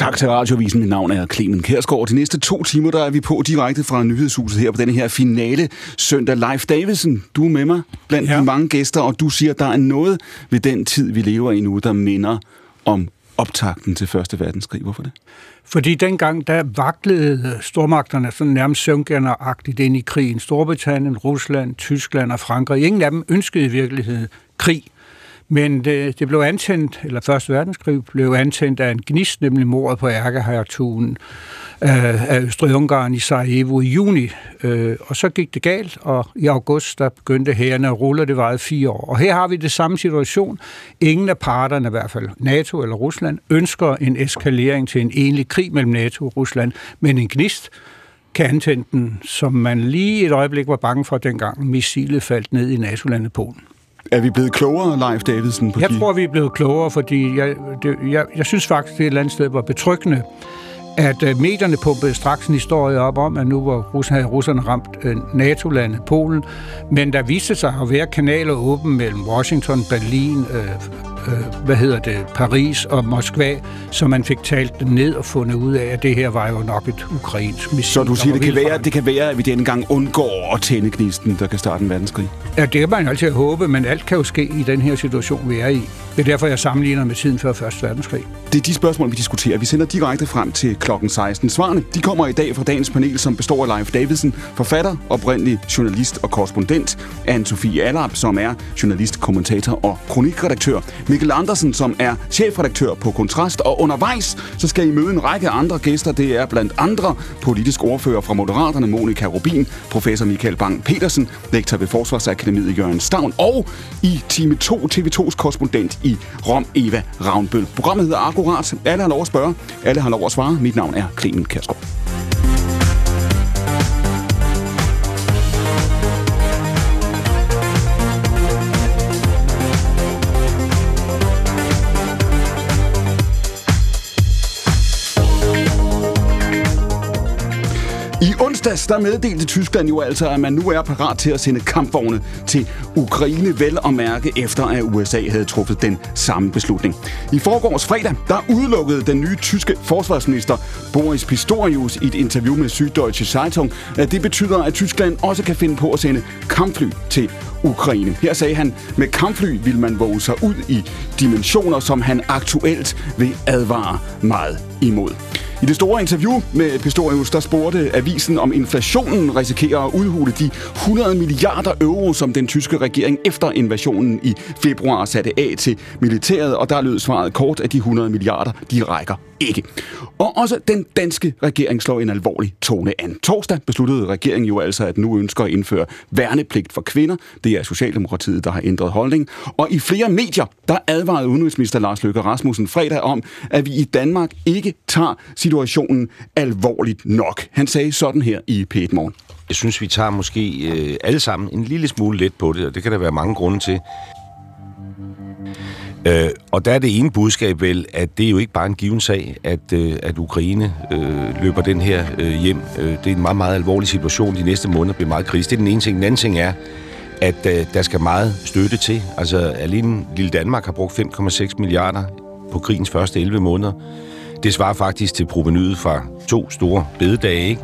Tak til Radiovisen. Mit navn er Clemen Kærsgaard. De næste to timer, der er vi på direkte fra nyhedshuset her på denne her finale søndag. Leif Davidsen, du er med mig blandt ja. de mange gæster, og du siger, at der er noget ved den tid, vi lever i nu, der minder om optakten til Første Verdenskrig. Hvorfor det? Fordi dengang, der vaklede stormagterne sådan nærmest søvngænderagtigt ind i krigen. Storbritannien, Rusland, Tyskland og Frankrig. Ingen af dem ønskede i virkeligheden krig. Men det, det blev antændt, eller Første Verdenskrig blev antændt af en gnist, nemlig mordet på ærkehertugen øh, af Østrig-Ungarn i Sarajevo i juni. Øh, og så gik det galt, og i august der begyndte hærene at rulle, og det varede fire år. Og her har vi det samme situation. Ingen af parterne, i hvert fald NATO eller Rusland, ønsker en eskalering til en egentlig krig mellem NATO og Rusland, men en gnist kan antænde den, som man lige et øjeblik var bange for, dengang missilet faldt ned i NATO-landet Polen. Er vi blevet klogere, Leif Davidsen? På jeg de... tror, vi er blevet klogere, fordi jeg, det, jeg, jeg synes faktisk, det et eller andet sted var betryggende, at øh, medierne pumpede straks en historie op om, at nu var Rusland, havde russerne ramt øh, NATO-landet Polen, men der viste sig at være kanaler åbne mellem Washington, Berlin, øh, øh, hvad hedder det, Paris og Moskva, så man fik talt det ned og fundet ud af, at det her var jo nok et ukrainsk missil. Så du siger, det kan, være, det kan være, at vi denne gang undgår at tænde gnisten, der kan starte en verdenskrig? Ja, det kan man altid håbe, men alt kan jo ske i den her situation, vi er i. Det er derfor, jeg sammenligner med tiden før 1. verdenskrig. Det er de spørgsmål, vi diskuterer. Vi sender direkte frem til klokken 16. Svarene de kommer i dag fra dagens panel, som består af Leif Davidsen, forfatter, oprindelig journalist og korrespondent, Anne-Sophie Allap, som er journalist, kommentator og kronikredaktør, Mikkel Andersen, som er chefredaktør på Kontrast, og undervejs så skal I møde en række andre gæster. Det er blandt andre politisk ordfører fra Moderaterne, Monika Rubin, professor Michael Bang Petersen, lektor ved Forsvarsakademiet Jørgen Stavn, og i time 2 TV2's korrespondent i Rom, Eva Ravnbøl. Programmet hedder Akkurat. Alle har lov at spørge. Alle har lov at svare. Mit navn er Clemen Kærsgaard. Onsdags der meddelte Tyskland jo altså, at man nu er parat til at sende kampvogne til Ukraine, vel og mærke efter, at USA havde truffet den samme beslutning. I forgårs fredag, der udelukkede den nye tyske forsvarsminister Boris Pistorius i et interview med Süddeutsche Zeitung, at det betyder, at Tyskland også kan finde på at sende kampfly til Ukraine. Her sagde han, med kampfly vil man våge sig ud i dimensioner, som han aktuelt vil advare meget imod. I det store interview med Pistorius, der spurgte avisen, om inflationen risikerer at udhule de 100 milliarder euro, som den tyske regering efter invasionen i februar satte af til militæret, og der lød svaret kort, at de 100 milliarder, de rækker ikke. Og også den danske regering slår en alvorlig tone an. Torsdag besluttede regeringen jo altså, at nu ønsker at indføre værnepligt for kvinder. Det er Socialdemokratiet, der har ændret holdning. Og i flere medier, der advarede udenrigsminister Lars Løkke Rasmussen fredag om, at vi i Danmark ikke tager situationen alvorligt nok. Han sagde sådan her i p Morgen. Jeg synes, vi tager måske øh, alle sammen en lille smule let på det, og det kan der være mange grunde til. Øh, og der er det ene budskab vel, at det er jo ikke bare en given sag, at, øh, at Ukraine øh, løber den her øh, hjem. Øh, det er en meget, meget alvorlig situation. De næste måneder bliver meget krise. Det er den ene ting. Den anden ting er, at øh, der skal meget støtte til. Altså alene lille Danmark har brugt 5,6 milliarder på krigens første 11 måneder. Det svarer faktisk til provenyet fra to store bededage, ikke?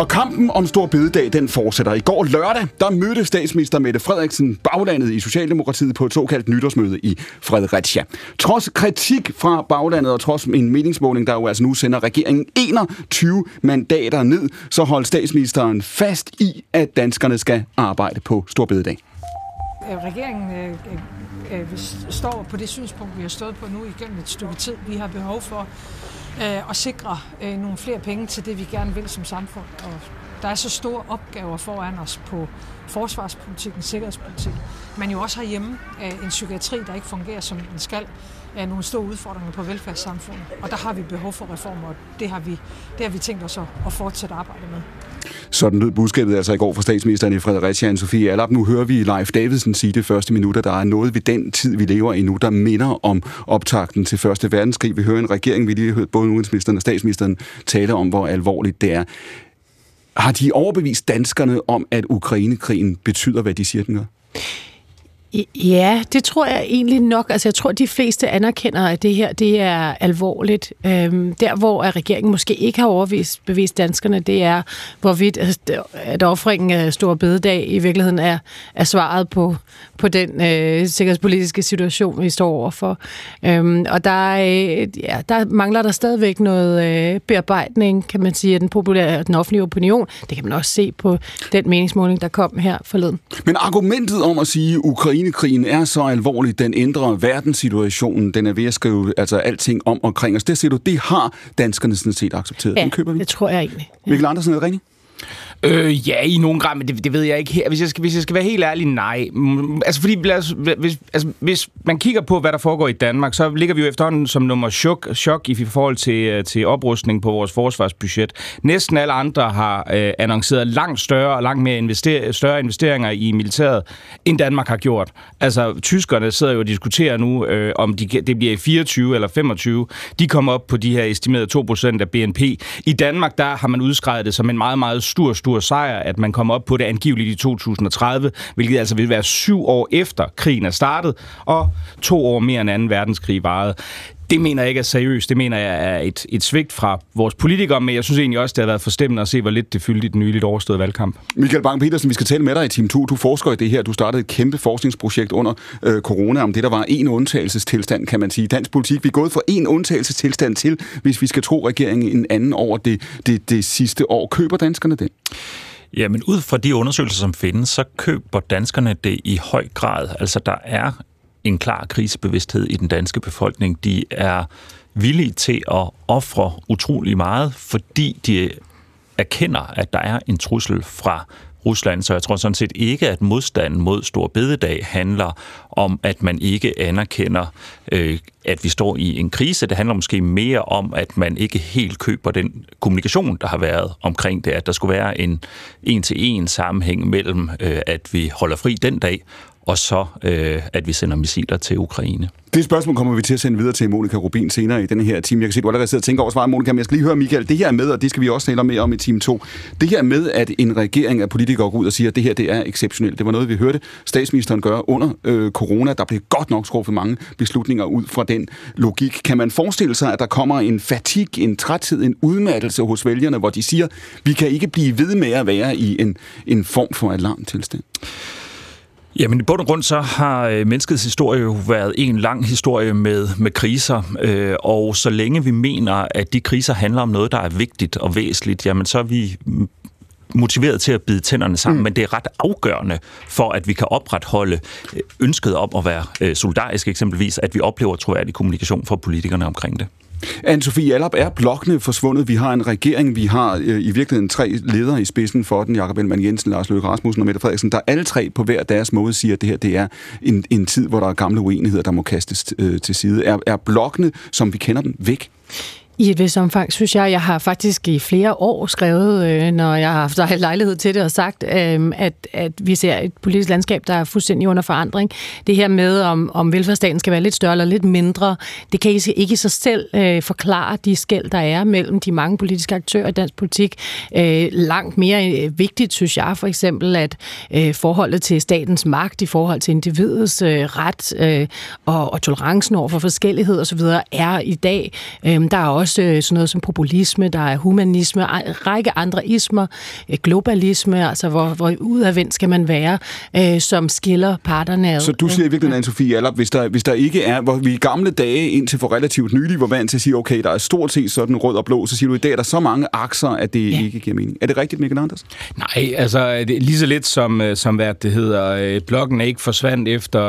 Og kampen om Stor Bededag, den fortsætter. I går lørdag, der mødte statsminister Mette Frederiksen baglandet i Socialdemokratiet på et såkaldt nytårsmøde i Fredericia. Trods kritik fra baglandet og trods en meningsmåling, der jo altså nu sender regeringen 21 mandater ned, så holdt statsministeren fast i, at danskerne skal arbejde på Stor Bededag. Øh, regeringen øh, øh, øh står på det synspunkt, vi har stået på nu igennem et stykke tid. Vi har behov for øh, og sikre øh, nogle flere penge til det, vi gerne vil som samfund. Og der er så store opgaver foran os på forsvarspolitikken, sikkerhedspolitik, men jo også herhjemme øh, en psykiatri, der ikke fungerer, som den skal. Er nogle store udfordringer på velfærdssamfundet, og der har vi behov for reformer, og det har vi, det har vi tænkt os at, at fortsætte arbejde med. Sådan lød budskabet altså i går fra statsministeren i Fredericia, Sofie Allap. Nu hører vi Leif Davidsen sige det første minut, at der er noget ved den tid, vi lever i nu, der minder om optakten til Første Verdenskrig. Vi hører en regering, vi lige hørte både udenrigsministeren og statsministeren tale om, hvor alvorligt det er. Har de overbevist danskerne om, at Ukrainekrigen betyder, hvad de siger, den gør? Ja, det tror jeg egentlig nok. Altså, jeg tror, de fleste anerkender, at det her det er alvorligt. Øhm, der, hvor at regeringen måske ikke har overvist bevist danskerne, det er, hvorvidt altså, at offringen af Stor Bededag i virkeligheden er, er svaret på, på den øh, sikkerhedspolitiske situation, vi står overfor. Øhm, og der, øh, ja, der mangler der stadigvæk noget øh, bearbejdning, kan man sige, af den populære den offentlige opinion. Det kan man også se på den meningsmåling, der kom her forleden. Men argumentet om at sige, at Ukrainekrigen er så alvorlig, den ændrer verdenssituationen, den er ved at skrive altså, alting om omkring os, det siger du, det har danskerne sådan set accepteret. Ja, den køber vi. det tror jeg egentlig. Ja. Mikkel Andersen, er det rigtigt? Øh, ja, i nogen grad, men det, det ved jeg ikke her. Hvis jeg, skal, hvis jeg skal være helt ærlig, nej. Mm, altså, fordi os, hvis, altså, hvis man kigger på, hvad der foregår i Danmark, så ligger vi jo efterhånden som nummer chok, chok i forhold til, øh, til oprustning på vores forsvarsbudget. Næsten alle andre har øh, annonceret langt større og langt mere invester, større investeringer i militæret, end Danmark har gjort. Altså, tyskerne sidder jo og diskuterer nu, øh, om de, det bliver i 24 eller 25. De kommer op på de her estimerede 2% af BNP. I Danmark, der har man udskrevet det som en meget, meget stor, stor sejr, at man kommer op på det angiveligt i 2030, hvilket altså vil være syv år efter krigen er startet, og to år mere end 2. verdenskrig varede. Det mener jeg ikke er seriøst. Det mener jeg er et, et svigt fra vores politikere, men jeg synes egentlig også, det har været forstemmende at se, hvor lidt det fyldte i den nyligt overståede valgkamp. Michael Bang-Petersen, vi skal tale med dig i Team 2. Du forsker i det her. Du startede et kæmpe forskningsprojekt under øh, corona om det, der var en undtagelsestilstand, kan man sige. Dansk politik, vi er gået fra en undtagelsestilstand til, hvis vi skal tro regeringen en anden over det, det, det sidste år. Køber danskerne det? Ja, men ud fra de undersøgelser, som findes, så køber danskerne det i høj grad. Altså, der er en klar krisebevidsthed i den danske befolkning. De er villige til at ofre utrolig meget, fordi de erkender, at der er en trussel fra Rusland, så jeg tror sådan set ikke, at modstanden mod Stor Bededag handler om, at man ikke anerkender, øh, at vi står i en krise. Det handler måske mere om, at man ikke helt køber den kommunikation, der har været omkring det, at der skulle være en en-til-en sammenhæng mellem, øh, at vi holder fri den dag, og så øh, at vi sender missiler til Ukraine. Det spørgsmål kommer vi til at sende videre til Monika Rubin senere i denne her time. Jeg kan se, du allerede sidder og tænker over svaret, Monika, men jeg skal lige høre, Michael, det her med, og det skal vi også tale mere om i time 2, det her med, at en regering af politikere går ud og siger, at det her det er exceptionelt. Det var noget, vi hørte statsministeren gøre under øh, corona. Der blev godt nok skuffet mange beslutninger ud fra den logik. Kan man forestille sig, at der kommer en fatig, en træthed, en udmattelse hos vælgerne, hvor de siger, vi kan ikke blive ved med at være i en, en form for alarmtilstand? Jamen i bund og grund så har øh, menneskets historie jo været en lang historie med, med kriser, øh, og så længe vi mener, at de kriser handler om noget, der er vigtigt og væsentligt, jamen så er vi motiveret til at bide tænderne sammen, mm. men det er ret afgørende for, at vi kan opretholde øh, ønsket om at være solidarisk eksempelvis, at vi oplever troværdig kommunikation fra politikerne omkring det. Anne-Sophie Allap, er blokkene forsvundet? Vi har en regering, vi har øh, i virkeligheden tre ledere i spidsen for den, Jakob Ellemann Jensen, Lars Løkke Rasmussen og Mette Frederiksen, der alle tre på hver deres måde siger, at det her det er en, en tid, hvor der er gamle uenigheder, der må kastes øh, til side. Er, er blokkene, som vi kender dem, væk? I et vis omfang, synes jeg. Jeg har faktisk i flere år skrevet, øh, når jeg har haft lejlighed til det, og sagt, øh, at, at vi ser et politisk landskab, der er fuldstændig under forandring. Det her med, om, om velfærdsstaten skal være lidt større eller lidt mindre, det kan ikke, i sig selv øh, forklare de skæld, der er mellem de mange politiske aktører i dansk politik. Øh, langt mere øh, vigtigt, synes jeg, for eksempel, at øh, forholdet til statens magt i forhold til individets øh, ret øh, og, og tolerancen over for forskellighed osv. er i dag. Øh, der er også også øh, sådan noget som populisme, der er humanisme, en række andre ismer, øh, globalisme, altså hvor, hvor udadvendt skal man være, øh, som skiller parterne ad. Så du siger i virkeligheden, Anne-Sophie Allop, hvis der, hvis der ikke er, hvor vi i gamle dage indtil for relativt nylig var vant til at sige, okay, der er stort set sådan rød og blå, så siger du, i dag er der så mange akser, at det ja. ikke giver mening. Er det rigtigt, Mikkel Anders? Nej, altså det lige så lidt som, som hvad det hedder, blokken er ikke forsvandt efter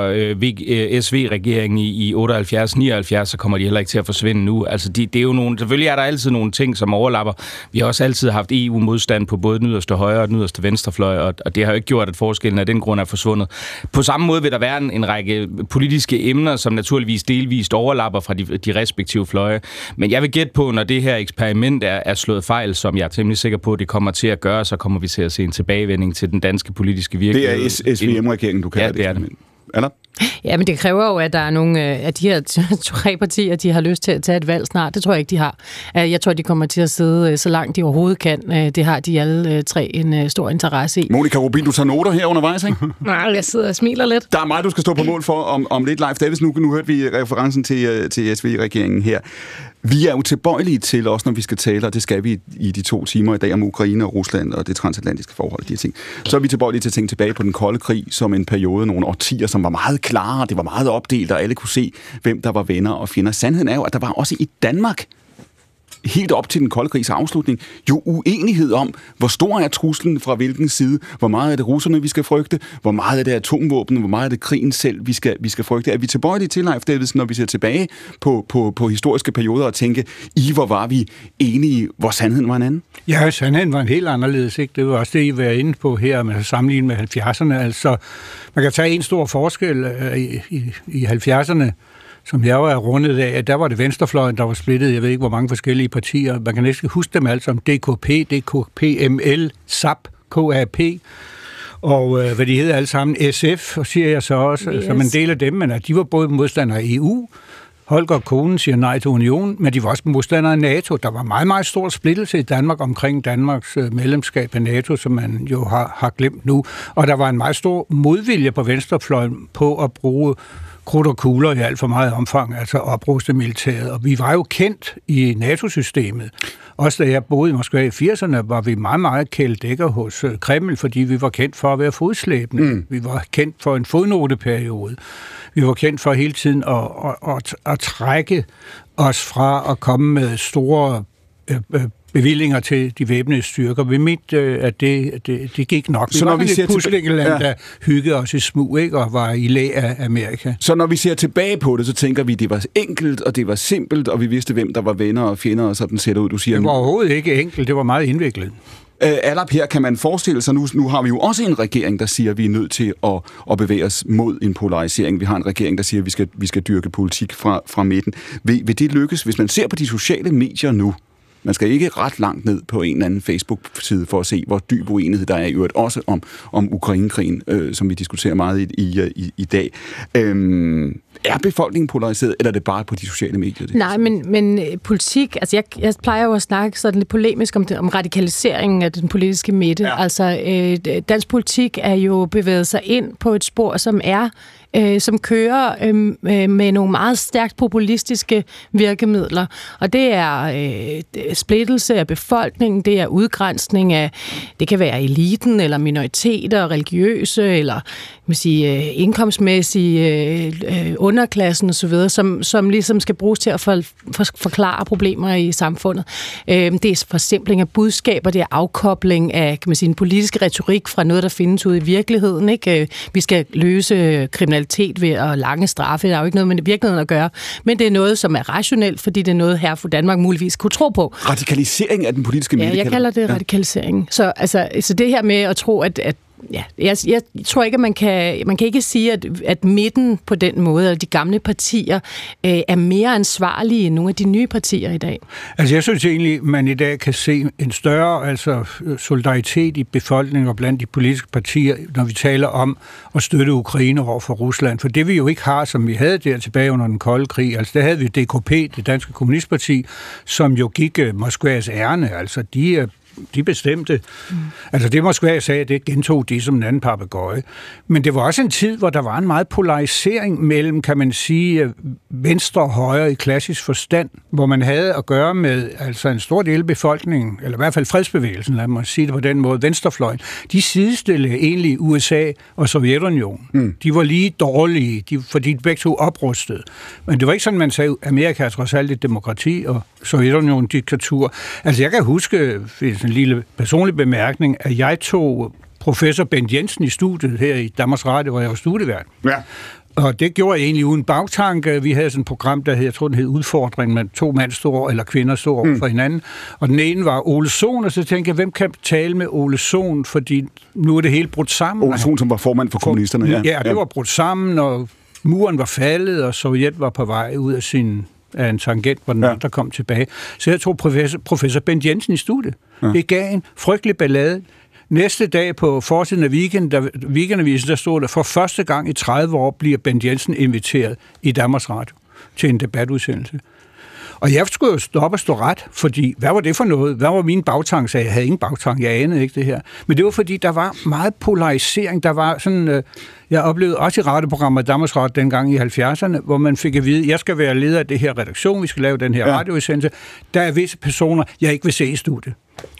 SV-regeringen i, i 78-79, så kommer de heller ikke til at forsvinde nu. Altså de, det er jo nogle nogle, selvfølgelig er der altid nogle ting, som overlapper. Vi har også altid haft EU-modstand på både den yderste højre og den yderste venstrefløj, og, og det har jo ikke gjort, at forskellen af den grund er forsvundet. På samme måde vil der være en, en række politiske emner, som naturligvis delvist overlapper fra de, de respektive fløje. Men jeg vil gætte på, når det her eksperiment er, er slået fejl, som jeg er temmelig sikker på, at det kommer til at gøre, så kommer vi til at se en tilbagevending til den danske politiske virkelighed. Det er SVM-regeringen, du kalder ja, det. Er det. Anna? Ja, men det kræver jo, at der er nogle af de her tre partier, de har lyst til at tage et valg snart. Det tror jeg ikke, de har. Jeg tror, de kommer til at sidde så langt de overhovedet kan. Det har de alle tre en stor interesse i. Monika Rubin, du tager noter her undervejs, ikke? Nej, jeg sidder og smiler lidt. Der er meget, du skal stå på mål for om, om lidt live. Davis, nu, nu hørte vi referencen til, til SV-regeringen her. Vi er jo tilbøjelige til, også når vi skal tale, og det skal vi i de to timer i dag om Ukraine og Rusland og det transatlantiske forhold, de her ting, så er vi tilbøjelige til at tænke tilbage på den kolde krig som en periode, nogle årtier, som var meget klare, det var meget opdelt, og alle kunne se, hvem der var venner og fjender. Sandheden er jo, at der var også i Danmark helt op til den kolde krigs afslutning, jo uenighed om, hvor stor er truslen fra hvilken side, hvor meget er det russerne, vi skal frygte, hvor meget er det atomvåben, hvor meget er det krigen selv, vi skal, vi skal frygte. Er vi tilbøjelige til, Leif Davidsen, når vi ser tilbage på, på, på historiske perioder og tænke, i hvor var vi enige, hvor sandheden var en anden? Ja, sandheden var en helt anderledes. Ikke? Det var også det, I var inde på her, med sammenlignet med 70'erne. Altså, man kan tage en stor forskel øh, i, i, i 70'erne, som jeg var rundet af, at der var det venstrefløjen, der var splittet, jeg ved ikke, hvor mange forskellige partier. Man kan næsten huske dem alle sammen. DKP, DKPML, SAP, KAP, og øh, hvad de hedder alle sammen, SF, og siger jeg så også, yes. som en del af dem, men at de var både modstandere af EU, Holger Kohlen siger nej til union, men de var også modstandere af NATO. Der var meget, meget stor splittelse i Danmark omkring Danmarks øh, medlemskab af NATO, som man jo har, har glemt nu. Og der var en meget stor modvilje på venstrefløjen på at bruge krudt og kugler i alt for meget omfang, altså opruste militæret. Og vi var jo kendt i NATO-systemet. Også da jeg boede i Moskva i 80'erne, var vi meget, meget kældækker hos øh, Kreml, fordi vi var kendt for at være fodslæbende. Mm. Vi var kendt for en fodnoteperiode. Vi var kendt for hele tiden at, at, at, at trække os fra at komme med store øh, øh, bevillinger til de væbnede styrker. Vi mente, øh, at det, det, det gik nok. Vi så når vi ser puslingeland, ja. der hyggede os i smug ikke, og var i læg af Amerika. Så når vi ser tilbage på det, så tænker vi, at det var enkelt, og det var simpelt, og vi vidste, hvem der var venner og fjender, og sådan ser det ud, du siger. Det var overhovedet ikke enkelt, det var meget indviklet. Alap, her kan man forestille sig, nu, nu har vi jo også en regering, der siger, at vi er nødt til at, at bevæge os mod en polarisering. Vi har en regering, der siger, at vi skal, vi skal dyrke politik fra, fra midten. Vil, vil det lykkes, hvis man ser på de sociale medier nu? Man skal ikke ret langt ned på en eller anden Facebook-side for at se, hvor dyb uenighed der er i øvrigt også om, om Ukrainekrigen, øh, som vi diskuterer meget i, i, i, i dag. Øhm, er befolkningen polariseret, eller er det bare på de sociale medier? Det Nej, men, men øh, politik, altså jeg, jeg plejer jo at snakke sådan lidt polemisk om, det, om radikaliseringen af den politiske midte. Ja. Altså øh, dansk politik er jo bevæget sig ind på et spor, som er øh, som kører øhm, øh, med nogle meget stærkt populistiske virkemidler. Og det er øh, splittelse af befolkningen, det er udgrænsning af, det kan være eliten eller minoriteter, religiøse eller man sige, øh, indkomstmæssige øh, øh, underklassen osv., som, som ligesom skal bruges til at for, for, forklare problemer i samfundet. Øh, det er forsimpling af budskaber, det er afkobling af kan man sige, en politisk retorik fra noget, der findes ude i virkeligheden. Ikke? Vi skal løse kriminalitet ved at lange straffe. Der er jo ikke noget med virkeligheden at gøre. Men det er noget, som er rationelt, fordi det er noget her for Danmark muligvis kunne tro på. Radikalisering af den politiske? Ja, jeg kalder det radikalisering. Ja. Så, altså, så det her med at tro, at, at ja, jeg, jeg tror ikke, at man kan, man kan ikke sige, at, at midten på den måde, eller de gamle partier, øh, er mere ansvarlige end nogle af de nye partier i dag. Altså jeg synes egentlig, man i dag kan se en større altså, solidaritet i befolkningen og blandt de politiske partier, når vi taler om at støtte Ukraine over for Rusland. For det vi jo ikke har, som vi havde der tilbage under den kolde krig, altså der havde vi DKP, det danske kommunistparti, som jo gik øh, Moskvas ærne. Altså de de bestemte. Mm. Altså det Moskva sagde, det gentog de som en anden papegøje. Men det var også en tid, hvor der var en meget polarisering mellem, kan man sige, venstre og højre i klassisk forstand, hvor man havde at gøre med altså en stor del af befolkningen, eller i hvert fald fredsbevægelsen, lad mig sige det på den måde, venstrefløjen, de sidestillede egentlig USA og Sovjetunionen. Mm. De var lige dårlige, de, fordi de begge to oprustede. Men det var ikke sådan, man sagde, Amerika er trods alt et demokrati, og Sovjetunionen diktatur. Altså jeg kan huske, en lille personlig bemærkning, at jeg tog professor Bent Jensen i studiet her i Danmarks Radio, hvor jeg var studievært. Ja. Og det gjorde jeg egentlig uden bagtanke. Vi havde sådan et program, der hed, jeg tror, den hed Udfordring, med to mand stod eller kvinder stod mm. for hinanden. Og den ene var Ole Sohn, og så tænkte jeg, hvem kan tale med Ole Sohn, fordi nu er det helt brudt sammen. Ole Sohn, som var formand for kommunisterne, ja. Ja, det var brudt sammen, og muren var faldet, og Sovjet var på vej ud af sin af en tangent, hvor den ja. andre kom tilbage. Så jeg tog professor, professor Bent Jensen i studiet. Ja. Det gav en frygtelig ballade. Næste dag på forsiden af weekend, der, weekendavisen, der stod der, for første gang i 30 år bliver Bent Jensen inviteret i Danmarks Radio til en debatudsendelse. Og jeg skulle jo stoppe og stå ret, fordi hvad var det for noget? Hvad var min bagtang? Så jeg havde ingen bagtang, jeg anede ikke det her. Men det var fordi, der var meget polarisering. Der var sådan, øh, jeg oplevede også i radioprogrammet Danmarks Radio dengang i 70'erne, hvor man fik at vide, jeg skal være leder af det her redaktion, vi skal lave den her ja. radioudsendelse. Der er visse personer, jeg ikke vil se i studiet.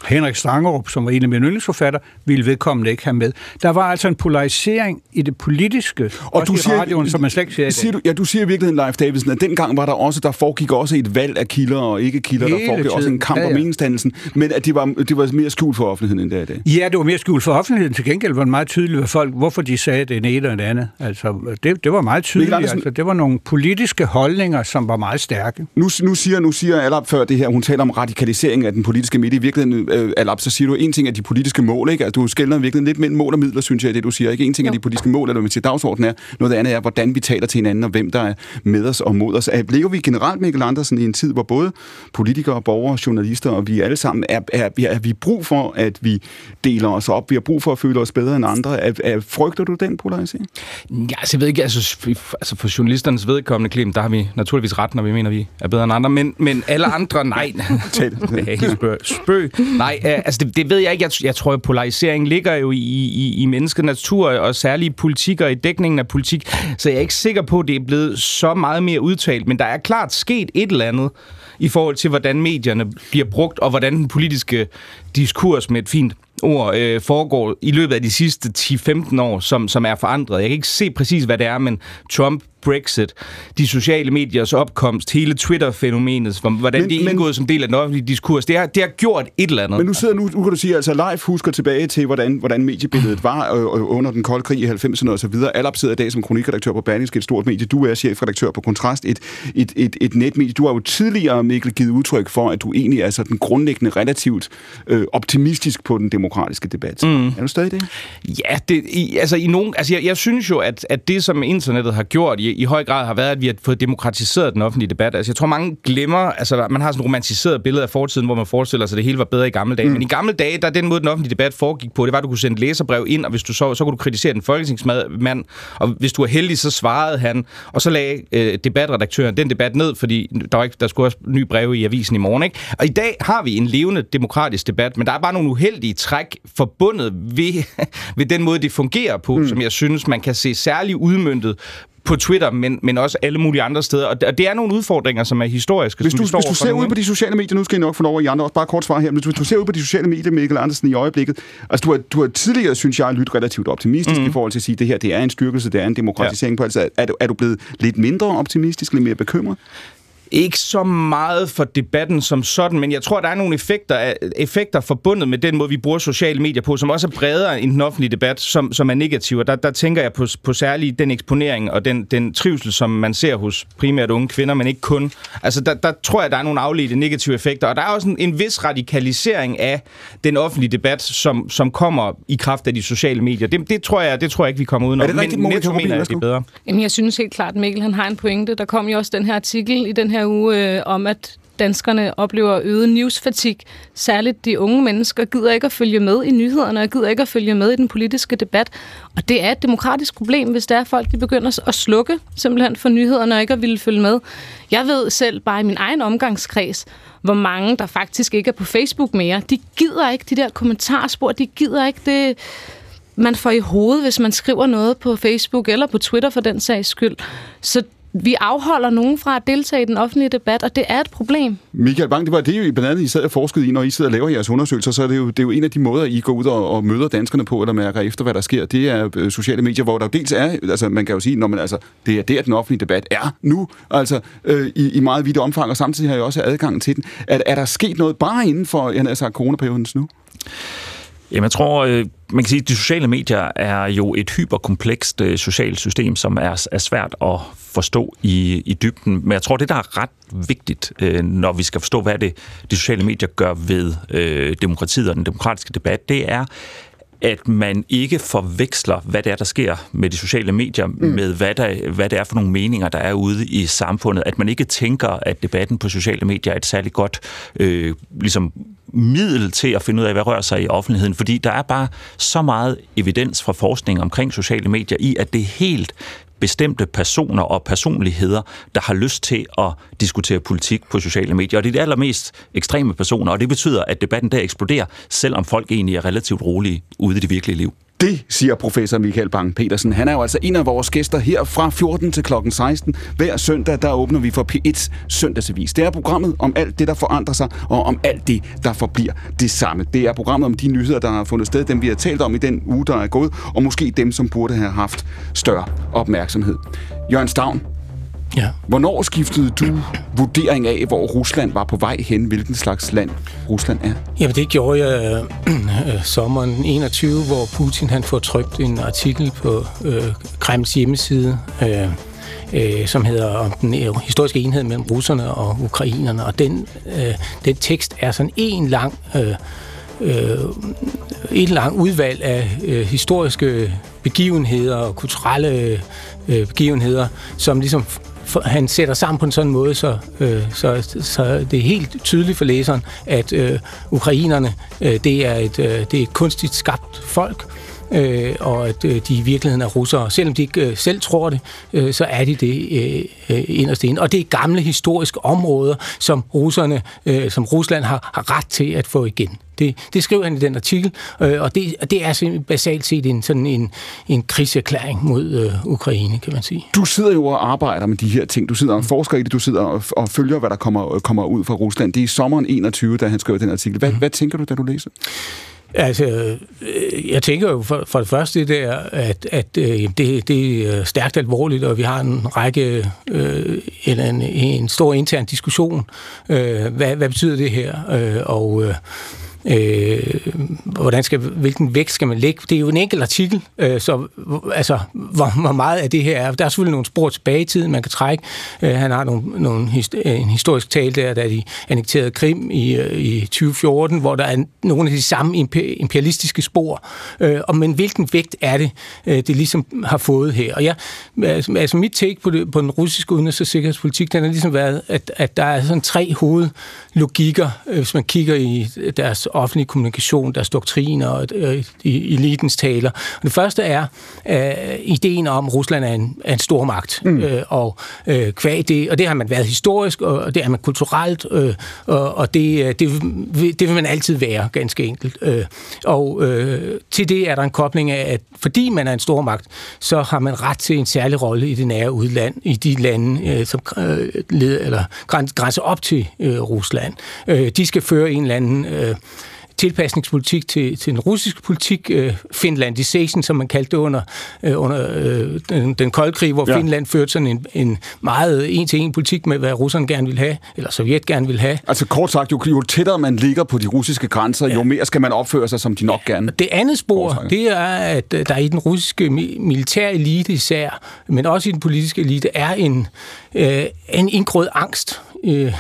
Henrik Stangerup, som var en af mine yndlingsforfatter, ville vedkommende ikke have med. Der var altså en polarisering i det politiske, og du siger, i radioen, som man slet ikke ser siger du, Ja, du siger i virkeligheden, Leif Davidsen, at dengang var der også, der foregik også et valg af kilder og ikke kilder, Hele der foregik tiden. også en kamp ja, ja. om meningsdannelsen, men at det var, det var mere skjult for offentligheden, end det er i dag. Ja, det var mere skjult for offentligheden. Til gengæld var det meget tydeligt for folk, hvorfor de sagde det ene eller det andet. Altså, det, det var meget tydeligt. Altså, det var nogle politiske holdninger, som var meget stærke. Nu, nu siger, nu siger Alap før det her, hun taler om radikalisering af den politiske midt. I virkeligheden, øh, Alap, så siger du, en ting er de politiske mål, ikke? Altså, du skældner virkelig lidt mellem mål og midler, synes jeg, det du siger. Ikke? En ting er de politiske mål, eller hvad til dagsordenen er. Noget andet er, hvordan vi taler til hinanden, og hvem der er med os og mod os. Lever vi generelt, Mikkel Andersen, i en tid, hvor både politikere, borgere, journalister og vi alle sammen er, er, er, er vi brug for, at vi deler os op? Vi har brug for at føle os bedre end andre. Er, er, frygter du den polarisering? Ja, altså, jeg ved ikke, altså, altså for journalisternes vedkommende, Klim, der har vi naturligvis ret, når vi mener, vi er bedre end andre, men, men alle andre, nej. spøg spøg. Nej, øh, altså det, det ved jeg ikke. Jeg, jeg tror, at polarisering ligger jo i, i, i menneskets natur, og særlige og i dækningen af politik, så jeg er ikke sikker på, at det er blevet så meget mere udtalt, men der er klart sket et eller andet i forhold til, hvordan medierne bliver brugt, og hvordan den politiske diskurs med et fint ord øh, foregår i løbet af de sidste 10-15 år, som, som er forandret. Jeg kan ikke se præcis, hvad det er, men Trump Brexit, de sociale mediers opkomst, hele Twitter-fænomenet, hvordan men, det er indgået men, som del af den offentlige diskurs, det har, det har gjort et eller andet. Men nu sidder nu, nu kan du sige, altså live husker tilbage til, hvordan, hvordan mediebilledet var øh, under den kolde krig i 90'erne og så videre. Alap sidder i dag som kronikredaktør på Berlingske, et stort medie. Du er chefredaktør på Kontrast, et, et, et, et netmedie. Du har jo tidligere, Mikkel, givet udtryk for, at du egentlig er sådan grundlæggende relativt øh, optimistisk på den demokratiske debat. Mm. Er du stadig det? Ja, det, i, altså, i nogen, altså jeg, jeg synes jo, at, at det, som internettet har gjort i i høj grad har været, at vi har fået demokratiseret den offentlige debat. Altså, jeg tror, mange glemmer, altså, man har sådan et romantiseret billede af fortiden, hvor man forestiller sig, at det hele var bedre i gamle dage. Mm. Men i gamle dage, der den måde, den offentlige debat foregik på, det var, at du kunne sende læserbrev ind, og hvis du så, så kunne du kritisere den folketingsmand, og hvis du var heldig, så svarede han, og så lagde øh, debatredaktøren den debat ned, fordi der, var ikke, der skulle også ny breve i avisen i morgen. Ikke? Og i dag har vi en levende demokratisk debat, men der er bare nogle uheldige træk forbundet ved, ved den måde, det fungerer på, mm. som jeg synes, man kan se særligt udmyndtet på Twitter, men, men også alle mulige andre steder. Og det er nogle udfordringer, som er historiske. Hvis du, hvis du ser ud på de sociale medier, nu skal jeg nok få over i andre, også bare kort svar her, men hvis du ser ud på de sociale medier, Mikkel Andersen, i øjeblikket, altså du har, du har tidligere, synes jeg, lyttet relativt optimistisk mm. i forhold til at sige, at det her det er en styrkelse, det er en demokratisering ja. på. Altså, er, du, er du blevet lidt mindre optimistisk, lidt mere bekymret? Ikke så meget for debatten som sådan, men jeg tror, der er nogle effekter, effekter forbundet med den måde, vi bruger sociale medier på, som også er bredere end den offentlige debat, som, som er negative. Der, der tænker jeg på, på særligt den eksponering og den, den trivsel, som man ser hos primært unge kvinder, men ikke kun. Altså, der, der tror jeg, der er nogle afledte negative effekter, og der er også en, en vis radikalisering af den offentlige debat, som, som kommer i kraft af de sociale medier. Det, det, tror, jeg, det tror jeg ikke, vi kommer udenom. Er det rigtigt, men netto mener jeg, det er bedre. Jamen, jeg synes helt klart, at Mikkel han har en pointe. Der kom jo også den her artikel i den her uge øh, om, at danskerne oplever øget newsfatig. Særligt de unge mennesker gider ikke at følge med i nyhederne og gider ikke at følge med i den politiske debat. Og det er et demokratisk problem, hvis der er folk, de begynder at slukke simpelthen for nyhederne og ikke at ville følge med. Jeg ved selv bare i min egen omgangskreds, hvor mange der faktisk ikke er på Facebook mere. De gider ikke de der kommentarspor, de gider ikke det man får i hovedet, hvis man skriver noget på Facebook eller på Twitter for den sags skyld. Så vi afholder nogen fra at deltage i den offentlige debat, og det er et problem. Michael Bang, det var det jo blandt andet, I sad og forskede i, når I sidder og laver jeres undersøgelser, så er det jo, det er jo en af de måder, I går ud og, og møder danskerne på, eller mærker efter, hvad der sker. Det er øh, sociale medier, hvor der dels er, altså man kan jo sige, når man, altså, det er der, den offentlige debat er nu, altså øh, i, i meget vidt omfang, og samtidig har jeg også adgang til den. Er, er der sket noget bare inden for, jeg har sagt, coronaperioden nu? Jamen, jeg tror, øh, man kan sige, at de sociale medier er jo et hyperkomplekst øh, socialt system, som er, er svært at forstå i, i dybden. Men jeg tror, det, der er ret vigtigt, øh, når vi skal forstå, hvad det de sociale medier gør ved øh, demokratiet og den demokratiske debat, det er, at man ikke forveksler, hvad det er, der sker med de sociale medier, mm. med hvad, der, hvad det er for nogle meninger, der er ude i samfundet. At man ikke tænker, at debatten på sociale medier er et særligt godt øh, ligesom middel til at finde ud af, hvad rører sig i offentligheden, fordi der er bare så meget evidens fra forskning omkring sociale medier i, at det er helt bestemte personer og personligheder, der har lyst til at diskutere politik på sociale medier. Og det er de allermest ekstreme personer, og det betyder, at debatten der eksploderer, selvom folk egentlig er relativt rolige ude i det virkelige liv. Det siger professor Michael Bang-Petersen. Han er jo altså en af vores gæster her fra 14 til klokken 16. Hver søndag, der åbner vi for P1's søndagsavis. Det er programmet om alt det, der forandrer sig, og om alt det, der forbliver det samme. Det er programmet om de nyheder, der har fundet sted, dem vi har talt om i den uge, der er gået, og måske dem, som burde have haft større opmærksomhed. Jørgen Stavn, Ja. Hvornår skiftede du vurdering af, hvor Rusland var på vej hen, hvilken slags land Rusland er? Jamen det gjorde jeg øh, sommeren 21, hvor Putin han får trykt en artikel på øh, Kremls hjemmeside, øh, øh, som hedder om den øh, historiske enhed mellem russerne og ukrainerne. Og den, øh, den tekst er sådan en lang... Øh, øh, et lang udvalg af øh, historiske begivenheder og kulturelle øh, begivenheder, som ligesom for, han sætter sammen på en sådan måde, så, øh, så, så det er helt tydeligt for læseren, at øh, ukrainerne, øh, det, er et, øh, det er et kunstigt skabt folk, øh, og at øh, de i virkeligheden er russere. Selvom de ikke øh, selv tror det, øh, så er de det øh, øh, inderst inde. Og det er gamle historiske områder, som russerne, øh, som Rusland har, har ret til at få igen. Det, det skriver han i den artikel, øh, og det, det er basalt set en, sådan en, en krigserklæring mod øh, Ukraine, kan man sige. Du sidder jo og arbejder med de her ting. Du sidder og forsker i det. Du sidder og, og følger, hvad der kommer, kommer ud fra Rusland. Det er i sommeren 21, da han skrev den artikel. Hvad, mm. hvad tænker du, da du læser? Altså, øh, jeg tænker jo for, for det første det der, at, at øh, det, det er stærkt alvorligt, og vi har en række, øh, en, en stor intern diskussion. Øh, hvad, hvad betyder det her? Øh, og øh, Øh, hvordan skal, hvilken vægt skal man lægge? Det er jo en enkelt artikel, øh, så altså, hvor, hvor meget af det her er. Der er selvfølgelig nogle spor tilbage i tiden, man kan trække. Øh, han har nogle, nogle en historisk tale der, da de annekterede Krim i, øh, i 2014, hvor der er nogle af de samme imperialistiske spor. Øh, og men hvilken vægt er det, øh, det ligesom har fået her? Og jeg, altså, altså mit take på, det, på den russiske udenrigs- og sikkerhedspolitik, den har ligesom været, at, at der er sådan tre hovedlogikker, øh, hvis man kigger i deres offentlig kommunikation, deres doktriner og øh, elitens taler. Og det første er øh, ideen om, at Rusland er en, er en stor magt. Mm. Øh, og øh, kvæg det, og det har man været historisk, og det er man kulturelt, øh, og, og det, øh, det, det vil man altid være, ganske enkelt. Øh, og øh, til det er der en kobling af, at fordi man er en stor magt, så har man ret til en særlig rolle i det nære udland, i de lande, øh, som øh, led, eller grænser op til øh, Rusland. Øh, de skal føre en eller anden øh, tilpasningspolitik til, til den russiske politik, øh, finlandisation, som man kaldte det under, øh, under øh, den, den kolde krig, hvor ja. Finland førte sådan en, en meget en-til-en politik med, hvad russerne gerne vil have, eller Sovjet gerne vil have. Altså kort sagt, jo, jo tættere man ligger på de russiske grænser, ja. jo mere skal man opføre sig, som de nok gerne. Det andet spor, det er, at der i den russiske militære elite især, men også i den politiske elite, er en, øh, en indgrød angst. Øh,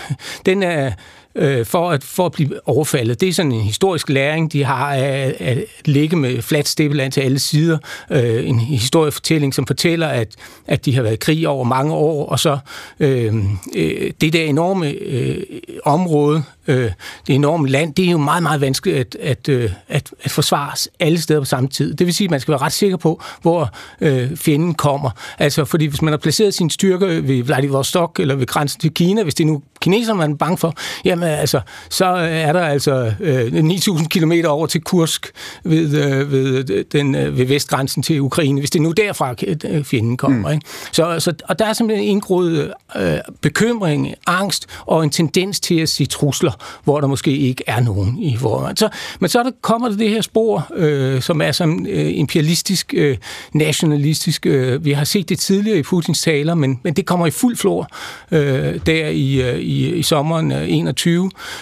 den er øh, for, at, for at blive overfaldet. Det er sådan en historisk læring, de har af at ligge med fladt steppeland til alle sider. Øh, en historiefortælling, som fortæller, at, at de har været i krig over mange år, og så øh, øh, det der enorme øh, område, øh, det enorme land, det er jo meget, meget vanskeligt at, at, øh, at, at forsvare alle steder på samme tid. Det vil sige, at man skal være ret sikker på, hvor øh, fjenden kommer. Altså, fordi hvis man har placeret sin styrke ved Vladivostok eller ved grænsen til Kina, hvis det nu kineserne man er bange for, jamen altså, så er der altså øh, 9.000 km over til Kursk ved, øh, ved, den, øh, ved vestgrænsen til Ukraine, hvis det nu derfra øh, fjenden kommer. Mm. Ikke? Så, så, og der er simpelthen en indgroet øh, bekymring, angst og en tendens til at sige trusler, hvor der måske ikke er nogen i vores. Så, men så der kommer der det her spor, øh, som er som øh, imperialistisk, øh, nationalistisk. Øh, vi har set det tidligere i Putins taler, men, men det kommer i fuld flor øh, der i, øh, i, i sommeren 21.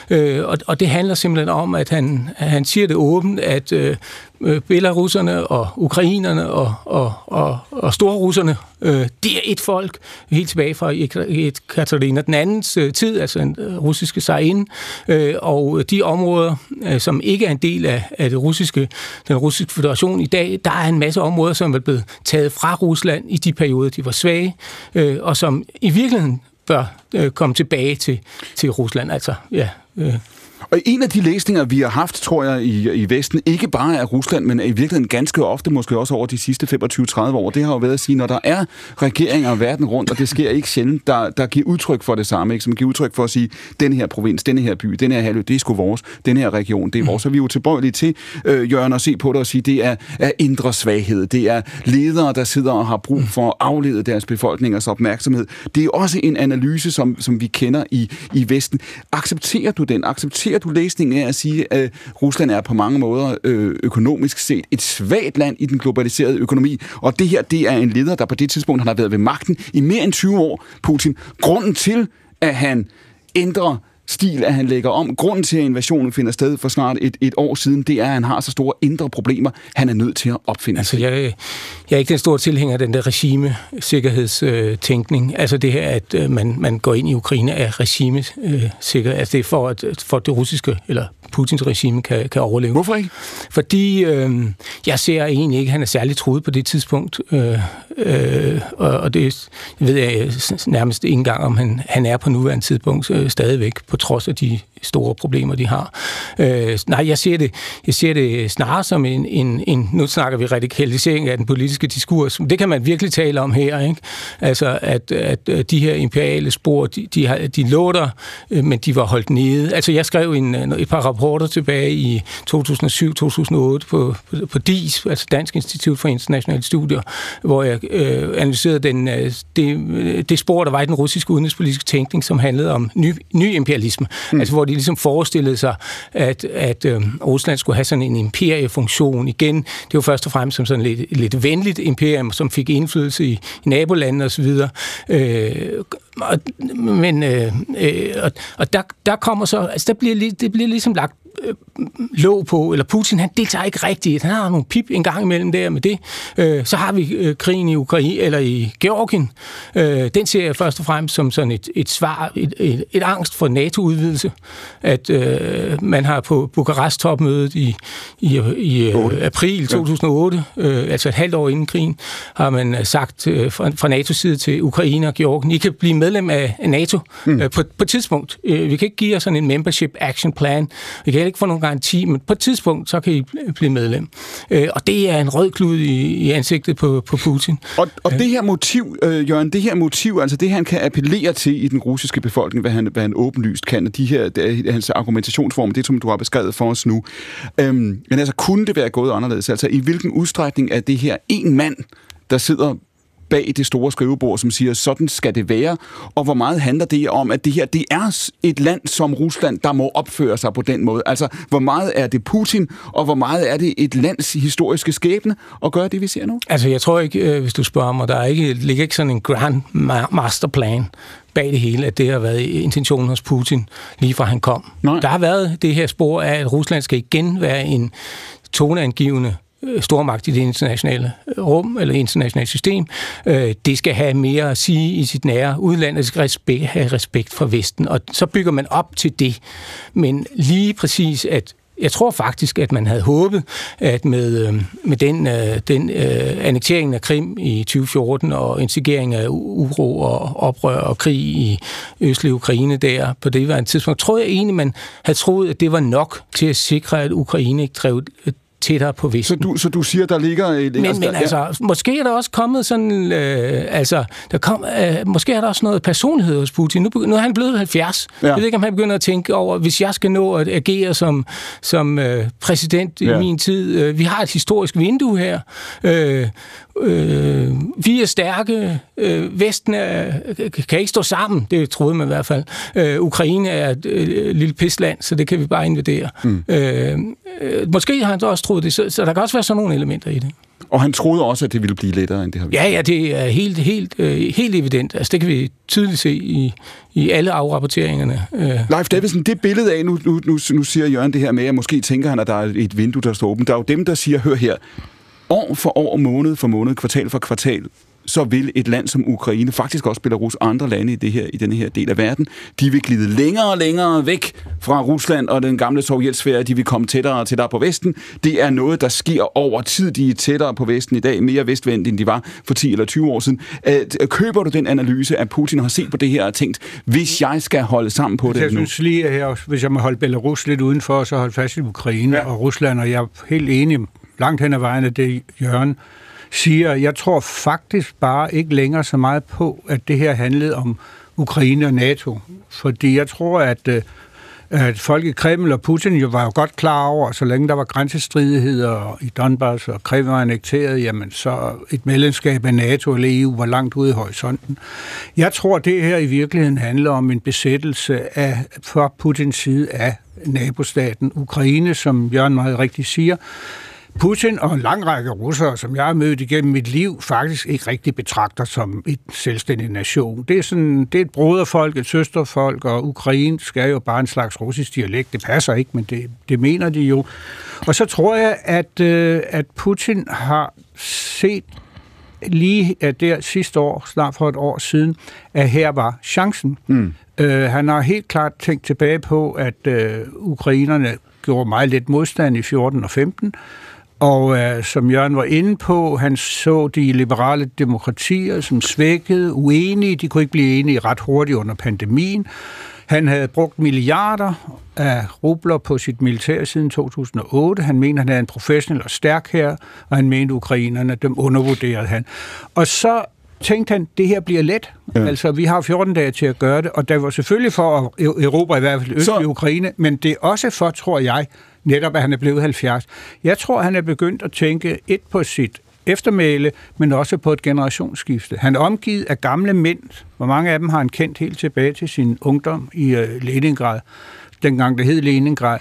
Øh, og, og det handler simpelthen om, at han, han siger det åbent, at øh, øh belarusserne og ukrainerne og, og, og, og storrusserne, øh, det er et folk, helt tilbage fra et Katarina den andens øh, tid, altså en øh, russiske sejrinde, øh, og de områder, øh, som ikke er en del af, af det russiske, den russiske federation i dag, der er en masse områder, som er blevet taget fra Rusland i de perioder, de var svage, øh, og som i virkeligheden bør øh, komme tilbage til, til Rusland. Altså, ja, øh. Og en af de læsninger, vi har haft, tror jeg, i, i Vesten, ikke bare af Rusland, men i virkeligheden ganske ofte, måske også over de sidste 25-30 år, det har jo været at sige, når der er regeringer verden rundt, og det sker ikke sjældent, der, der giver udtryk for det samme, ikke? som giver udtryk for at sige, den her provins, den her by, den her halvø, det er sgu vores, den her region, det er vores. Så vi er jo tilbøjelige til, øh, Jørgen, at se på det og sige, det er, er indre svaghed, det er ledere, der sidder og har brug for at aflede deres befolkningers opmærksomhed. Det er også en analyse, som, som vi kender i, i Vesten. Accepterer du den? Accepterer du læsningen af at sige, at øh, Rusland er på mange måder øh, økonomisk set et svagt land i den globaliserede økonomi, og det her, det er en leder, der på det tidspunkt han har været ved magten i mere end 20 år, Putin. Grunden til, at han ændrer stil, at han lægger om. Grunden til, at invasionen finder sted for snart et, et år siden, det er, at han har så store indre problemer, han er nødt til at opfinde. Altså, jeg, jeg er ikke den store tilhænger af den der regime-sikkerhedstænkning. Altså det her, at øh, man, man går ind i Ukraine af regimesikkerhed. Altså det er for, at for det russiske, eller Putins regime kan, kan overleve. Hvorfor ikke? Fordi øh, jeg ser egentlig ikke, at han er særlig truet på det tidspunkt. Øh, øh, og, og det ved jeg nærmest ikke engang, om han, han er på nuværende tidspunkt øh, stadigvæk, på trods af de store problemer, de har. Øh, nej, jeg ser, det, jeg ser det snarere som en, en, en... Nu snakker vi radikalisering af den politiske diskurs. Det kan man virkelig tale om her, ikke? Altså, at, at de her imperiale spor, de, de, har, de lå der, øh, men de var holdt nede. Altså, jeg skrev en, et par rapporter tilbage i 2007-2008 på, på, på DIS, altså Dansk Institut for Internationale Studier, hvor jeg øh, analyserede den, øh, det, det spor, der var i den russiske udenrigspolitiske tænkning, som handlede om ny, ny imperialisme. Mm. Altså, hvor de ligesom forestillede sig, at, at øh, Rusland skulle have sådan en imperiefunktion igen. Det var først og fremmest som sådan lidt, lidt venligt imperium, som fik indflydelse i, i nabolandene osv. Øh, og, men øh, øh, og, og der, der kommer så, altså der bliver, det bliver ligesom lagt øh, lå på, eller Putin, han deltager ikke rigtigt. Han har nogle pip en gang imellem der med det. Øh, så har vi øh, krigen i Ukraine, eller i Georgien. Øh, den ser jeg først og fremmest som sådan et, et svar, et, et, et angst for NATO-udvidelse. At øh, man har på Bukarest-topmødet i, i, i øh, april 2008, øh, altså et halvt år inden krigen, har man sagt øh, fra, fra NATO's side til Ukraine og Georgien, I kan blive medlem af NATO mm. øh, på, på et tidspunkt. Øh, vi kan ikke give jer sådan en membership action plan. Vi kan ikke få nogen garanti, men på et tidspunkt, så kan I blive medlem. Øh, og det er en rød klud i, i ansigtet på, på Putin. Og, og det her motiv, øh, Jørgen, det her motiv, altså det han kan appellere til i den russiske befolkning, hvad han, hvad han åbenlyst kan, og de her, det, hans argumentationsform, det som du har beskrevet for os nu. Øhm, men altså, kunne det være gået anderledes? Altså, i hvilken udstrækning er det her en mand, der sidder bag det store skrivebord, som siger, sådan skal det være, og hvor meget handler det om, at det her, det er et land som Rusland, der må opføre sig på den måde. Altså, hvor meget er det Putin, og hvor meget er det et lands historiske skæbne at gøre det, vi ser nu? Altså, jeg tror ikke, øh, hvis du spørger mig, der er ikke, ligger ikke sådan en grand masterplan bag det hele, at det har været intentionen hos Putin, lige fra han kom. Nej. Der har været det her spor af, at Rusland skal igen være en toneangivende Øh, stormagt i det internationale øh, rum eller internationale system. Øh, det skal have mere at sige i sit nære udland, det skal respekt, have respekt for Vesten, og så bygger man op til det. Men lige præcis, at jeg tror faktisk, at man havde håbet, at med, med den, den uh, annektering af Krim i 2014 og instigering af uro og oprør og krig i østlige Ukraine der på det var en tidspunkt, tror jeg egentlig, man havde troet, at det var nok til at sikre, at Ukraine ikke drev tættere på Vesten. Så du, så du siger, der ligger... Et, men, altså, men altså, ja. måske er der også kommet sådan... Øh, altså, der kom, øh, måske er der også noget personlighed hos Putin. Nu, nu er han blevet 70. Ja. Jeg ved ikke, om han begynder at tænke over, hvis jeg skal nå at agere som, som øh, præsident ja. i min tid. Øh, vi har et historisk vindue her. Øh, øh, vi er stærke. Øh, Vesten er, kan ikke stå sammen. Det troede man i hvert fald. Øh, Ukraine er et øh, lille pisland, så det kan vi bare invadere. Mm. Øh, øh, måske har han også troet det, så, så der kan også være sådan nogle elementer i det. Og han troede også, at det ville blive lettere, end det har været. Ja, ja, det er helt, helt, øh, helt evident. Altså, det kan vi tydeligt se i, i alle afrapporteringerne. Øh. Leif Davidsen, det billede af, nu, nu, nu, nu siger Jørgen det her med, at måske tænker han, at der er et vindue, der står åbent. Der er jo dem, der siger, hør her, år for år, måned for måned, kvartal for kvartal, så vil et land som Ukraine, faktisk også Belarus og andre lande i, det her, i denne her del af verden, de vil glide længere og længere væk fra Rusland og den gamle sovjetsfære, de vil komme tættere og tættere på Vesten. Det er noget, der sker over tid. De er tættere på Vesten i dag, mere vestvendt, end de var for 10 eller 20 år siden. Køber du den analyse, at Putin har set på det her og tænkt, hvis jeg skal holde sammen på det jeg synes lige, at jeg, hvis jeg må holde Belarus lidt udenfor, så holde fast i Ukraine ja. og Rusland, og jeg er helt enig langt hen ad vejen af det, Jørgen siger. Jeg tror faktisk bare ikke længere så meget på, at det her handlede om Ukraine og NATO. Fordi jeg tror, at, øh, at folk i Kreml og Putin jo var jo godt klar over, at så længe der var grænsestridigheder i Donbass og Krim var annekteret, jamen så et medlemskab af NATO eller EU var langt ude i horisonten. Jeg tror, at det her i virkeligheden handler om en besættelse af, fra Putins side af nabostaten Ukraine, som Jørgen meget rigtigt siger, Putin og en lang række russere, som jeg har mødt igennem mit liv, faktisk ikke rigtig betragter som et selvstændig nation. Det er, sådan, det er et broderfolk, et søsterfolk, og Ukraine skal jo bare en slags russisk dialekt. Det passer ikke, men det, det mener de jo. Og så tror jeg, at, øh, at Putin har set lige der sidste år, snart for et år siden, at her var chancen. Mm. Øh, han har helt klart tænkt tilbage på, at øh, ukrainerne gjorde meget lidt modstand i 14 og 15, og øh, som Jørgen var inde på, han så de liberale demokratier som svækkede, uenige. De kunne ikke blive enige ret hurtigt under pandemien. Han havde brugt milliarder af rubler på sit militær siden 2008. Han mente, han havde en professionel og stærk her, og han mente, ukrainerne, dem undervurderede han. Og så tænkte han, det her bliver let. Ja. Altså, vi har 14 dage til at gøre det, og der var selvfølgelig for at Europa i hvert fald øst i Ukraine, men det er også for, tror jeg, netop at han er blevet 70. Jeg tror, han er begyndt at tænke et på sit eftermæle, men også på et generationsskifte. Han er omgivet af gamle mænd. Hvor mange af dem har han kendt helt tilbage til sin ungdom i øh, Leningrad, dengang det hed Leningrad.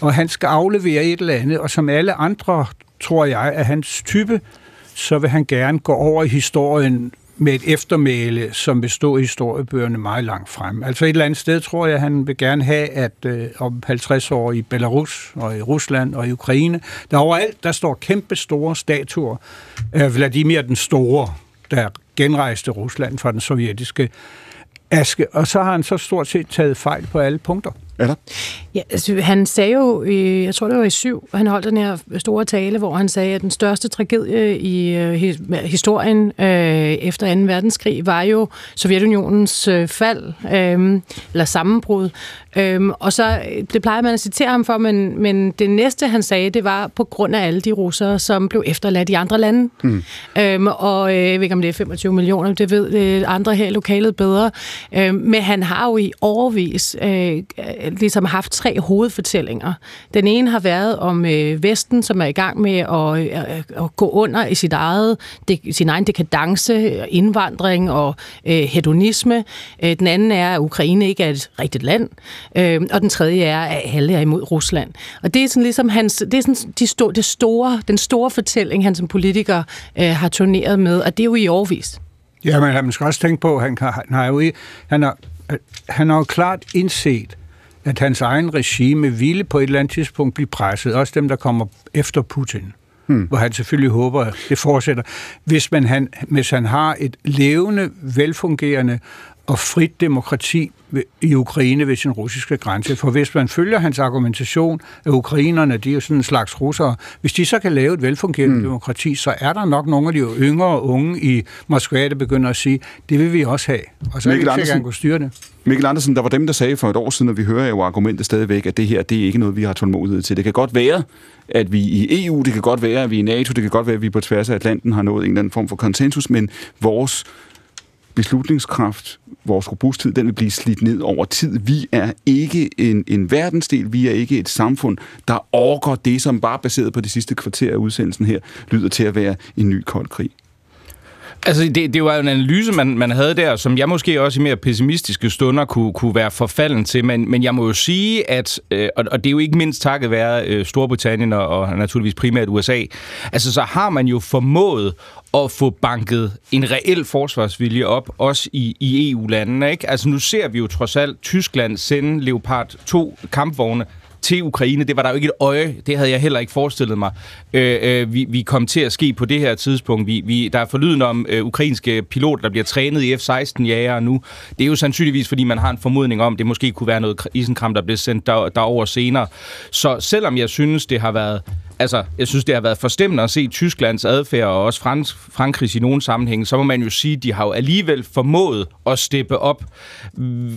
Og han skal aflevere et eller andet, og som alle andre, tror jeg, er hans type, så vil han gerne gå over i historien med et eftermæle, som vil stå i historiebøgerne meget langt frem. Altså et eller andet sted tror jeg, han vil gerne have, at øh, om 50 år i Belarus og i Rusland og i Ukraine, der overalt, der står kæmpe store statuer af Vladimir den Store, der genrejste Rusland fra den sovjetiske aske. Og så har han så stort set taget fejl på alle punkter. Eller? Ja, altså, han sagde jo, jeg tror det var i syv, han holdt den her store tale, hvor han sagde, at den største tragedie i øh, historien øh, efter 2. verdenskrig var jo Sovjetunionens øh, fald, øh, eller sammenbrud. Øh, og så, det plejer man at citere ham for, men, men det næste, han sagde, det var på grund af alle de russere, som blev efterladt i andre lande. Mm. Øh, og øh, jeg ved ikke, om det er 25 millioner, det ved øh, andre her i lokalet bedre. Øh, men han har jo i overvis øh, ligesom haft tre hovedfortællinger. Den ene har været om øh, Vesten, som er i gang med at, øh, at gå under i sit eget, de, sin egen dekadence, indvandring og øh, hedonisme. Øh, den anden er, at Ukraine ikke er et rigtigt land. Øh, og den tredje er, at alle er imod Rusland. Og det er sådan ligesom hans, det er sådan de sto, det store, den store fortælling, han som politiker øh, har turneret med, og det er jo i overvis. Ja, men man skal også tænke på, at han, kan, han har jo han har, han har jo klart indset, at hans egen regime ville på et eller andet tidspunkt blive presset, også dem, der kommer efter Putin. Hmm. Hvor han selvfølgelig håber, at det fortsætter. Hvis, man, han, hvis han har et levende, velfungerende og frit demokrati i Ukraine ved sin russiske grænse. For hvis man følger hans argumentation, at ukrainerne, de er jo sådan en slags russere, hvis de så kan lave et velfungerende mm. demokrati, så er der nok nogle af de yngre unge i Moskva, der begynder at sige, det vil vi også have. Og så Mikkel vil vi gerne kunne styre det. Mikkel Andersen, der var dem, der sagde for et år siden, og vi hører jo argumentet stadigvæk, at det her, det er ikke noget, vi har tålmodighed til. Det kan godt være, at vi i EU, det kan godt være, at vi i NATO, det kan godt være, at vi på tværs af Atlanten har nået en eller anden form for konsensus, men vores beslutningskraft, vores robusthed, den vil blive slidt ned over tid. Vi er ikke en, en verdensdel, vi er ikke et samfund, der overgår det, som bare baseret på det sidste kvarter af udsendelsen her, lyder til at være en ny kold krig. Altså, det, det var jo en analyse, man, man havde der, som jeg måske også i mere pessimistiske stunder kunne, kunne være forfalden til, men, men jeg må jo sige, at, øh, og, og det er jo ikke mindst takket være øh, Storbritannien og, og naturligvis primært USA, altså så har man jo formået at få banket en reel forsvarsvilje op, også i, i EU-landene. Ikke? Altså nu ser vi jo trods alt Tyskland sende Leopard 2 kampvogne til Ukraine. Det var der jo ikke et øje. Det havde jeg heller ikke forestillet mig. Øh, øh, vi, vi kom til at ske på det her tidspunkt. Vi, vi, der er forlyden om øh, ukrainske piloter, der bliver trænet i F-16-jager nu. Det er jo sandsynligvis, fordi man har en formodning om, det måske kunne være noget isenkram, der bliver sendt der, derover senere. Så selvom jeg synes, det har været altså, jeg synes, det har været forstemmende at se Tysklands adfærd og også Frank- Frankrigs i nogle sammenhænge, så må man jo sige, de har jo alligevel formået at steppe op.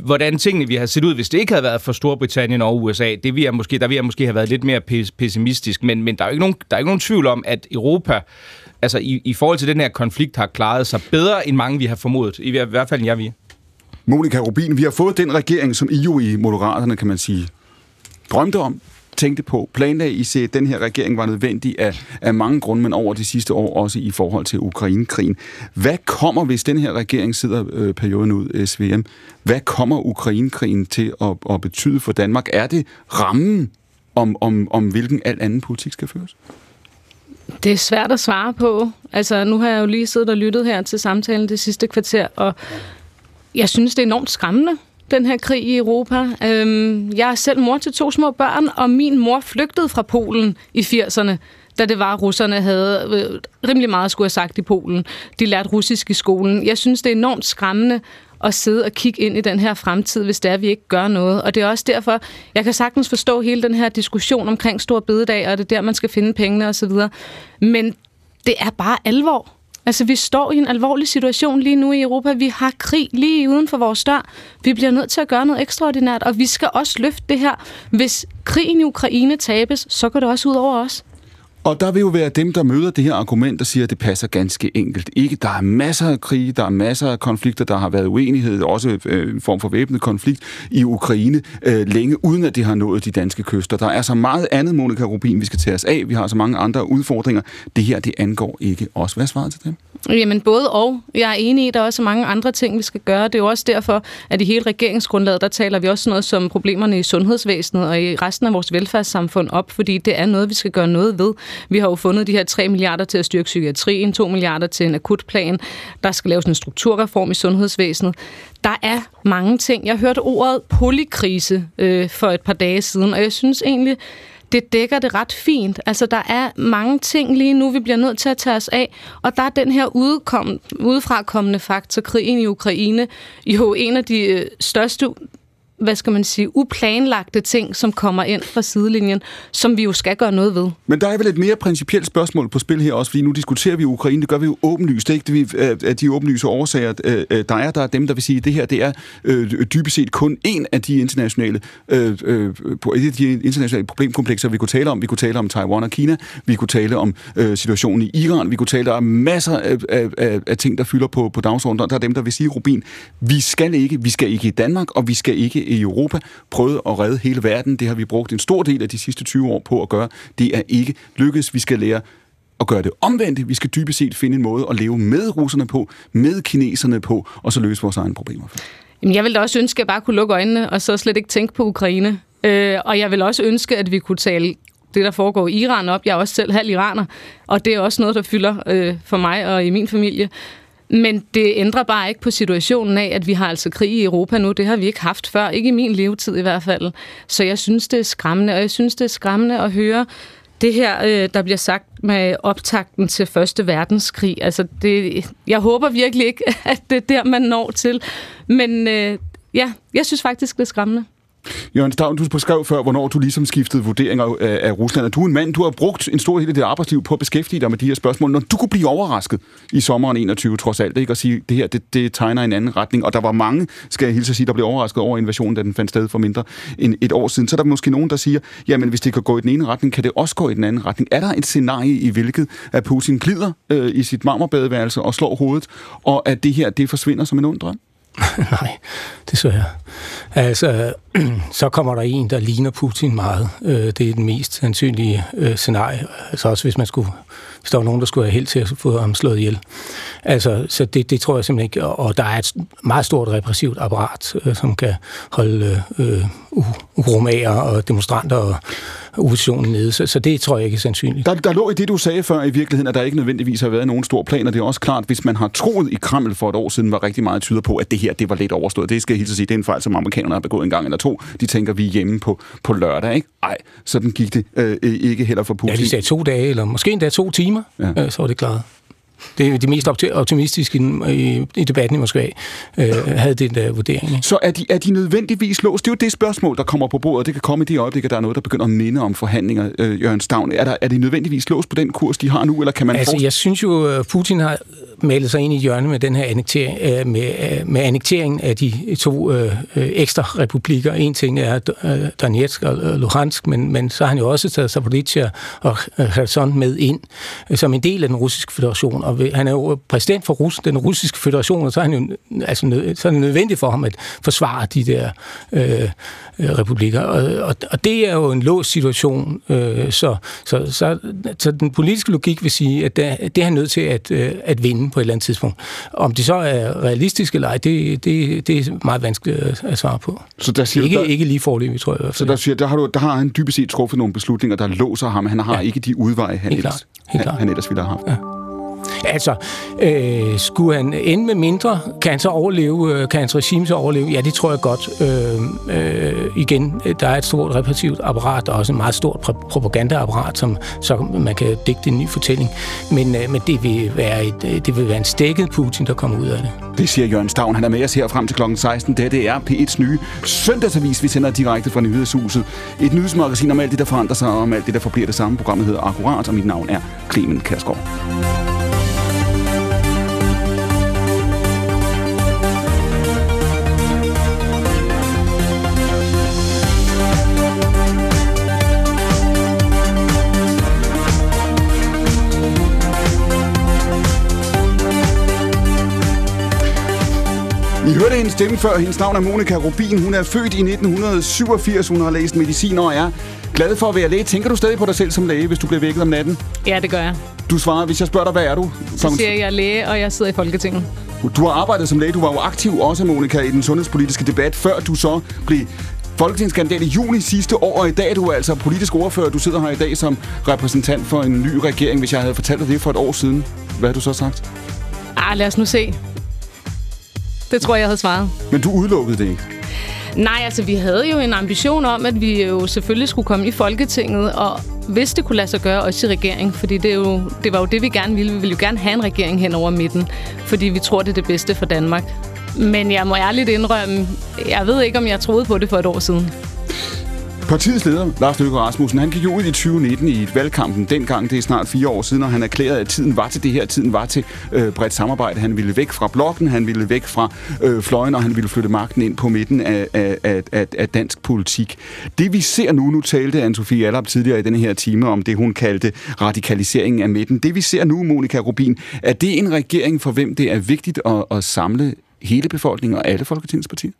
Hvordan tingene vi har set ud, hvis det ikke havde været for Storbritannien og USA, det vil jeg måske, der vi jeg måske have været lidt mere pessimistisk, men, men der, er jo ikke nogen, der er ikke nogen tvivl om, at Europa altså i, i forhold til den her konflikt har klaret sig bedre end mange vi har formodet, i hvert fald end jeg vi. Monika Rubin, vi har fået den regering, som I jo i Moderaterne, kan man sige, drømte om, tænkte på, planlagde I se, at den her regering var nødvendig af, af mange grunde, men over de sidste år også i forhold til Ukrainekrigen. Hvad kommer, hvis den her regering sidder øh, perioden ud, øh, SVM, hvad kommer Ukrainekrigen til at, at betyde for Danmark? Er det rammen om, om, om hvilken alt anden politik skal føres? Det er svært at svare på. Altså, nu har jeg jo lige siddet og lyttet her til samtalen det sidste kvarter, og jeg synes, det er enormt skræmmende, den her krig i Europa. Øhm, jeg er selv mor til to små børn, og min mor flygtede fra Polen i 80'erne da det var, at russerne havde øh, rimelig meget skulle have sagt i Polen. De lærte russisk i skolen. Jeg synes, det er enormt skræmmende at sidde og kigge ind i den her fremtid, hvis det er, at vi ikke gør noget. Og det er også derfor, jeg kan sagtens forstå hele den her diskussion omkring stor bededag, og det er der, man skal finde pengene osv. Men det er bare alvor. Altså, vi står i en alvorlig situation lige nu i Europa. Vi har krig lige uden for vores dør. Vi bliver nødt til at gøre noget ekstraordinært, og vi skal også løfte det her. Hvis krigen i Ukraine tabes, så går det også ud over os. Og der vil jo være dem, der møder det her argument og siger, at det passer ganske enkelt ikke. Der er masser af krige, der er masser af konflikter, der har været uenighed, også øh, en form for væbnet konflikt i Ukraine øh, længe, uden at det har nået de danske kyster. Der er så meget andet, Monika Rubin, vi skal tage os af. Vi har så mange andre udfordringer. Det her, det angår ikke os. Hvad svarer til dem? Jamen både og. Jeg er enig i, at der er også mange andre ting, vi skal gøre. Det er jo også derfor, at i hele regeringsgrundlaget, der taler vi også noget som problemerne i sundhedsvæsenet og i resten af vores velfærdssamfund op, fordi det er noget, vi skal gøre noget ved. Vi har jo fundet de her 3 milliarder til at styrke psykiatrien, 2 milliarder til en akutplan. Der skal laves en strukturreform i sundhedsvæsenet. Der er mange ting. Jeg hørte ordet polykrise øh, for et par dage siden, og jeg synes egentlig, det dækker det ret fint. Altså, der er mange ting lige nu, vi bliver nødt til at tage os af, og der er den her udkom, udefrakommende faktor, krigen i Ukraine, jo en af de øh, største hvad skal man sige, uplanlagte ting, som kommer ind fra sidelinjen, som vi jo skal gøre noget ved. Men der er vel et mere principielt spørgsmål på spil her også, fordi nu diskuterer vi Ukraine, det gør vi jo åbenlyst, ikke? Det er øh, de åbenlyse årsager, øh, øh, der er, der er dem, der vil sige, at det her det er øh, dybest set kun en af de internationale, øh, øh, de internationale problemkomplekser, vi kunne tale om. Vi kunne tale om Taiwan og Kina, vi kunne tale om øh, situationen i Iran, vi kunne tale om masser af, af, af, af ting, der fylder på, på dagsordenen. Der er dem, der vil sige, Rubin, vi skal ikke, vi skal ikke i Danmark, og vi skal ikke i Europa prøvet at redde hele verden. Det har vi brugt en stor del af de sidste 20 år på at gøre. Det er ikke lykkedes. Vi skal lære at gøre det omvendt. Vi skal dybest set finde en måde at leve med russerne på, med kineserne på, og så løse vores egne problemer. Jamen, jeg ville da også ønske, at jeg bare kunne lukke øjnene, og så slet ikke tænke på Ukraine. Øh, og jeg vil også ønske, at vi kunne tale det, der foregår i Iran op. Jeg er også selv halv iraner, og det er også noget, der fylder øh, for mig og i min familie. Men det ændrer bare ikke på situationen af, at vi har altså krig i Europa nu. Det har vi ikke haft før, ikke i min levetid i hvert fald. Så jeg synes, det er skræmmende, og jeg synes, det er skræmmende at høre det her, øh, der bliver sagt med optakten til Første Verdenskrig. Altså, det, jeg håber virkelig ikke, at det er der, man når til. Men øh, ja, jeg synes faktisk, det er skræmmende. Jørgen Stavn, du beskrev før, hvornår du ligesom skiftede vurderinger af, af Rusland. du er en mand, du har brugt en stor del af dit arbejdsliv på at beskæftige dig med de her spørgsmål. Når du kunne blive overrasket i sommeren 21, trods alt, ikke? og sige, det her, det, det tegner en anden retning. Og der var mange, skal jeg hilse at sige, der blev overrasket over invasionen, da den fandt sted for mindre end et år siden. Så er der måske nogen, der siger, jamen hvis det kan gå i den ene retning, kan det også gå i den anden retning. Er der et scenarie, i hvilket at Putin glider øh, i sit marmorbadeværelse og slår hovedet, og at det her, det forsvinder som en ond drøm? Nej, desværre. Altså, så kommer der en, der ligner Putin meget. Øh, det er den mest sandsynlige øh, scenarie. Altså også hvis man skulle, hvis der var nogen, der skulle have held til at få ham slået ihjel. Altså, så det, det tror jeg simpelthen ikke. Og der er et meget stort repressivt apparat, øh, som kan holde øh, uromager og demonstranter og, oppositionen nede. Så, så det tror jeg ikke er sandsynligt. Der, der lå i det, du sagde før i virkeligheden, at der ikke nødvendigvis har været nogen stor plan, og det er også klart, hvis man har troet i Kreml for et år siden, var rigtig meget tyder på, at det her det var lidt overstået. Det skal jeg helt sige, det er en fejl, som amerikanerne har begået en gang eller to. De tænker, vi er hjemme på, på lørdag, ikke? Ej, sådan gik det øh, ikke heller for Putin. Ja, de sagde to dage, eller måske endda to timer, ja. øh, så var det klart. Det er de mest optimistiske i, i debatten i Moskva, øh, havde den der vurdering. Ikke? Så er de, er de nødvendigvis låst? Det er jo det spørgsmål, der kommer på bordet. Det kan komme i de øjeblikke, der er noget, der begynder at minde om forhandlinger, øh, Jørgen Stavn. Er, der, er de nødvendigvis låst på den kurs, de har nu, eller kan man altså, jeg synes jo, at Putin har malet sig ind i hjørnet med den her annektering, øh, med, øh, med annekteringen af de to øh, ekstra republikker. En ting er Donetsk og Luhansk, men, men så har han jo også taget Zaporizhia og Kherson med ind som en del af den russiske federation. Og han er jo præsident for Rus, den russiske federation, og så er, han jo, altså, nød, så er det nødvendigt for ham at forsvare de der øh, republikker. Og, og, og det er jo en låst situation. Øh, så, så, så, så den politiske logik vil sige, at det, det er han nødt til at, at vinde på et eller andet tidspunkt. Om det så er realistisk eller ej, det, det, det er meget vanskeligt at svare på. Så der siger ikke, der, ikke lige forløbig, tror jeg. Så der, siger, der, har du, der har han dybest set truffet nogle beslutninger, der låser ham. Han har ja. ikke de udveje, han, ellers, han, han ellers ville have haft. Ja. Altså, øh, skulle han ende med mindre, kan han så overleve, øh, kan hans regime så overleve? Ja, det tror jeg godt. Øh, øh, igen, der er et stort repressivt apparat, og også et meget stort propagandaapparat, som så man kan digte en ny fortælling. Men, øh, men det, vil være et, øh, det vil være en stækket Putin, der kommer ud af det. Det siger Jørgen Stavn. Han er med os her frem til kl. 16. Det er P1's nye søndagsavis, vi sender direkte fra Nyhedshuset. Et nyhedsmagasin om alt det, der forandrer sig, og om alt det, der forbliver det samme. Programmet hedder Akkurat, og mit navn er Clemen Kærsgaard. Hørte hendes stemme før. Hendes navn er Monika Rubin. Hun er født i 1987. Hun har læst medicin og er glad for at være læge. Tænker du stadig på dig selv som læge, hvis du bliver vækket om natten? Ja, det gør jeg. Du svarer, hvis jeg spørger dig, hvad er du? Så siger jeg, jeg er læge, og jeg sidder i Folketinget. Du har arbejdet som læge. Du var jo aktiv også, Monika, i den sundhedspolitiske debat, før du så blev folketingskandidat i juni sidste år, og i dag er du altså politisk ordfører. Du sidder her i dag som repræsentant for en ny regering. Hvis jeg havde fortalt dig det for et år siden, hvad har du så sagt? Ah, lad os nu se. Det tror jeg, jeg havde svaret. Men du udelukkede det ikke? Nej, altså vi havde jo en ambition om, at vi jo selvfølgelig skulle komme i Folketinget, og hvis det kunne lade sig gøre, også i regering, fordi det, er jo, det var jo det, vi gerne ville. Vi ville jo gerne have en regering hen over midten, fordi vi tror, det er det bedste for Danmark. Men jeg må ærligt indrømme, jeg ved ikke, om jeg troede på det for et år siden. Partiets leder, Lars Løkke Rasmussen, han gik jo ud i 2019 i et valgkampen dengang, det er snart fire år siden, og han erklærede, at tiden var til det her, tiden var til øh, bredt samarbejde. Han ville væk fra blokken, han ville væk fra øh, fløjen, og han ville flytte magten ind på midten af, af, af, af, af dansk politik. Det vi ser nu, nu talte Anne-Sophie Allap tidligere i denne her time om det, hun kaldte radikaliseringen af midten. Det vi ser nu, Monika Rubin, er det en regering, for hvem det er vigtigt at, at samle hele befolkningen og alle Folketingets partier?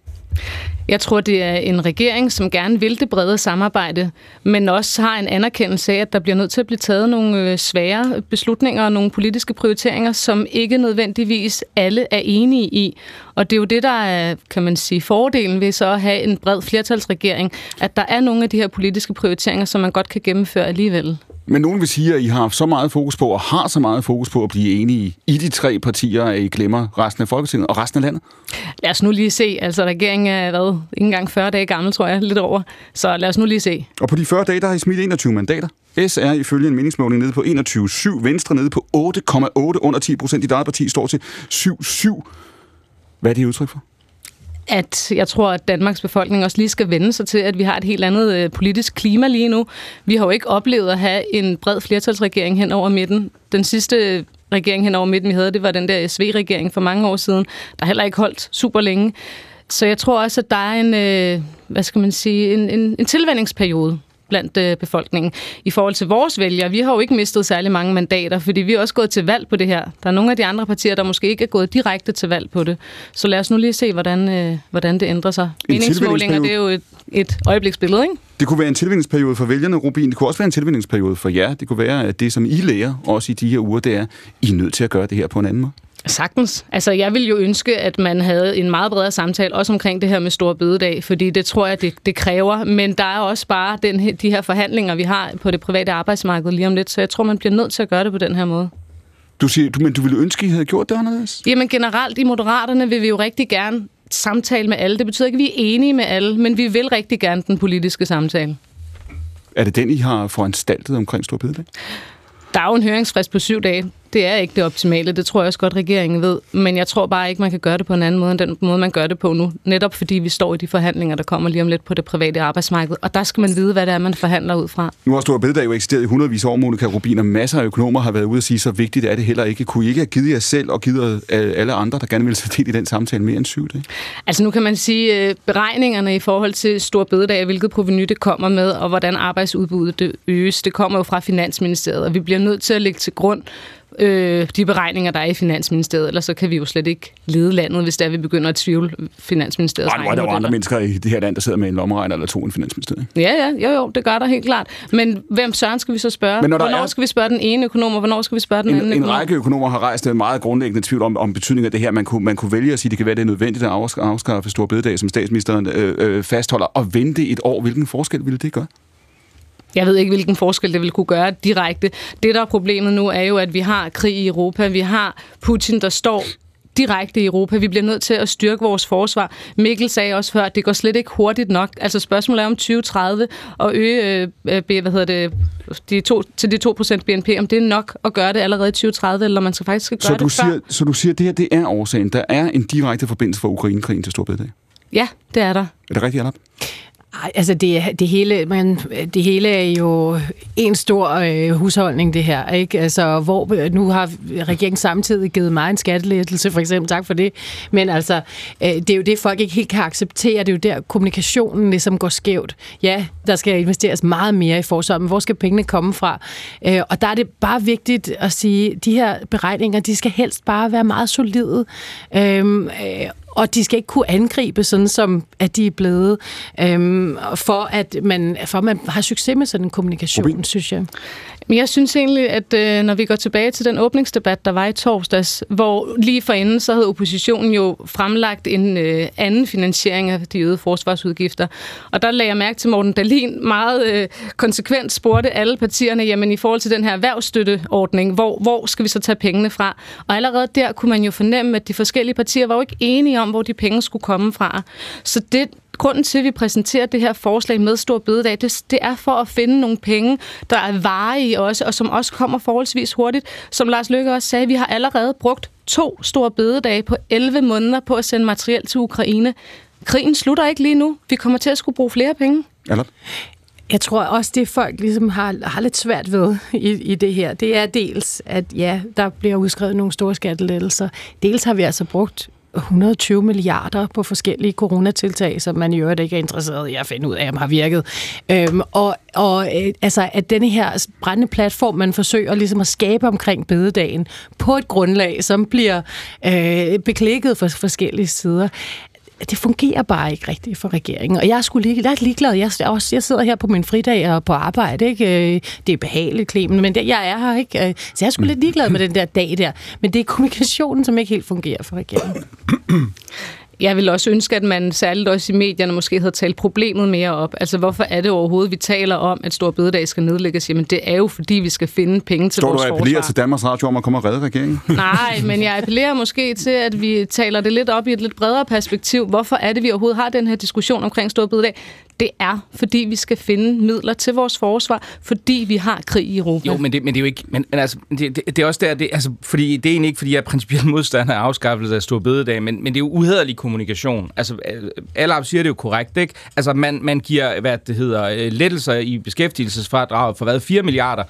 Jeg tror, det er en regering, som gerne vil det brede samarbejde, men også har en anerkendelse af, at der bliver nødt til at blive taget nogle øh, svære beslutninger og nogle politiske prioriteringer, som ikke nødvendigvis alle er enige i. Og det er jo det, der er, kan man sige, fordelen ved så at have en bred flertalsregering, at der er nogle af de her politiske prioriteringer, som man godt kan gennemføre alligevel. Men nogen vil sige, at I har haft så meget fokus på, og har så meget fokus på at blive enige i de tre partier, at I glemmer resten af Folketinget og resten af landet? Lad os nu lige se. Altså, regeringen er hvad, ikke engang 40 dage gammel, tror jeg, lidt over. Så lad os nu lige se. Og på de 40 dage, der har I smidt 21 mandater. S er ifølge en meningsmåling nede på 21,7. Venstre nede på 8,8 under 10 procent. Dit eget parti står til 7,7. Hvad er det udtryk for? At jeg tror, at Danmarks befolkning også lige skal vende sig til, at vi har et helt andet øh, politisk klima lige nu. Vi har jo ikke oplevet at have en bred flertalsregering hen over midten. Den sidste øh, regering hen over midten, vi havde, det var den der SV-regering for mange år siden, der heller ikke holdt super længe. Så jeg tror også, at der er en, øh, hvad skal man sige, en, en, en tilvændingsperiode blandt øh, befolkningen. I forhold til vores vælgere, vi har jo ikke mistet særlig mange mandater, fordi vi er også gået til valg på det her. Der er nogle af de andre partier, der måske ikke er gået direkte til valg på det. Så lad os nu lige se, hvordan, øh, hvordan det ændrer sig. Meningsmålinger, det er jo et, et øjebliksbillede, ikke? Det kunne være en tilvændingsperiode for vælgerne, Rubin. Det kunne også være en tilvændingsperiode for jer. Det kunne være, at det, som I lærer, også i de her uger, det er, I er nødt til at gøre det her på en anden måde. Sagtens. Altså, jeg vil jo ønske, at man havde en meget bredere samtale, også omkring det her med stor bededag, fordi det tror jeg, det, det kræver. Men der er også bare den, de her forhandlinger, vi har på det private arbejdsmarked lige om lidt, så jeg tror, man bliver nødt til at gøre det på den her måde. Du siger, du, men du ville ønske, at I havde gjort det anderledes? Jamen generelt i Moderaterne vil vi jo rigtig gerne samtale med alle. Det betyder ikke, at vi er enige med alle, men vi vil rigtig gerne den politiske samtale. Er det den, I har foranstaltet omkring Stor Bededag? Der er jo en høringsfrist på syv dage. Det er ikke det optimale, det tror jeg også godt, regeringen ved. Men jeg tror bare ikke, man kan gøre det på en anden måde, end den måde, man gør det på nu. Netop fordi vi står i de forhandlinger, der kommer lige om lidt på det private arbejdsmarked. Og der skal man vide, hvad det er, man forhandler ud fra. Nu har Stor Bededag jo eksisteret i hundredvis af år, Monika Rubin, og masser af økonomer har været ude og sige, så vigtigt er det heller ikke. Kunne I ikke have givet jer selv og givet alle andre, der gerne vil sætte i den samtale mere end syv dage? Altså nu kan man sige, øh, beregningerne i forhold til Stor Bededag, hvilket proveny det kommer med, og hvordan arbejdsudbuddet det øges, det kommer jo fra Finansministeriet, og vi bliver nødt til at lægge til grund øh, de beregninger, der er i Finansministeriet, ellers så kan vi jo slet ikke lede landet, hvis der vi begynder at tvivle Finansministeriet. Nej, er der jo andre mennesker i det her land, der sidder med en lommeregner eller to i Finansministeriet. Ja, ja, jo, jo, det gør der helt klart. Men hvem søren skal vi så spørge? Men når hvornår er... skal vi spørge den ene økonom, og hvornår skal vi spørge den en, anden En økonom? række økonomer har rejst en meget grundlæggende tvivl om, om betydningen af det her. Man kunne, man kunne vælge at sige, at det kan være, det er nødvendigt at afskaffe Stor Bededag, som statsministeren øh, øh, fastholder, og vente et år. Hvilken forskel ville det gøre? Jeg ved ikke, hvilken forskel det vil kunne gøre direkte. Det, der er problemet nu, er jo, at vi har krig i Europa. Vi har Putin, der står direkte i Europa. Vi bliver nødt til at styrke vores forsvar. Mikkel sagde også før, at det går slet ikke hurtigt nok. Altså spørgsmålet er om 2030 og øge øh, hvad hedder det, de to, til de 2% BNP, om det er nok at gøre det allerede i 2030, eller man skal faktisk gøre så det du før. siger, Så du siger, at det her det er årsagen. Der er en direkte forbindelse fra Ukrainekrigen til Storbededag? Ja, det er der. Er det rigtigt, Alap? Ej, altså det, det, hele, man, det hele er jo en stor øh, husholdning, det her. Ikke? Altså, hvor, nu har regeringen samtidig givet mig en skattelettelse, for eksempel. Tak for det. Men altså, øh, det er jo det, folk ikke helt kan acceptere. Det er jo der, kommunikationen ligesom går skævt. Ja, der skal investeres meget mere i forsvaret, men hvor skal pengene komme fra? Øh, og der er det bare vigtigt at sige, at de her beregninger, de skal helst bare være meget solide. Øhm, øh, øh, og de skal ikke kunne angribe, sådan som at de er blevet, øhm, for, at man, for at man har succes med sådan en kommunikation, Robin. synes jeg. Men jeg synes egentlig, at øh, når vi går tilbage til den åbningsdebat, der var i torsdags, hvor lige forinden så havde oppositionen jo fremlagt en øh, anden finansiering af de øgede forsvarsudgifter. Og der lagde jeg mærke til Morten Dalin meget øh, konsekvent spurgte alle partierne, jamen i forhold til den her erhvervsstøtteordning, hvor, hvor skal vi så tage pengene fra? Og allerede der kunne man jo fornemme, at de forskellige partier var jo ikke enige om, hvor de penge skulle komme fra. Så det, grunden til, at vi præsenterer det her forslag med stor bededag, det, det er for at finde nogle penge, der er varige også, og som også kommer forholdsvis hurtigt. Som Lars Løkke også sagde, vi har allerede brugt to store bededage på 11 måneder på at sende materiel til Ukraine. Krigen slutter ikke lige nu. Vi kommer til at skulle bruge flere penge. Eller? Jeg tror også, det folk ligesom har, har lidt svært ved i, i det her, det er dels, at ja, der bliver udskrevet nogle store skattelettelser. Dels har vi altså brugt 120 milliarder på forskellige coronatiltag, som man i øvrigt ikke er interesseret i at finde ud af, om har virket. Øhm, og og øh, altså, at denne her brændende platform, man forsøger ligesom at skabe omkring bededagen, på et grundlag, som bliver øh, beklikket fra forskellige sider, det fungerer bare ikke rigtigt for regeringen. Og jeg er sgu lige, jeg er ligeglad. Jeg, også, jeg sidder her på min fridag og på arbejde. Ikke? Det er behageligt, Clemen, men det, jeg er her ikke. Så jeg er sgu lidt ligeglad med den der dag der. Men det er kommunikationen, som ikke helt fungerer for regeringen. Jeg vil også ønske, at man særligt også i medierne måske havde talt problemet mere op. Altså, hvorfor er det overhovedet, vi taler om, at Stor Bededag skal nedlægges? Jamen, det er jo, fordi vi skal finde penge til Står vores forsvar. Står du og appellerer til Danmarks Radio om at komme og redde regeringen? Nej, men jeg appellerer måske til, at vi taler det lidt op i et lidt bredere perspektiv. Hvorfor er det, vi overhovedet har den her diskussion omkring Stor Bededag? Det er, fordi vi skal finde midler til vores forsvar, fordi vi har krig i Europa. Jo, men det, men det er jo ikke... Men, men altså, det, det, det, er også der... Det, altså, fordi, det er egentlig ikke, fordi jeg er principielt modstander af afskaffelse af Stor Bededag, men, men det er jo uhederlig kommunikation. Altså, øh, alle siger det jo korrekt, ikke? Altså, man, man giver, hvad det hedder, øh, lettelser i beskæftigelsesfradraget for hvad? 4 milliarder.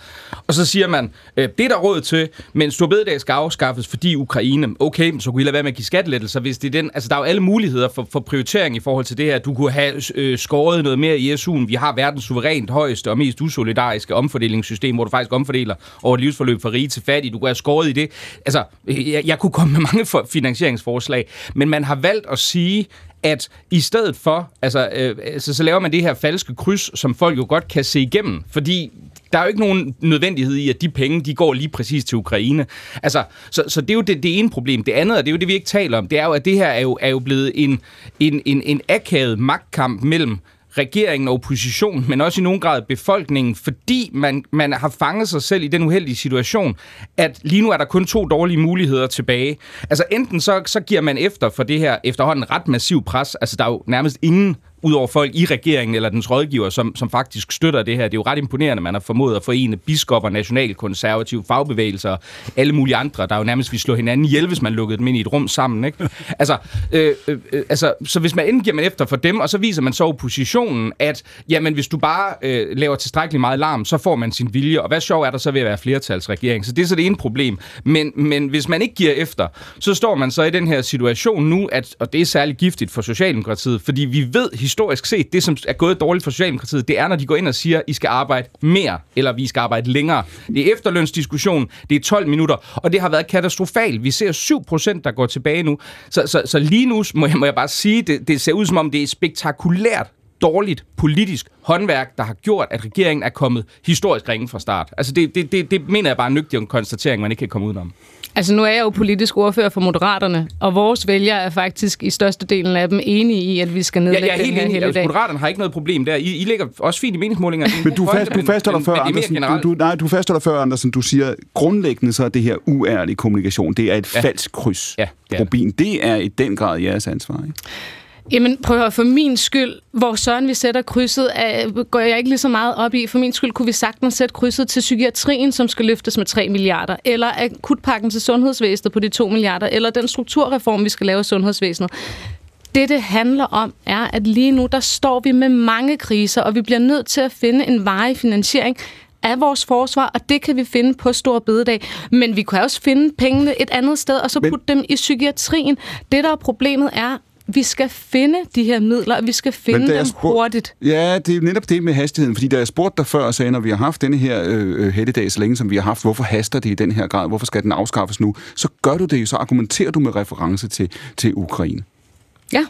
Og så siger man, øh, det er der råd til, men Storbededag skal afskaffes, fordi Ukraine... Okay, så kunne I lade være med at give skattelettelser, hvis det er den... Altså, der er jo alle muligheder for, for prioritering i forhold til det her. Du kunne have øh, skåret noget mere i SU'en. Vi har verdens suverænt højeste og mest usolidariske omfordelingssystem, hvor du faktisk omfordeler over et livsforløb fra rige til fattige. Du kunne have skåret i det. Altså, jeg, jeg kunne komme med mange finansieringsforslag, men man har valgt valgt at sige, at i stedet for, altså, øh, altså, så laver man det her falske kryds, som folk jo godt kan se igennem, fordi der er jo ikke nogen nødvendighed i, at de penge, de går lige præcis til Ukraine. Altså, så, så det er jo det, det ene problem. Det andet, og det er jo det, vi ikke taler om, det er jo, at det her er jo, er jo blevet en, en, en, en akavet magtkamp mellem regeringen og oppositionen, men også i nogen grad befolkningen, fordi man, man har fanget sig selv i den uheldige situation, at lige nu er der kun to dårlige muligheder tilbage. Altså enten så, så giver man efter for det her efterhånden ret massiv pres, altså der er jo nærmest ingen udover folk i regeringen eller dens rådgiver, som, som faktisk støtter det her. Det er jo ret imponerende, man har formået at forene biskopper, nationalkonservative, fagbevægelser, alle mulige andre, der jo nærmest vil slå hinanden ihjel, hvis man lukkede dem ind i et rum sammen. Ikke? Altså, øh, øh, altså, så hvis man enten giver man efter for dem, og så viser man så oppositionen, at jamen, hvis du bare øh, laver tilstrækkeligt meget larm, så får man sin vilje. Og hvad sjov er der så ved at være flertalsregering? Så det er så det ene problem. Men, men hvis man ikke giver efter, så står man så i den her situation nu, at, og det er særligt giftigt for Socialdemokratiet, fordi vi ved historisk historisk set, det som er gået dårligt for Socialdemokratiet, det er, når de går ind og siger, I skal arbejde mere, eller vi skal arbejde længere. Det er efterlønsdiskussion, det er 12 minutter, og det har været katastrofalt. Vi ser 7 procent, der går tilbage nu. Så, så, så lige nu må jeg, må jeg bare sige, det, det ser ud som om, det er spektakulært dårligt politisk håndværk, der har gjort, at regeringen er kommet historisk ringe fra start. Altså det, det, det, det mener jeg bare er en nøgtig konstatering, man ikke kan komme udenom. Altså nu er jeg jo politisk ordfører for Moderaterne, og vores vælgere er faktisk i størstedelen af dem enige i, at vi skal nedlægge ja, jeg er helt den her enig. Altså, Moderaterne har ikke noget problem der. I, I ligger også fint i meningsmålinger. Men du, fast, du fastholder før, Andersen, du, du, nej, du fastholder før, Andersen, du siger, grundlæggende så er det her uærlig kommunikation. Det er et ja. falsk kryds. Ja, det er. Rubin, det er i den grad jeres ansvar, ikke? Jamen prøv at høre, for min skyld, hvor søren vi sætter krydset, af, går jeg ikke lige så meget op i. For min skyld kunne vi sagtens sætte krydset til psykiatrien, som skal løftes med 3 milliarder, eller akutpakken til sundhedsvæsenet på de 2 milliarder, eller den strukturreform, vi skal lave af sundhedsvæsenet. Det, det handler om, er, at lige nu, der står vi med mange kriser, og vi bliver nødt til at finde en varig finansiering af vores forsvar, og det kan vi finde på Stor Bededag. Men vi kan også finde pengene et andet sted, og så putte Men... dem i psykiatrien. Det, der er problemet, er, vi skal finde de her midler, og vi skal finde dem spurgt, hurtigt. Ja, det er netop det med hastigheden, fordi da jeg spurgte dig før og sagde, når vi har haft denne her øh, helligdag så længe, som vi har haft, hvorfor haster det i den her grad, hvorfor skal den afskaffes nu, så gør du det, så argumenterer du med reference til, til Ukraine. Ja.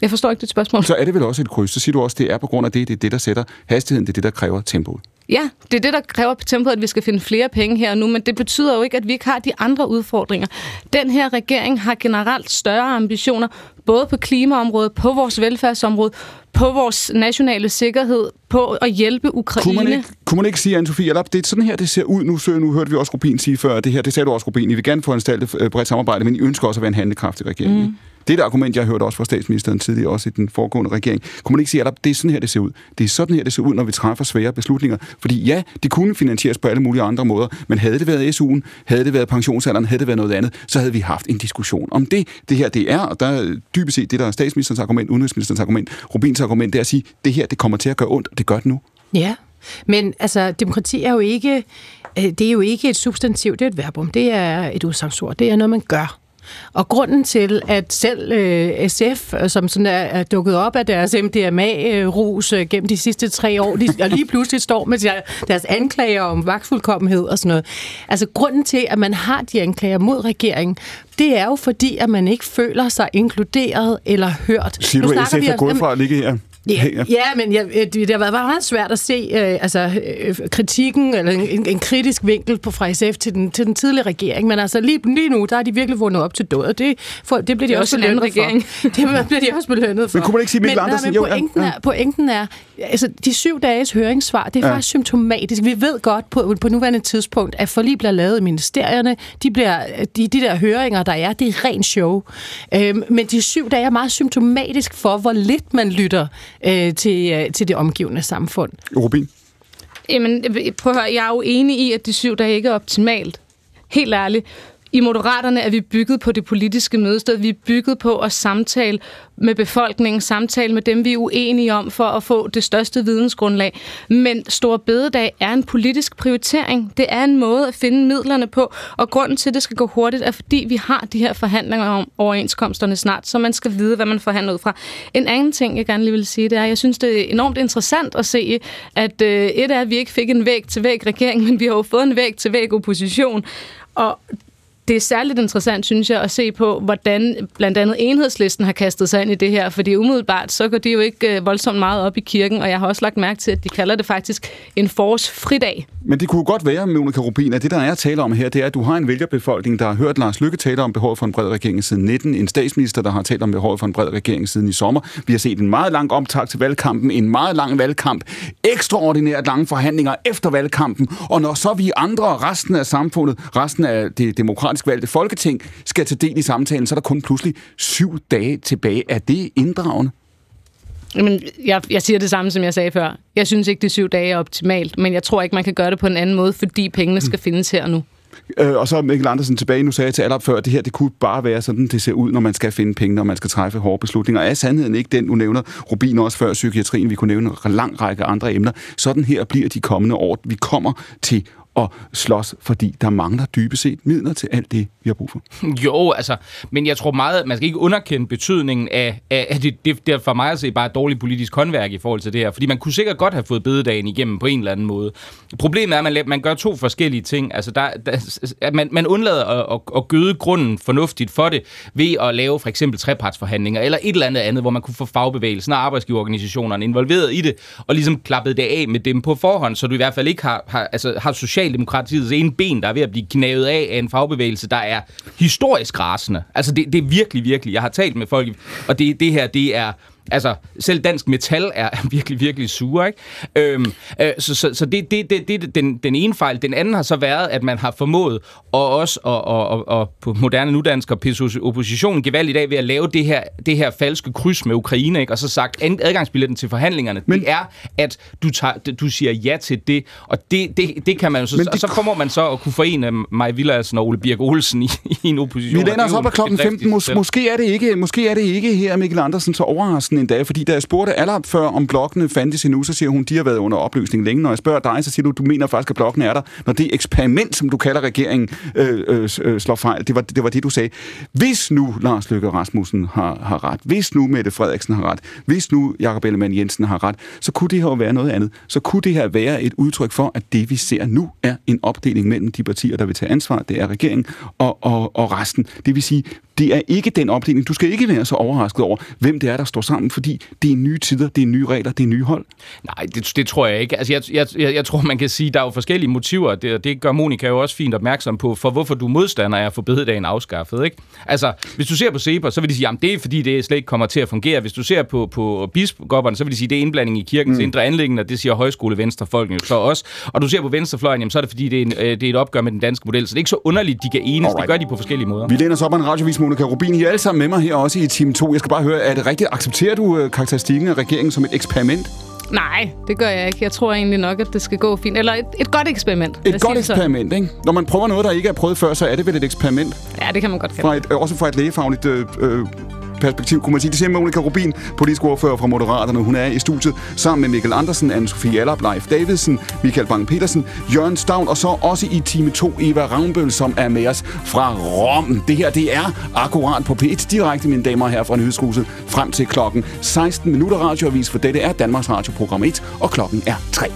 Jeg forstår ikke dit spørgsmål. Så er det vel også et kryds. Så siger du også, at det er på grund af det, det er det, der sætter hastigheden, det er det, der kræver tempoet. Ja, det er det, der kræver på tempoet, at vi skal finde flere penge her og nu, men det betyder jo ikke, at vi ikke har de andre udfordringer. Den her regering har generelt større ambitioner, både på klimaområdet, på vores velfærdsområde, på vores nationale sikkerhed, på at hjælpe Ukraine. Kunne man ikke, kunne man ikke sige, Anne-Sophie, det er sådan her, det ser ud nu, så nu hørte vi også Rubin sige før, det her, det sagde du også, Rubin, I vil gerne få en øh, bredt samarbejde, men I ønsker også at være en handlekraftig regering. Mm. Det er et argument, jeg har hørt også fra statsministeren tidligere, også i den foregående regering. Kunne man ikke sige, at det er sådan her, det ser ud? Det er sådan her, det ser ud, når vi træffer svære beslutninger. Fordi ja, det kunne finansieres på alle mulige andre måder, men havde det været SU'en, havde det været pensionsalderen, havde det været noget andet, så havde vi haft en diskussion om det. Det her, det er, og der er dybest set det, der er statsministerens argument, udenrigsministerens argument, Rubins argument, det er at sige, det her, det kommer til at gøre ondt, og det gør det nu. Ja, men altså, demokrati er jo ikke, øh, det er jo ikke et substantiv, det er et verbum, det er et udsangsord, det er noget, man gør. Og grunden til, at selv øh, SF, øh, som sådan er, er dukket op af deres MDMA-rus øh, gennem de sidste tre år, de, og lige pludselig står med deres anklager om vagtfuldkommenhed og sådan noget. Altså grunden til, at man har de anklager mod regeringen, det er jo fordi, at man ikke føler sig inkluderet eller hørt. Siger du, at SF er gået fra at ligge her? Ja, ja men jeg, øh, det har været meget svært at se øh, altså, øh, kritikken, eller en, en kritisk vinkel på fra SF til den, til den tidlige regering, men altså lige, lige nu, der har de virkelig vundet op til død, og det, for, det bliver de det også belønnet regering. for. det bliver de også belønnet for. Men kunne man ikke sige Mikkel Andersen? Men, pointen, er, pointen er, altså de syv dages høringssvar, det er ja. faktisk symptomatisk. Vi ved godt på, på nuværende tidspunkt, at forlig bliver lavet i ministerierne, de, bliver, de, de der høringer, der er, det er ren show. Øhm, men de syv dage er meget symptomatisk for, hvor lidt man lytter øh, til, øh, til det omgivende samfund. Rubin? Jamen, prøv at høre, jeg er jo enig i, at de syv dage ikke er optimalt. Helt ærligt. I Moderaterne er vi bygget på det politiske mødested. Vi er bygget på at samtale med befolkningen, samtale med dem, vi er uenige om, for at få det største vidensgrundlag. Men Stor Bededag er en politisk prioritering. Det er en måde at finde midlerne på, og grunden til, at det skal gå hurtigt, er fordi vi har de her forhandlinger om overenskomsterne snart, så man skal vide, hvad man forhandler ud fra. En anden ting, jeg gerne lige vil sige, det er, at jeg synes, det er enormt interessant at se, at øh, et er, at vi ikke fik en væg til væg regering, men vi har jo fået en væg til væg opposition. Og det er særligt interessant, synes jeg, at se på, hvordan blandt andet enhedslisten har kastet sig ind i det her, fordi umiddelbart, så går de jo ikke øh, voldsomt meget op i kirken, og jeg har også lagt mærke til, at de kalder det faktisk en forårsfridag. Men det kunne godt være, Monika Rubin, at det, der er at tale om her, det er, at du har en vælgerbefolkning, der har hørt Lars Lykke tale om behovet for en bred regering siden 19, en statsminister, der har talt om behovet for en bred regering siden i sommer. Vi har set en meget lang optag til valgkampen, en meget lang valgkamp, ekstraordinært lange forhandlinger efter valgkampen, og når så vi andre, resten af samfundet, resten af det demokratisk valgte folketing, skal tage del i samtalen, så er der kun pludselig syv dage tilbage. Er det inddragende? Jamen, jeg, jeg siger det samme, som jeg sagde før. Jeg synes ikke, det syv dage er optimalt, men jeg tror ikke, man kan gøre det på en anden måde, fordi pengene skal findes her nu. Øh, og så Mikkel Andersen tilbage. Nu sagde jeg til allerop før, at det her det kunne bare være sådan, det ser ud, når man skal finde penge, når man skal træffe hårde beslutninger. Er sandheden ikke den, du nævner, Rubin også før psykiatrien, vi kunne nævne en lang række andre emner. Sådan her bliver de kommende år. Vi kommer til og slås, fordi der mangler dybest set midler til alt det, vi har brug for. Jo, altså, men jeg tror meget, man skal ikke underkende betydningen af, af, af det, det, det for mig at se bare et dårligt politisk håndværk i forhold til det her, fordi man kunne sikkert godt have fået bededagen igennem på en eller anden måde. Problemet er, at man, man gør to forskellige ting. Altså, der, der, at man, man undlader at, at, at gøde grunden fornuftigt for det ved at lave for eksempel trepartsforhandlinger eller et eller andet andet, hvor man kunne få fagbevægelsen og arbejdsgiverorganisationerne involveret i det, og ligesom klappet det af med dem på forhånd, så du i hvert fald ikke har, har, altså, har social Socialdemokratiets ene ben, der er ved at blive knævet af af en fagbevægelse, der er historisk rasende. Altså, det, det er virkelig, virkelig. Jeg har talt med folk, og det, det her, det er Altså, selv dansk metal er virkelig, virkelig sure, ikke? Øhm, øh, så så, så det, det, det, det den, den ene fejl. Den anden har så været, at man har formået, og også og, og, og, og på moderne nudansk og oppositionen gevaldigt i dag ved at lave det her, det her falske kryds med Ukraine, ikke? Og så sagt, adgangsbilletten til forhandlingerne, Men, det er, at du, tager, du siger ja til det, og det, det, det kan man jo så... det, og så kommer man så at kunne forene Maja Villadsen og Ole Birk Olsen i, i en opposition. Vi lander os op af klokken 15. Mås- måske, er det ikke, måske er det ikke her, Mikkel Andersen, så overraskende sådan en dag, fordi da jeg spurgte Allard før, om blokkene fandtes endnu, så siger hun, de har været under opløsning længe. Når jeg spørger dig, så siger du, du mener faktisk, at blokkene er der, når det eksperiment, som du kalder regeringen, øh, øh, øh slår fejl. Det var, det var det, du sagde. Hvis nu Lars Løkke Rasmussen har, har ret, hvis nu Mette Frederiksen har ret, hvis nu Jakob Ellemann Jensen har ret, så kunne det her jo være noget andet. Så kunne det her være et udtryk for, at det vi ser nu er en opdeling mellem de partier, der vil tage ansvar, det er regeringen, og, og, og resten. Det vil sige, det er ikke den opdeling. Du skal ikke være så overrasket over, hvem det er, der står sammen, fordi det er nye tider, det er nye regler, det er nye hold. Nej, det, det tror jeg ikke. Altså, jeg, jeg, jeg tror, man kan sige, der er jo forskellige motiver, det, det gør Monika jo også fint opmærksom på, for hvorfor du modstander er at få bededagen afskaffet. Ikke? Altså, hvis du ser på SEPA, så vil de sige, at det er fordi, det slet ikke kommer til at fungere. Hvis du ser på, på biskopperne, så vil de sige, det er indblanding i kirkens mm. indre anlæggende, og det siger højskole venstrefolkene jo så også. Og du ser på venstrefløjen, jamen, så er det fordi, det er, en, øh, det er et opgør med den danske model. Så det er ikke så underligt, de kan enes. Alright. Det gør de på forskellige måder. Vi læner os op af en radiovis, Monika Rubin. I er alle sammen med mig her også i time 2. Jeg skal bare høre, er det rigtigt? Accepterer du øh, karakteristikken af regeringen som et eksperiment? Nej, det gør jeg ikke. Jeg tror egentlig nok, at det skal gå fint. Eller et, et godt eksperiment. Et godt eksperiment, ikke? Når man prøver noget, der ikke er prøvet før, så er det vel et eksperiment? Ja, det kan man godt kalde. Fra et, også fra et lægefagligt øh, øh, perspektiv, kunne man sige. Det siger Monika Rubin, politisk ordfører fra Moderaterne. Hun er i studiet sammen med Mikkel Andersen, Anne-Sophie Allap, Leif Davidsen, Michael Bang-Petersen, Jørgen Stavn, og så også i time 2 Eva Ravnbøl, som er med os fra Rom. Det her, det er akkurat på P1 direkte, mine damer og herrer fra Nyhedshuset, frem til klokken 16 minutter radioavis, for dette er Danmarks Radio Program 1, og klokken er 3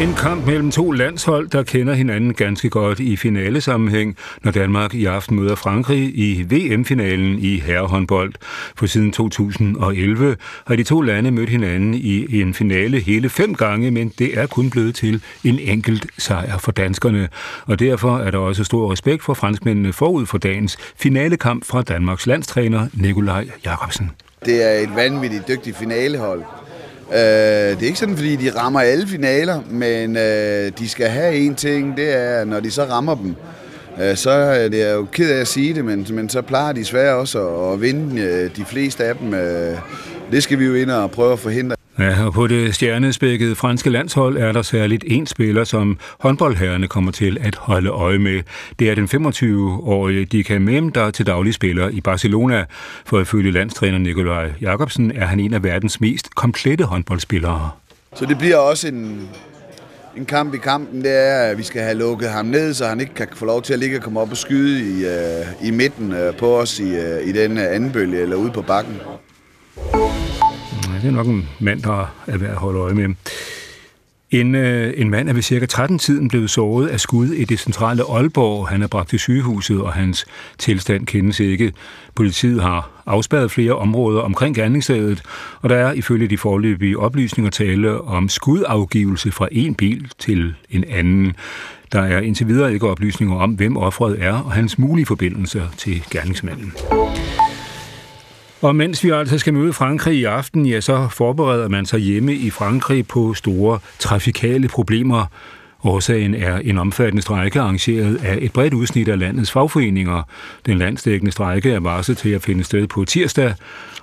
en kamp mellem to landshold, der kender hinanden ganske godt i finalesammenhæng, når Danmark i aften møder Frankrig i VM-finalen i herrehåndbold. For siden 2011 har de to lande mødt hinanden i en finale hele fem gange, men det er kun blevet til en enkelt sejr for danskerne. Og derfor er der også stor respekt for franskmændene forud for dagens finalekamp fra Danmarks landstræner Nikolaj Jakobsen. Det er et vanvittigt dygtigt finalehold. Øh, det er ikke sådan, fordi de rammer alle finaler, men øh, de skal have en ting, det er, når de så rammer dem, øh, så er det jo ked af at sige det, men, men så plejer de svært også at, at vinde øh, de fleste af dem. Øh, det skal vi jo ind og prøve at forhindre. Ja, og på det stjernespækkede franske landshold er der særligt en spiller, som håndboldherrerne kommer til at holde øje med. Det er den 25-årige Dika Mem, der til daglig spiller i Barcelona. For ifølge landstræner Nikolaj Jakobsen er han en af verdens mest komplette håndboldspillere. Så det bliver også en, en kamp i kampen, det er, at vi skal have lukket ham ned, så han ikke kan få lov til at ligge og komme op og skyde i, uh, i midten uh, på os i, uh, i den anden bølge eller ude på bakken det er nok en mand, der er værd at holde øje med. En, øh, en mand er ved cirka 13-tiden blevet såret af skud i det centrale Aalborg. Han er bragt til sygehuset, og hans tilstand kendes ikke. Politiet har afspærret flere områder omkring gerningsstedet, og der er ifølge de forløbige oplysninger tale om skudafgivelse fra en bil til en anden. Der er indtil videre ikke oplysninger om, hvem offeret er og hans mulige forbindelser til gerningsmanden. Og mens vi altså skal møde Frankrig i aften, ja, så forbereder man sig hjemme i Frankrig på store trafikale problemer. Årsagen er en omfattende strejke arrangeret af et bredt udsnit af landets fagforeninger. Den landsdækkende strejke er varslet til at finde sted på tirsdag,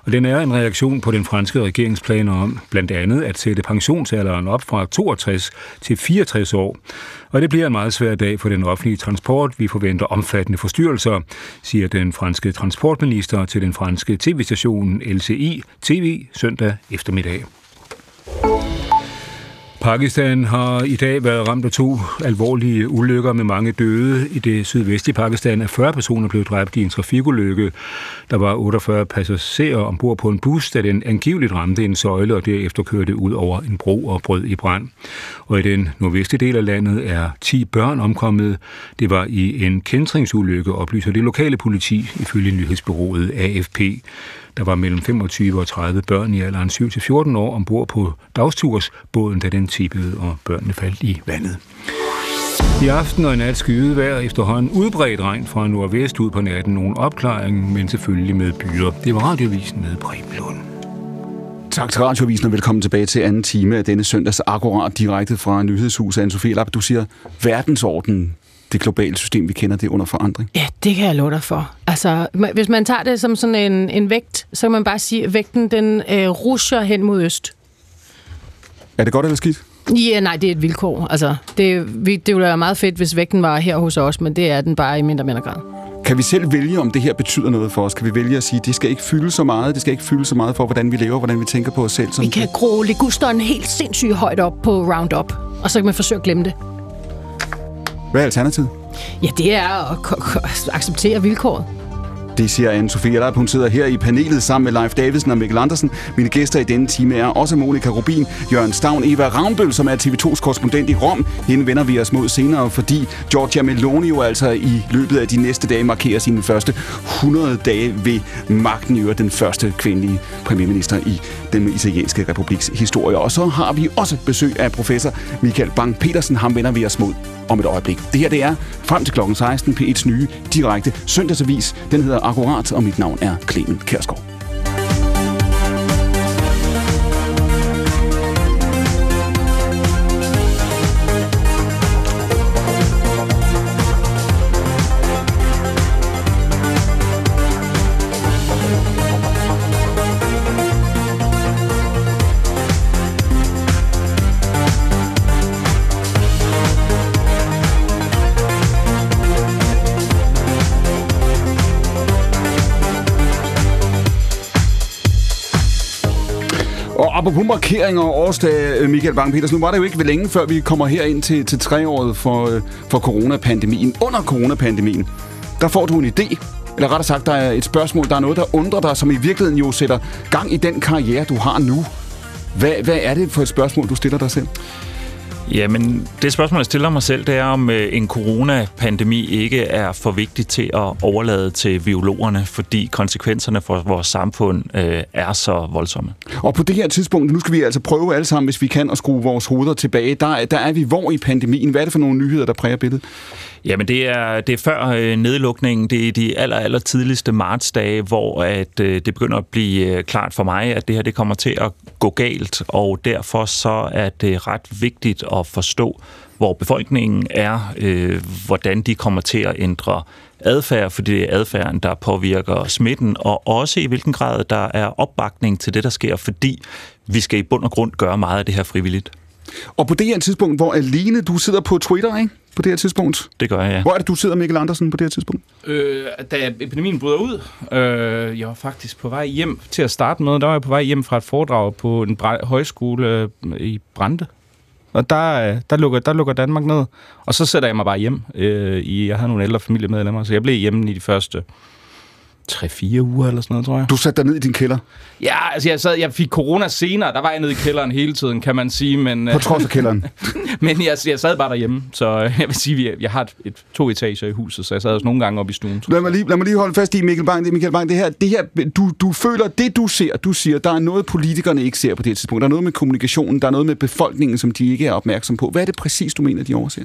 og den er en reaktion på den franske regeringsplaner om blandt andet at sætte pensionsalderen op fra 62 til 64 år. Og det bliver en meget svær dag for den offentlige transport. Vi forventer omfattende forstyrrelser, siger den franske transportminister til den franske tv-station LCI TV søndag eftermiddag. Pakistan har i dag været ramt af to alvorlige ulykker med mange døde. I det sydvestlige Pakistan er 40 personer blevet dræbt i en trafikulykke. Der var 48 passagerer ombord på en bus, da den angiveligt ramte en søjle og derefter kørte ud over en bro og brød i brand. Og i den nordvestlige del af landet er 10 børn omkommet. Det var i en kendtringsulykke, oplyser det lokale politi ifølge nyhedsbyrået AFP. Der var mellem 25 og 30 børn i alderen 7-14 år ombord på dagstursbåden, da den tippede, og børnene faldt i vandet. I aften og i nat skyde vejr efterhånden udbredt regn fra nordvest ud på natten. Nogle opklaring, men selvfølgelig med byer. Det var radiovisen med Preben Lund. Tak til Radiovisen, og velkommen tilbage til anden time af denne søndags akkurat direkte fra Nyhedshuset. Anne-Sophie Lapp, du siger verdensorden det globale system, vi kender, det er under forandring? Ja, det kan jeg love dig for. Altså, hvis man tager det som sådan en, en vægt, så kan man bare sige, at vægten den øh, rusher hen mod øst. Er det godt eller skidt? Ja, nej, det er et vilkår. Altså, det, det ville være meget fedt, hvis vægten var her hos os, men det er den bare i mindre mindre grad. Kan vi selv vælge, om det her betyder noget for os? Kan vi vælge at sige, det skal ikke fylde så meget, det skal ikke fylde så meget for, hvordan vi lever, hvordan vi tænker på os selv? Vi kan gro ligusteren helt sindssygt højt op på Roundup, og så kan man forsøge at glemme det. Hvad er alternativet? Ja, det er at acceptere vilkåret. Det siger anne Sofie Leip. Hun sidder her i panelet sammen med Leif Davidsen og Mikkel Andersen. Mine gæster i denne time er også Monika Rubin, Jørgen Stavn, Eva Ravnbøl, som er TV2's korrespondent i Rom. Hende vender vi os mod senere, fordi Giorgia Meloni jo altså i løbet af de næste dage markerer sine første 100 dage ved magten. I den første kvindelige premierminister i den italienske republiks historie. Og så har vi også besøg af professor Michael Bang-Petersen. Ham vender vi os mod om et øjeblik. Det her det er frem til klokken 16 P1's nye direkte søndagsavis. Den hedder Akkurat, og mit navn er Clemen Kærsgaard. Apropos markeringer og årsdag, øh, Michael Bang-Peters, nu var det jo ikke ved længe, før vi kommer her ind til, til treåret for, øh, for coronapandemien. Under coronapandemien, der får du en idé, eller rettere sagt, der er et spørgsmål, der er noget, der undrer dig, som i virkeligheden jo sætter gang i den karriere, du har nu. Hvad, hvad er det for et spørgsmål, du stiller dig selv? Jamen, det spørgsmål, jeg stiller mig selv, det er, om øh, en coronapandemi ikke er for vigtig til at overlade til biologerne, fordi konsekvenserne for vores samfund øh, er så voldsomme. Og på det her tidspunkt, nu skal vi altså prøve alle sammen, hvis vi kan, at skrue vores hoveder tilbage. Der, der er vi hvor i pandemien? Hvad er det for nogle nyheder, der præger billedet? Jamen, det er, det er før øh, nedlukningen. Det er de aller, aller tidligste martsdage, hvor at, øh, det begynder at blive øh, klart for mig, at det her det kommer til at gå galt, og derfor så er det ret vigtigt at forstå, hvor befolkningen er, øh, hvordan de kommer til at ændre adfærd, fordi det er adfærden, der påvirker smitten, og også i hvilken grad der er opbakning til det, der sker, fordi vi skal i bund og grund gøre meget af det her frivilligt. Og på det her tidspunkt, hvor alene du sidder på Twitter, ikke? På det her tidspunkt. Det gør jeg, ja. Hvor er det, du sidder, Mikkel Andersen, på det her tidspunkt? Øh, da epidemien bryder ud, øh, jeg var faktisk på vej hjem til at starte med. Der var jeg på vej hjem fra et foredrag på en højskole øh, i Brande. Og der, øh, der, lukker, der lukker Danmark ned. Og så sætter jeg mig bare hjem. Øh, i, jeg havde nogle ældre familiemedlemmer, så jeg blev hjemme i de første 3-4 uger eller sådan noget, tror jeg. Du satte dig ned i din kælder? Ja, altså jeg, sad, jeg fik corona senere, der var jeg nede i kælderen hele tiden, kan man sige. Men, På trods af kælderen? men jeg, jeg sad bare derhjemme, så jeg vil sige, at jeg har et, et, to etager i huset, så jeg sad også nogle gange op i stuen. Lad mig lige, lad mig lige holde fast i, Mikkel Bang, det, Michael Bang, det her, det her du, du føler, det du ser, du siger, der er noget, politikerne ikke ser på det her tidspunkt. Der er noget med kommunikationen, der er noget med befolkningen, som de ikke er opmærksom på. Hvad er det præcis, du mener, de overser?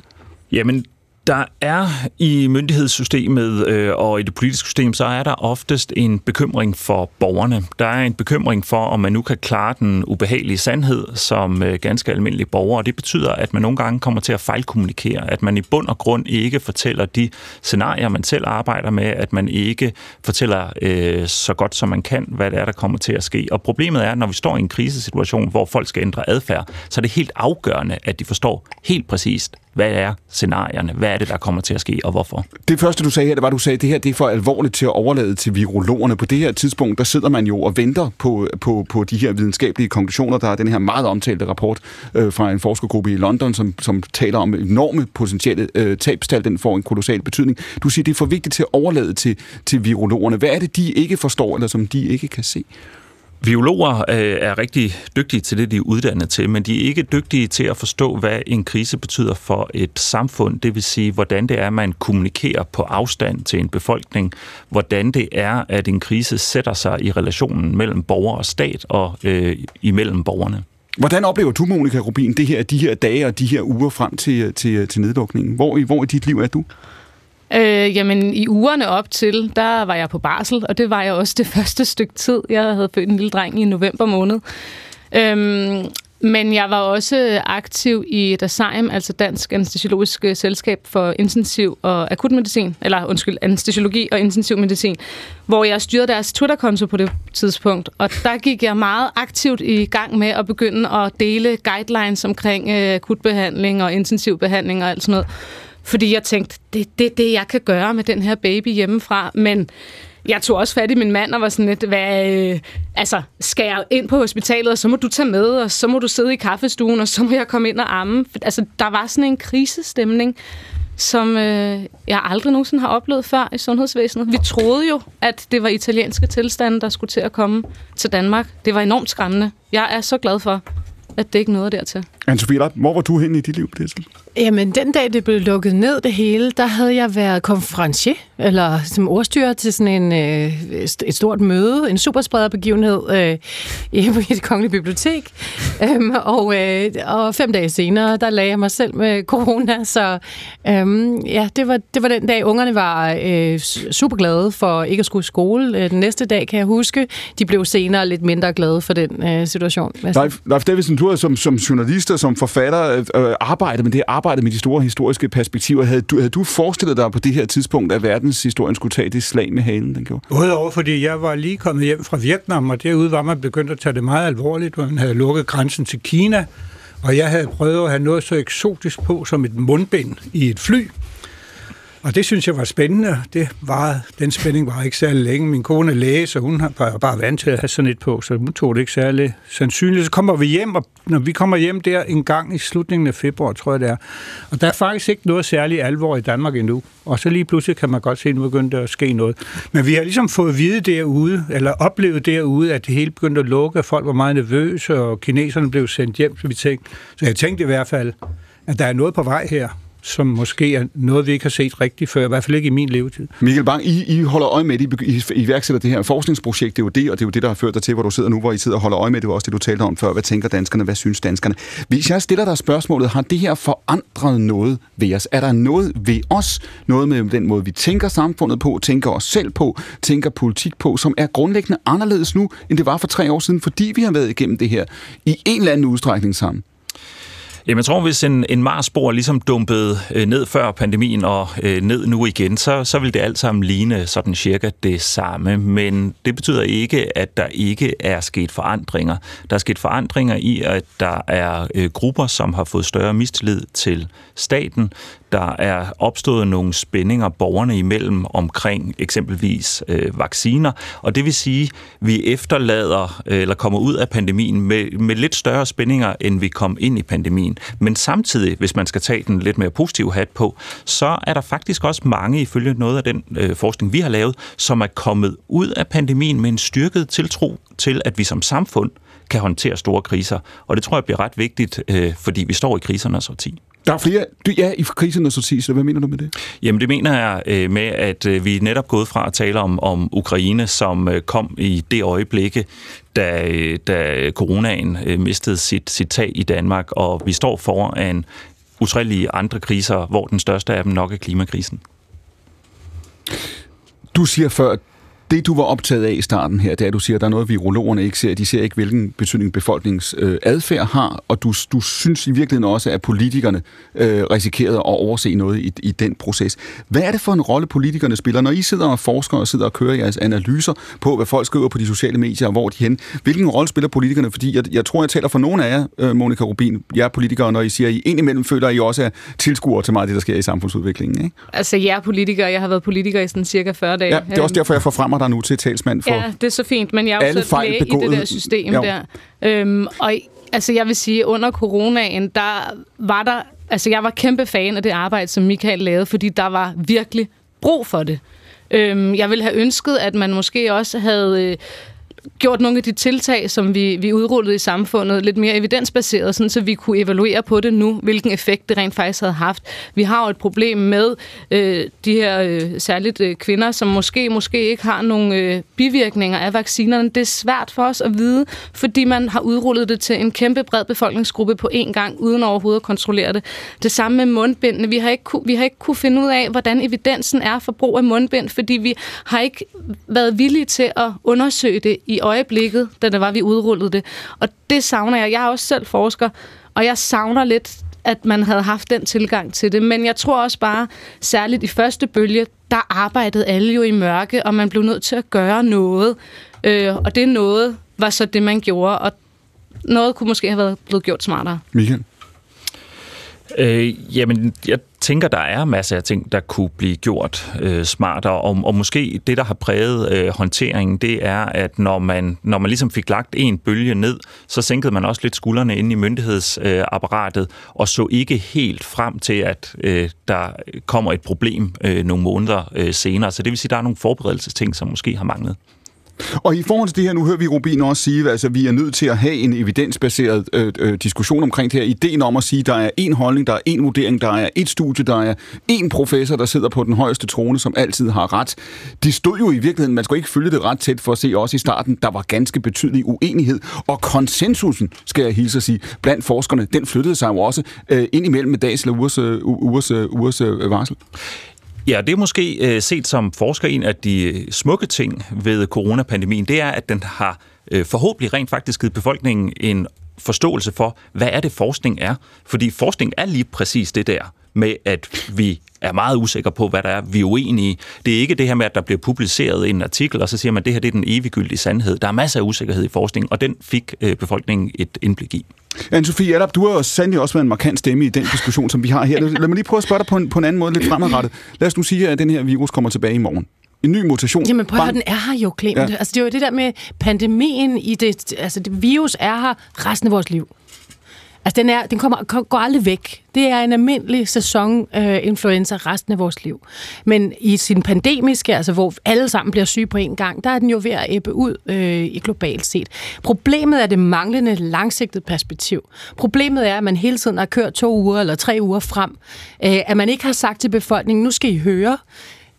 Jamen, der er i myndighedssystemet øh, og i det politiske system, så er der oftest en bekymring for borgerne. Der er en bekymring for, om man nu kan klare den ubehagelige sandhed som øh, ganske almindelig borger, og det betyder, at man nogle gange kommer til at fejlkommunikere, at man i bund og grund ikke fortæller de scenarier, man selv arbejder med, at man ikke fortæller øh, så godt som man kan, hvad det er, der kommer til at ske. Og problemet er, når vi står i en krisesituation, hvor folk skal ændre adfærd, så er det helt afgørende, at de forstår helt præcist, hvad er scenarierne? Hvad er det, der kommer til at ske, og hvorfor? Det første, du sagde her, det var, at du sagde, at det her det er for alvorligt til at overlade til virologerne. På det her tidspunkt, der sidder man jo og venter på, på, på de her videnskabelige konklusioner. Der er den her meget omtalte rapport øh, fra en forskergruppe i London, som, som taler om enorme potentielle øh, tabstal. Den får en kolossal betydning. Du siger, det er for vigtigt til at overlade til, til virologerne. Hvad er det, de ikke forstår, eller som de ikke kan se? Biologer øh, er rigtig dygtige til det, de er uddannet til, men de er ikke dygtige til at forstå, hvad en krise betyder for et samfund. Det vil sige, hvordan det er, man kommunikerer på afstand til en befolkning, hvordan det er, at en krise sætter sig i relationen mellem borger og stat og øh, imellem borgerne. Hvordan oplever du, Monika Rubin, det her, de her dage og de her uger frem til, til, til nedlukningen? Hvor, i, hvor i dit liv er du? Øh, jamen, i ugerne op til, der var jeg på barsel, og det var jeg også det første stykke tid. Jeg havde født en lille dreng i november måned. Øhm, men jeg var også aktiv i DASAIM, altså Dansk Anestesiologisk øh, Selskab for Intensiv og Akutmedicin, eller undskyld, anestesiologi og intensiv medicin, hvor jeg styrede deres Twitter-konto på det tidspunkt. Og der gik jeg meget aktivt i gang med at begynde at dele guidelines omkring øh, akutbehandling og intensivbehandling og alt sådan noget. Fordi jeg tænkte, det er det, det, jeg kan gøre med den her baby hjemmefra. Men jeg tog også fat i min mand og var sådan lidt, hvad, øh, altså, skal jeg ind på hospitalet, og så må du tage med, og så må du sidde i kaffestuen, og så må jeg komme ind og amme. Altså, der var sådan en krisestemning, som øh, jeg aldrig nogensinde har oplevet før i sundhedsvæsenet. Vi troede jo, at det var italienske tilstande, der skulle til at komme til Danmark. Det var enormt skræmmende. Jeg er så glad for, at det ikke nåede dertil. Anne-Sophie hvor var du henne i dit liv på det tidspunkt? Jamen, den dag, det blev lukket ned, det hele, der havde jeg været konferencier, eller som ordstyrer til sådan en, øh, et stort møde, en supersprederbegivenhed øh, i det kongelige bibliotek. Øhm, og, øh, og fem dage senere, der lagde jeg mig selv med corona, så øhm, ja, det var, det var den dag, ungerne var øh, super glade for ikke at skulle i skole. Øh, den næste dag, kan jeg huske, de blev senere lidt mindre glade for den øh, situation. Leif, Leif Davidsen, du har som, som journalist og som forfatter øh, øh arbejdet med det arbejdet med de store historiske perspektiver. Havde du, havde du forestillet dig på det her tidspunkt, at verden verdenshistorien skulle tage det slag med halen, den gjorde? Udover, fordi jeg var lige kommet hjem fra Vietnam, og derude var man begyndt at tage det meget alvorligt, hvor man havde lukket grænsen til Kina, og jeg havde prøvet at have noget så eksotisk på som et mundbind i et fly. Og det synes jeg var spændende. Det var, den spænding var ikke særlig længe. Min kone er læge, så hun var bare vant til at have sådan et på, så hun tog det ikke særlig sandsynligt. Så kommer vi hjem, og når vi kommer hjem der en gang i slutningen af februar, tror jeg det er, og der er faktisk ikke noget særligt alvor i Danmark endnu. Og så lige pludselig kan man godt se, at nu begyndte at ske noget. Men vi har ligesom fået at vide derude, eller oplevet derude, at det hele begyndte at lukke, at folk var meget nervøse, og kineserne blev sendt hjem, så vi tænkte, så jeg tænkte i hvert fald, at der er noget på vej her som måske er noget, vi ikke har set rigtigt før, i hvert fald ikke i min levetid. Michael Bang, I, I holder øje med det, I, I iværksætter det her forskningsprojekt, det er jo det, og det er jo det, der har ført dig til, hvor du sidder nu, hvor I sidder og holder øje med det, var også det, du talte om før. Hvad tænker danskerne? Hvad synes danskerne? Hvis jeg stiller dig spørgsmålet, har det her forandret noget ved os? Er der noget ved os, noget med den måde, vi tænker samfundet på, tænker os selv på, tænker politik på, som er grundlæggende anderledes nu, end det var for tre år siden, fordi vi har været igennem det her i en eller anden udstrækning sammen? Jamen, jeg tror, hvis en, en Mars-spor ligesom dumpede øh, ned før pandemien og øh, ned nu igen, så, så vil det alt sammen ligne sådan cirka det samme. Men det betyder ikke, at der ikke er sket forandringer. Der er sket forandringer i, at der er øh, grupper, som har fået større mistillid til staten der er opstået nogle spændinger borgerne imellem omkring eksempelvis øh, vacciner, og det vil sige, at vi efterlader øh, eller kommer ud af pandemien med, med lidt større spændinger, end vi kom ind i pandemien. Men samtidig, hvis man skal tage den lidt mere positive hat på, så er der faktisk også mange, ifølge noget af den øh, forskning, vi har lavet, som er kommet ud af pandemien med en styrket tiltro til, at vi som samfund kan håndtere store kriser. Og det tror jeg bliver ret vigtigt, øh, fordi vi står i krisernes årti. Der er flere, du, ja, i krisernes årti, så hvad mener du med det? Jamen det mener jeg øh, med, at øh, vi er netop gået fra at tale om, om Ukraine, som øh, kom i det øjeblikke, da, øh, da coronaen øh, mistede sit, sit tag i Danmark, og vi står foran utallige andre kriser, hvor den største af dem nok er klimakrisen. Du siger før, det, du var optaget af i starten her, det er, at du siger, at der er noget, virologerne ikke ser. De ser ikke, hvilken betydning befolkningens øh, adfærd har, og du, du synes i virkeligheden også, at politikerne øh, risikerede at overse noget i, i den proces. Hvad er det for en rolle, politikerne spiller, når I sidder og forsker og sidder og kører jeres analyser på, hvad folk skriver på de sociale medier, og hvor de hen? Hvilken rolle spiller politikerne? Fordi jeg, jeg tror, jeg taler for nogle af jer, øh, Monika Rubin, jeg er politikere, når I siger, at I indimellem føler, at I også er tilskuere til meget af det, der sker i samfundsudviklingen. Ikke? Altså, jeg er politiker, jeg har været politiker i sådan cirka 40 dage. Ja, det er også derfor, jeg får frem dig nu til talsmand for Ja, det er så fint, men jeg er jo selv i det der system jo. der. Øhm, og altså, jeg vil sige, under coronaen, der var der... Altså, jeg var kæmpe fan af det arbejde, som Michael lavede, fordi der var virkelig brug for det. Øhm, jeg ville have ønsket, at man måske også havde... Gjort nogle af de tiltag, som vi, vi udrullede i samfundet, lidt mere evidensbaseret, sådan, så vi kunne evaluere på det nu, hvilken effekt det rent faktisk havde haft. Vi har jo et problem med øh, de her øh, særligt øh, kvinder, som måske måske ikke har nogle øh, bivirkninger af vaccinerne. Det er svært for os at vide, fordi man har udrullet det til en kæmpe bred befolkningsgruppe på én gang, uden overhovedet at kontrollere det. Det samme med mundbindene. Vi har ikke, ku, vi har ikke kunne finde ud af, hvordan evidensen er for brug af mundbind, fordi vi har ikke været villige til at undersøge det i øjeblikket, da det var, vi udrullede det. Og det savner jeg. Jeg er også selv forsker, og jeg savner lidt, at man havde haft den tilgang til det. Men jeg tror også bare, særligt i første bølge, der arbejdede alle jo i mørke, og man blev nødt til at gøre noget. Øh, og det noget var så det, man gjorde. Og noget kunne måske have været blevet gjort smartere. Michael? Øh, jamen, jeg tænker, der er masser af ting, der kunne blive gjort øh, smartere, og, og måske det, der har præget øh, håndteringen, det er, at når man, når man ligesom fik lagt en bølge ned, så sænkede man også lidt skuldrene inde i myndighedsapparatet, øh, og så ikke helt frem til, at øh, der kommer et problem øh, nogle måneder øh, senere. Så det vil sige, at der er nogle forberedelsesting, som måske har manglet. Og i forhold til det her, nu hører vi Rubin også sige, at altså, vi er nødt til at have en evidensbaseret øh, øh, diskussion omkring det her. Ideen om at sige, at der er én holdning, der er én vurdering, der er et studie, der er én professor, der sidder på den højeste trone, som altid har ret. Det stod jo i virkeligheden, man skulle ikke følge det ret tæt for at se også i starten, der var ganske betydelig uenighed. Og konsensusen, skal jeg hilse at sige, blandt forskerne, den flyttede sig jo også øh, ind imellem med dags eller ugers, øh, ugers, øh, ugers øh, varsel. Ja, det er måske øh, set som forsker en af de øh, smukke ting ved coronapandemien, det er, at den har øh, forhåbentlig rent faktisk givet befolkningen en forståelse for, hvad er det forskning er. Fordi forskning er lige præcis det der med, at vi er meget usikre på, hvad der er, vi er uenige. Det er ikke det her med, at der bliver publiceret en artikel, og så siger man, at det her det er den eviggyldige sandhed. Der er masser af usikkerhed i forskning, og den fik øh, befolkningen et indblik i. Anne-Sophie Allap, du har sandelig også været en markant stemme i den diskussion, som vi har her. Lad mig lige prøve at spørge dig på en, på en anden måde, lidt fremadrettet. Lad os nu sige, at den her virus kommer tilbage i morgen en ny mutation. Jamen prøv at høre, den er her jo, Clement. Ja. Altså, det er jo det der med pandemien i det, altså det virus er her resten af vores liv. Altså, den, er, den kommer, går aldrig væk. Det er en almindelig sæsoninfluenza øh, resten af vores liv. Men i sin pandemiske, altså hvor alle sammen bliver syge på en gang, der er den jo ved at æbbe ud øh, i globalt set. Problemet er det manglende langsigtede perspektiv. Problemet er, at man hele tiden har kørt to uger eller tre uger frem. Øh, at man ikke har sagt til befolkningen, nu skal I høre,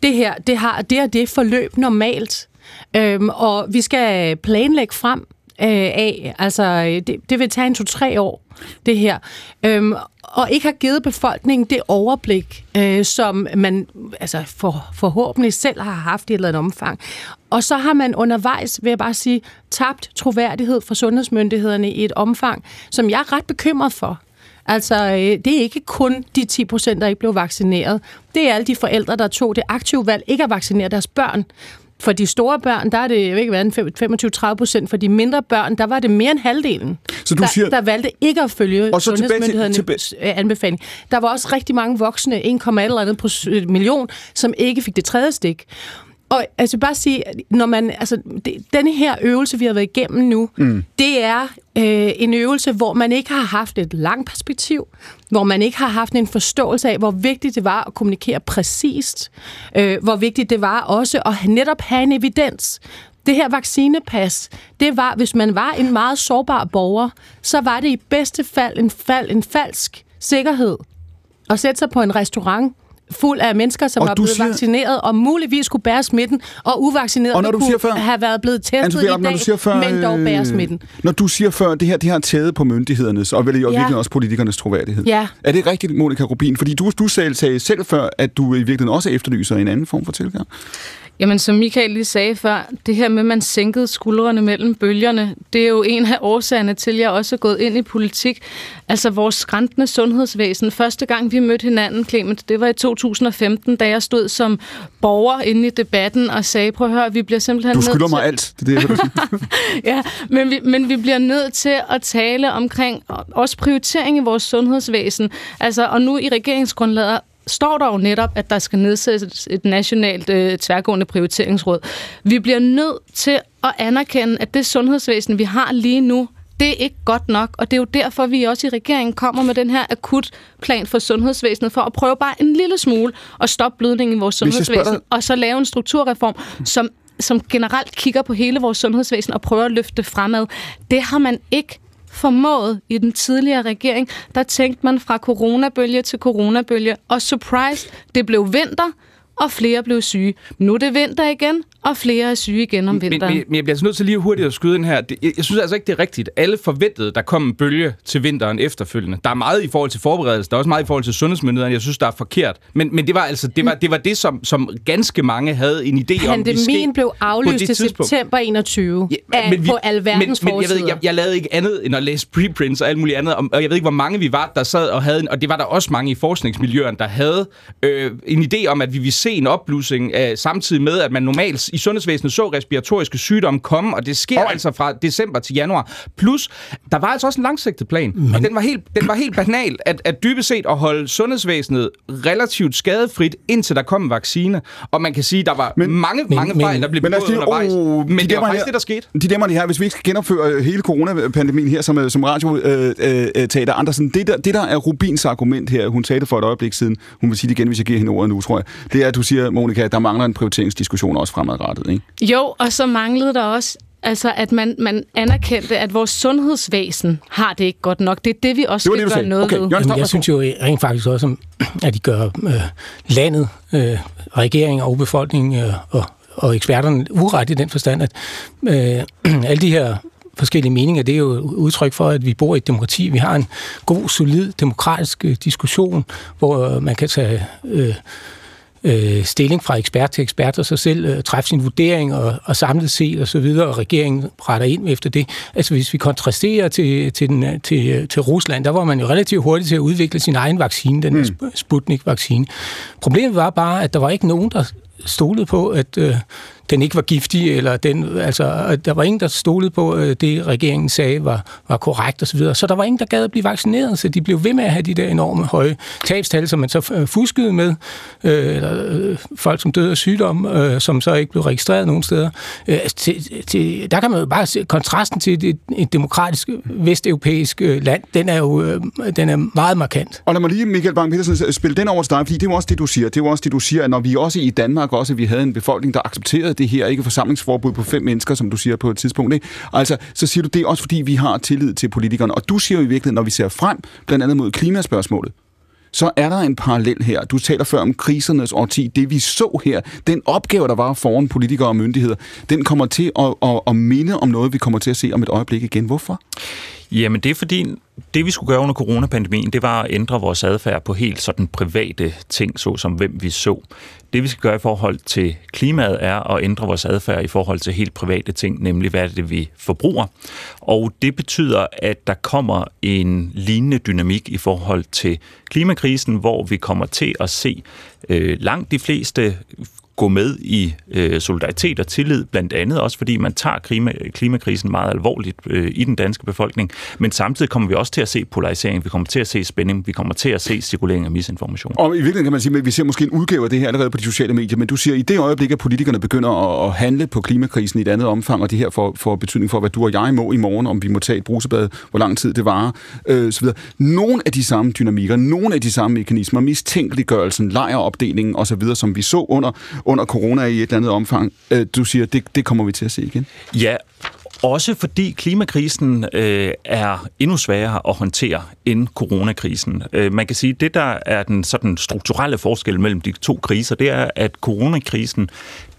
det her, det har det og det forløb normalt. Øhm, og vi skal planlægge frem øh, af. Altså, det, det vil tage en to-tre år det her. Øhm, og ikke har givet befolkningen det overblik, øh, som man altså for, forhåbentlig selv har haft i et eller andet omfang. Og så har man undervejs, vil jeg bare sige, tabt troværdighed fra sundhedsmyndighederne i et omfang, som jeg er ret bekymret for. Altså, øh, det er ikke kun de 10 procent, der ikke blev vaccineret. Det er alle de forældre, der tog det aktive valg ikke at vaccinere deres børn. For de store børn, der er det, jeg ved ikke hvad, 25-30 procent. For de mindre børn, der var det mere end halvdelen, Så du der, siger- der valgte ikke at følge Og så tilbage til- sundhedsmyndighedernes øh, anbefaling. Der var også rigtig mange voksne, 1, eller andet million, som ikke fik det tredje stik. Og altså bare sige, når man, altså, det, denne her øvelse, vi har været igennem nu, mm. det er øh, en øvelse, hvor man ikke har haft et langt perspektiv, hvor man ikke har haft en forståelse af, hvor vigtigt det var at kommunikere præcist, øh, hvor vigtigt det var også at netop have en evidens. Det her vaccinepas, det var, hvis man var en meget sårbar borger, så var det i bedste fald en, fald, en falsk sikkerhed at sætte sig på en restaurant fuld af mennesker, som Og du blevet siger- vaccineret, og muligvis kunne bære smitten, og uvaccineret Og når du kunne siger før- have været blevet testet i Rapp, når dag, du siger før, men dog bære øh, smitten. Når du siger før, det her det har taget på myndighedernes, og vel i Ja. virkeligheden også politikernes troværdighed. Ja. Er det rigtigt, Monika Rubin? Fordi du, du sagde, sagde selv før, at du i virkeligheden også efterlyser en anden form for tilgang. Jamen, som Michael lige sagde før, det her med, at man sænkede skuldrene mellem bølgerne, det er jo en af årsagerne til, at jeg også er gået ind i politik. Altså vores skræntende sundhedsvæsen. Første gang, vi mødte hinanden, Clement, det var i 2015, da jeg stod som borger inde i debatten og sagde, prøv at høre, vi bliver simpelthen Du skylder til... mig alt. Det er det, jeg sige. ja, men vi, men vi bliver nødt til at tale omkring også prioritering i vores sundhedsvæsen. Altså, og nu i regeringsgrundlaget står der jo netop, at der skal nedsættes et nationalt øh, tværgående prioriteringsråd. Vi bliver nødt til at anerkende, at det sundhedsvæsen, vi har lige nu, det er ikke godt nok, og det er jo derfor, vi også i regeringen kommer med den her akutplan for sundhedsvæsenet, for at prøve bare en lille smule at stoppe blødningen i vores sundhedsvæsen, dig- og så lave en strukturreform, som som generelt kigger på hele vores sundhedsvæsen og prøver at løfte det fremad. Det har man ikke formået i den tidligere regering. Der tænkte man fra coronabølge til coronabølge, og surprise, det blev vinter, og flere blev syge. Nu er det vinter igen, og flere er syge igen om vinteren. men, men jeg bliver altså nødt til lige hurtigt at skyde ind her. Jeg, jeg synes altså ikke, det er rigtigt. Alle forventede, der kom en bølge til vinteren efterfølgende. Der er meget i forhold til forberedelse, der er også meget i forhold til sundhedsmyndighederne, jeg synes, der er forkert. Men, men det var altså det, var, det, var det som, som ganske mange havde en idé om. ville ske Pandemien blev aflyst tidspunkt. september 21 ja, men vi- på alverdens men, men jeg, ved, jeg, jeg lavede ikke andet end at læse preprints og alt muligt andet, og jeg ved ikke, hvor mange vi var, der sad og havde, en- og det var der også mange i forskningsmiljøerne, der havde øh, en idé om, at vi ville se en opblusing øh, samtidig med, at man normalt i sundhedsvæsenet så respiratoriske sygdomme komme, og det sker oh. altså fra december til januar. Plus, der var altså også en langsigtet plan, men... og den var helt, den var helt banal, at, at dybest set at holde sundhedsvæsenet relativt skadefrit, indtil der kom en vaccine. Og man kan sige, der var men, mange, men- mange fejl, der blev begået lige, undervejs. oh, men det var faktisk her- det, der skete. Dilemmaet her, hvis vi ikke skal genopføre øh, hele coronapandemien her som, øh, som radio øh, øh, Andersen, det der, det der er Rubins argument her, hun sagde det for et øjeblik siden, hun vil sige det igen, hvis jeg giver hende ordet nu, tror jeg, det er, at du siger, Monika, der mangler en prioriteringsdiskussion også fremadrettet, ikke? Jo, og så manglede der også, altså, at man, man anerkendte, at vores sundhedsvæsen har det ikke godt nok. Det er det, vi også Det skal det, gøre noget Okay, ved. Jamen, jeg synes jo rent faktisk også, om- at de gør øh, landet, øh, regeringen og befolkningen øh, og, og eksperterne uret i den forstand, at øh, alle de her forskellige meninger, det er jo udtryk for, at vi bor i et demokrati. Vi har en god, solid, demokratisk øh, diskussion, hvor øh, man kan tage øh, øh, stilling fra ekspert til ekspert, og så selv øh, træffe sin vurdering og, og samlet set og så videre, og regeringen retter ind efter det. Altså hvis vi kontrasterer til, til, den, øh, til, øh, til Rusland, der var man jo relativt hurtigt til at udvikle sin egen vaccine, den mm. Sputnik-vaccine. Problemet var bare, at der var ikke nogen, der stolede på, at øh, den ikke var giftig, eller den, altså, øh, der var ingen, der stolede på, at det regeringen sagde var, var korrekt osv. Så, videre. så der var ingen, der gad at blive vaccineret, så de blev ved med at have de der enorme høje tabstal, som man så øh, fuskede med, øh, eller øh, folk, som døde af sygdom, øh, som så ikke blev registreret nogen steder. Øh, altså, til, til, der kan man jo bare se kontrasten til et, et demokratisk vesteuropæisk øh, land, den er jo øh, den er meget markant. Og lad mig lige, Michael Bang-Petersen, spille den over til dig, fordi det er jo også det, du siger. Det er jo også det, du siger, at når vi også i Danmark også, vi havde en befolkning, der accepterede det her, ikke forsamlingsforbud på fem mennesker, som du siger på et tidspunkt, ikke? Altså, så siger du det er også, fordi vi har tillid til politikerne. Og du siger jo i virkeligheden, når vi ser frem, blandt andet mod klimaspørgsmålet, så er der en parallel her. Du taler før om krisernes årti. Det vi så her, den opgave, der var foran politikere og myndigheder, den kommer til at, at, at minde om noget, vi kommer til at se om et øjeblik igen. Hvorfor? Jamen det er fordi, det vi skulle gøre under coronapandemien, det var at ændre vores adfærd på helt sådan private ting, såsom hvem vi så. Det vi skal gøre i forhold til klimaet er at ændre vores adfærd i forhold til helt private ting, nemlig hvad er det, vi forbruger. Og det betyder, at der kommer en lignende dynamik i forhold til klimakrisen, hvor vi kommer til at se øh, langt de fleste gå med i øh, solidaritet og tillid, blandt andet også fordi man tager klima, klimakrisen meget alvorligt øh, i den danske befolkning, men samtidig kommer vi også til at se polarisering, vi kommer til at se spænding, vi kommer til at se cirkulering af misinformation. Og i virkeligheden kan man sige, at vi ser måske en udgave af det her allerede på de sociale medier, men du siger, at i det øjeblik, at politikerne begynder at handle på klimakrisen i et andet omfang, og det her får, får betydning for, hvad du og jeg må i morgen, om vi må tage et brusebad, hvor lang tid det varer, øh, så videre. Nogle af de samme dynamikker, nogle af de samme mekanismer, mistænkeliggørelsen, lejeropdelingen osv., som vi så under, under corona i et eller andet omfang, øh, du siger, det, det kommer vi til at se igen? Ja, også fordi klimakrisen øh, er endnu sværere at håndtere end coronakrisen. Øh, man kan sige, at det, der er den sådan strukturelle forskel mellem de to kriser, det er, at coronakrisen,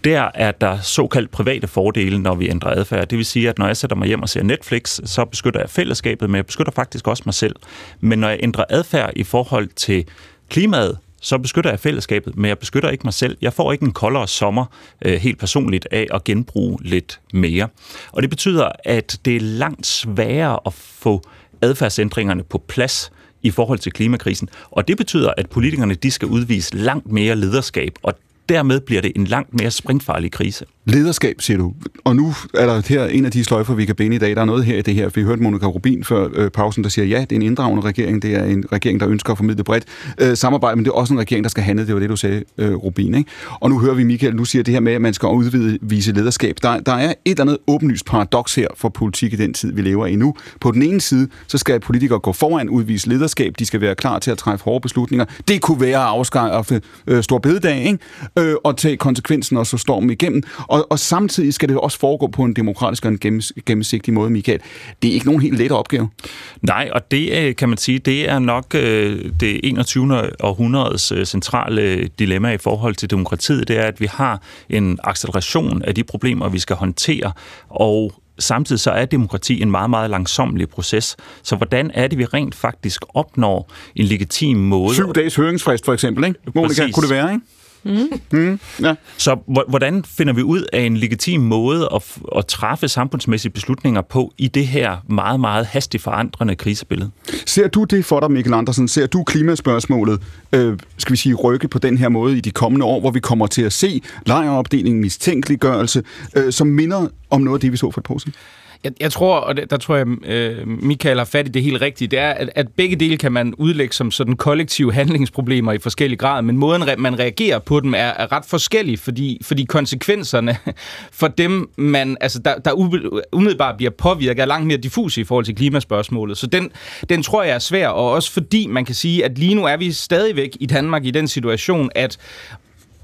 der er der såkaldt private fordele, når vi ændrer adfærd. Det vil sige, at når jeg sætter mig hjem og ser Netflix, så beskytter jeg fællesskabet, men jeg beskytter faktisk også mig selv. Men når jeg ændrer adfærd i forhold til klimaet, så beskytter jeg fællesskabet, men jeg beskytter ikke mig selv. Jeg får ikke en koldere sommer øh, helt personligt af at genbruge lidt mere. Og det betyder, at det er langt sværere at få adfærdsændringerne på plads i forhold til klimakrisen. Og det betyder, at politikerne de skal udvise langt mere lederskab, og dermed bliver det en langt mere springfarlig krise. Lederskab, siger du. Og nu er der her en af de sløjfer, vi kan binde i dag. Der er noget her i det her. Vi hørte Monika Rubin før øh, pausen, der siger, ja, det er en inddragende regering. Det er en regering, der ønsker at formidle bredt øh, samarbejde, men det er også en regering, der skal handle. Det var det, du sagde, øh, Rubin. Ikke? Og nu hører vi Michael, nu siger det her med, at man skal udvise lederskab. Der, der er et eller andet åbenlyst paradoks her for politik i den tid, vi lever i nu. På den ene side, så skal politikere gå foran, udvise lederskab. De skal være klar til at træffe hårde beslutninger. Det kunne være at afskaffe øh, stor bededag, ikke? Øh, og tage konsekvensen og så stormen igennem. Og, og samtidig skal det også foregå på en demokratisk og en gennems, gennemsigtig måde, Michael. Det er ikke nogen helt let opgave. Nej, og det øh, kan man sige, det er nok øh, det 21. århundredes øh, centrale dilemma i forhold til demokratiet, det er, at vi har en acceleration af de problemer, vi skal håndtere, og samtidig så er demokrati en meget, meget langsomlig proces. Så hvordan er det, vi rent faktisk opnår en legitim måde? Syv dages høringsfrist for eksempel, ikke? Monika, Præcis. kunne det være, ikke? Mm. Mm, ja. Så hvordan finder vi ud af en legitim måde at, at træffe samfundsmæssige beslutninger på i det her meget, meget hastigt forandrende krisebillede? Ser du det for dig, Mikkel Andersen? Ser du klimaspørgsmålet, øh, skal vi sige, rykke på den her måde i de kommende år, hvor vi kommer til at se lejreopdeling, mistænkeliggørelse, øh, som minder om noget af det, vi så for et par år siden? Jeg, jeg tror, og der tror jeg, øh, Michael har fat i det helt rigtigt, det er, at, at begge dele kan man udlægge som sådan kollektive handlingsproblemer i forskellige grad, men måden, man reagerer på dem, er, er ret forskellig, fordi, fordi konsekvenserne for dem, man, altså, der, der umiddelbart bliver påvirket, er langt mere diffuse i forhold til klimaspørgsmålet. Så den, den tror jeg er svær, og også fordi man kan sige, at lige nu er vi stadigvæk i Danmark i den situation, at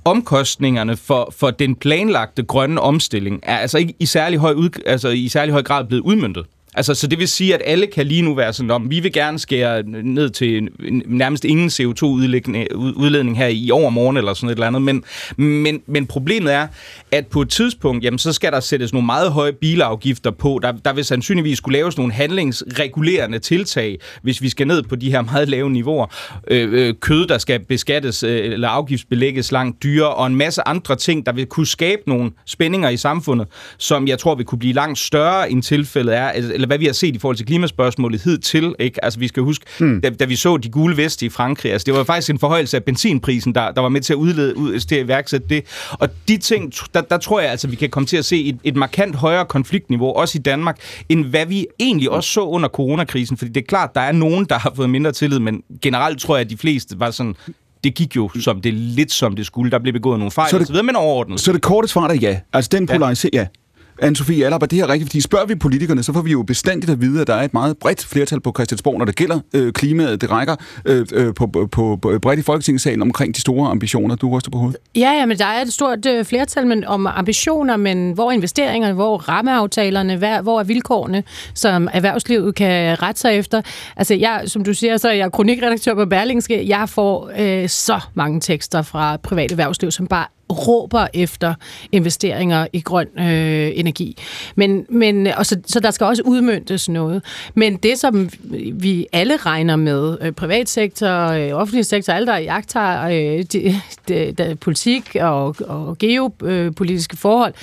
omkostningerne for, for den planlagte grønne omstilling er altså ikke i særlig høj, ud, altså i særlig høj grad blevet udmyndtet. Altså, så det vil sige, at alle kan lige nu være sådan om, vi vil gerne skære ned til nærmest ingen CO2-udledning øh, her i overmorgen eller sådan et eller andet, men, men, men problemet er, at på et tidspunkt, jamen, så skal der sættes nogle meget høje bilafgifter på. Der, der vil sandsynligvis skulle laves nogle handlingsregulerende tiltag, hvis vi skal ned på de her meget lave niveauer. Øh, øh, kød, der skal beskattes øh, eller afgiftsbelægges langt dyrere, og en masse andre ting, der vil kunne skabe nogle spændinger i samfundet, som jeg tror vil kunne blive langt større, end tilfældet er, altså, eller hvad vi har set i forhold til klimaspørgsmålet hidtil. Ikke? Altså, vi skal huske, hmm. da, da, vi så de gule veste i Frankrig, altså, det var faktisk en forhøjelse af benzinprisen, der, der var med til at udlede, ud, til at iværksætte det. Og de ting, der, der tror jeg altså, vi kan komme til at se et, et markant højere konfliktniveau, også i Danmark, end hvad vi egentlig også så under coronakrisen. Fordi det er klart, der er nogen, der har fået mindre tillid, men generelt tror jeg, at de fleste var sådan, det gik jo som det lidt som det skulle. Der blev begået nogle fejl så det, osv., men overordnet. Så det korte svar er ja. Altså den polarisering, ja. Anne-Sophie Allerb, er det her rigtigt? Fordi spørger vi politikerne, så får vi jo bestandigt at vide, at der er et meget bredt flertal på Christiansborg, når det gælder øh, klimaet. Det rækker øh, øh på, på, på, bredt i Folketingssalen omkring de store ambitioner. Du ryster på hovedet. Ja, ja, men der er et stort øh, flertal men, om ambitioner, men hvor er investeringerne, hvor er rammeaftalerne, hvor, hvor er vilkårene, som erhvervslivet kan rette sig efter? Altså, jeg, som du siger, så er jeg kronikredaktør på Berlingske. Jeg får øh, så mange tekster fra privat erhvervsliv, som bare råber efter investeringer i grøn øh, energi. Men, men, og så, så der skal også udmyndtes noget. Men det, som vi alle regner med, øh, privatsektor, øh, offentlig sektor, alle der jagter øh, de, de, de, politik og, og geopolitiske forhold,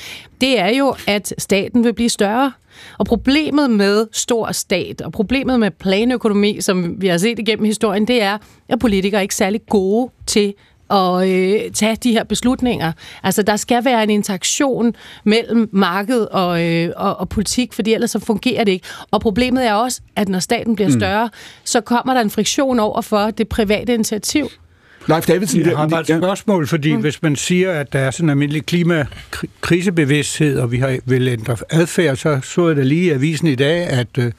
det er jo, at staten vil blive større. Og problemet med stor stat, og problemet med planøkonomi, som vi har set igennem historien, det er, at politikere er ikke særlig gode til at øh, tage de her beslutninger. Altså, der skal være en interaktion mellem marked og, øh, og, og politik, fordi ellers så fungerer det ikke. Og problemet er også, at når staten bliver Mm. større, så kommer der en friktion over for det private initiativ. Leif Davidsen, Jeg har bare et spørgsmål, fordi mm. hvis man siger, at der er sådan en almindelig klimakrisebevidsthed, og vi har vel ændret adfærd, så så jeg da lige i avisen i dag, at øh,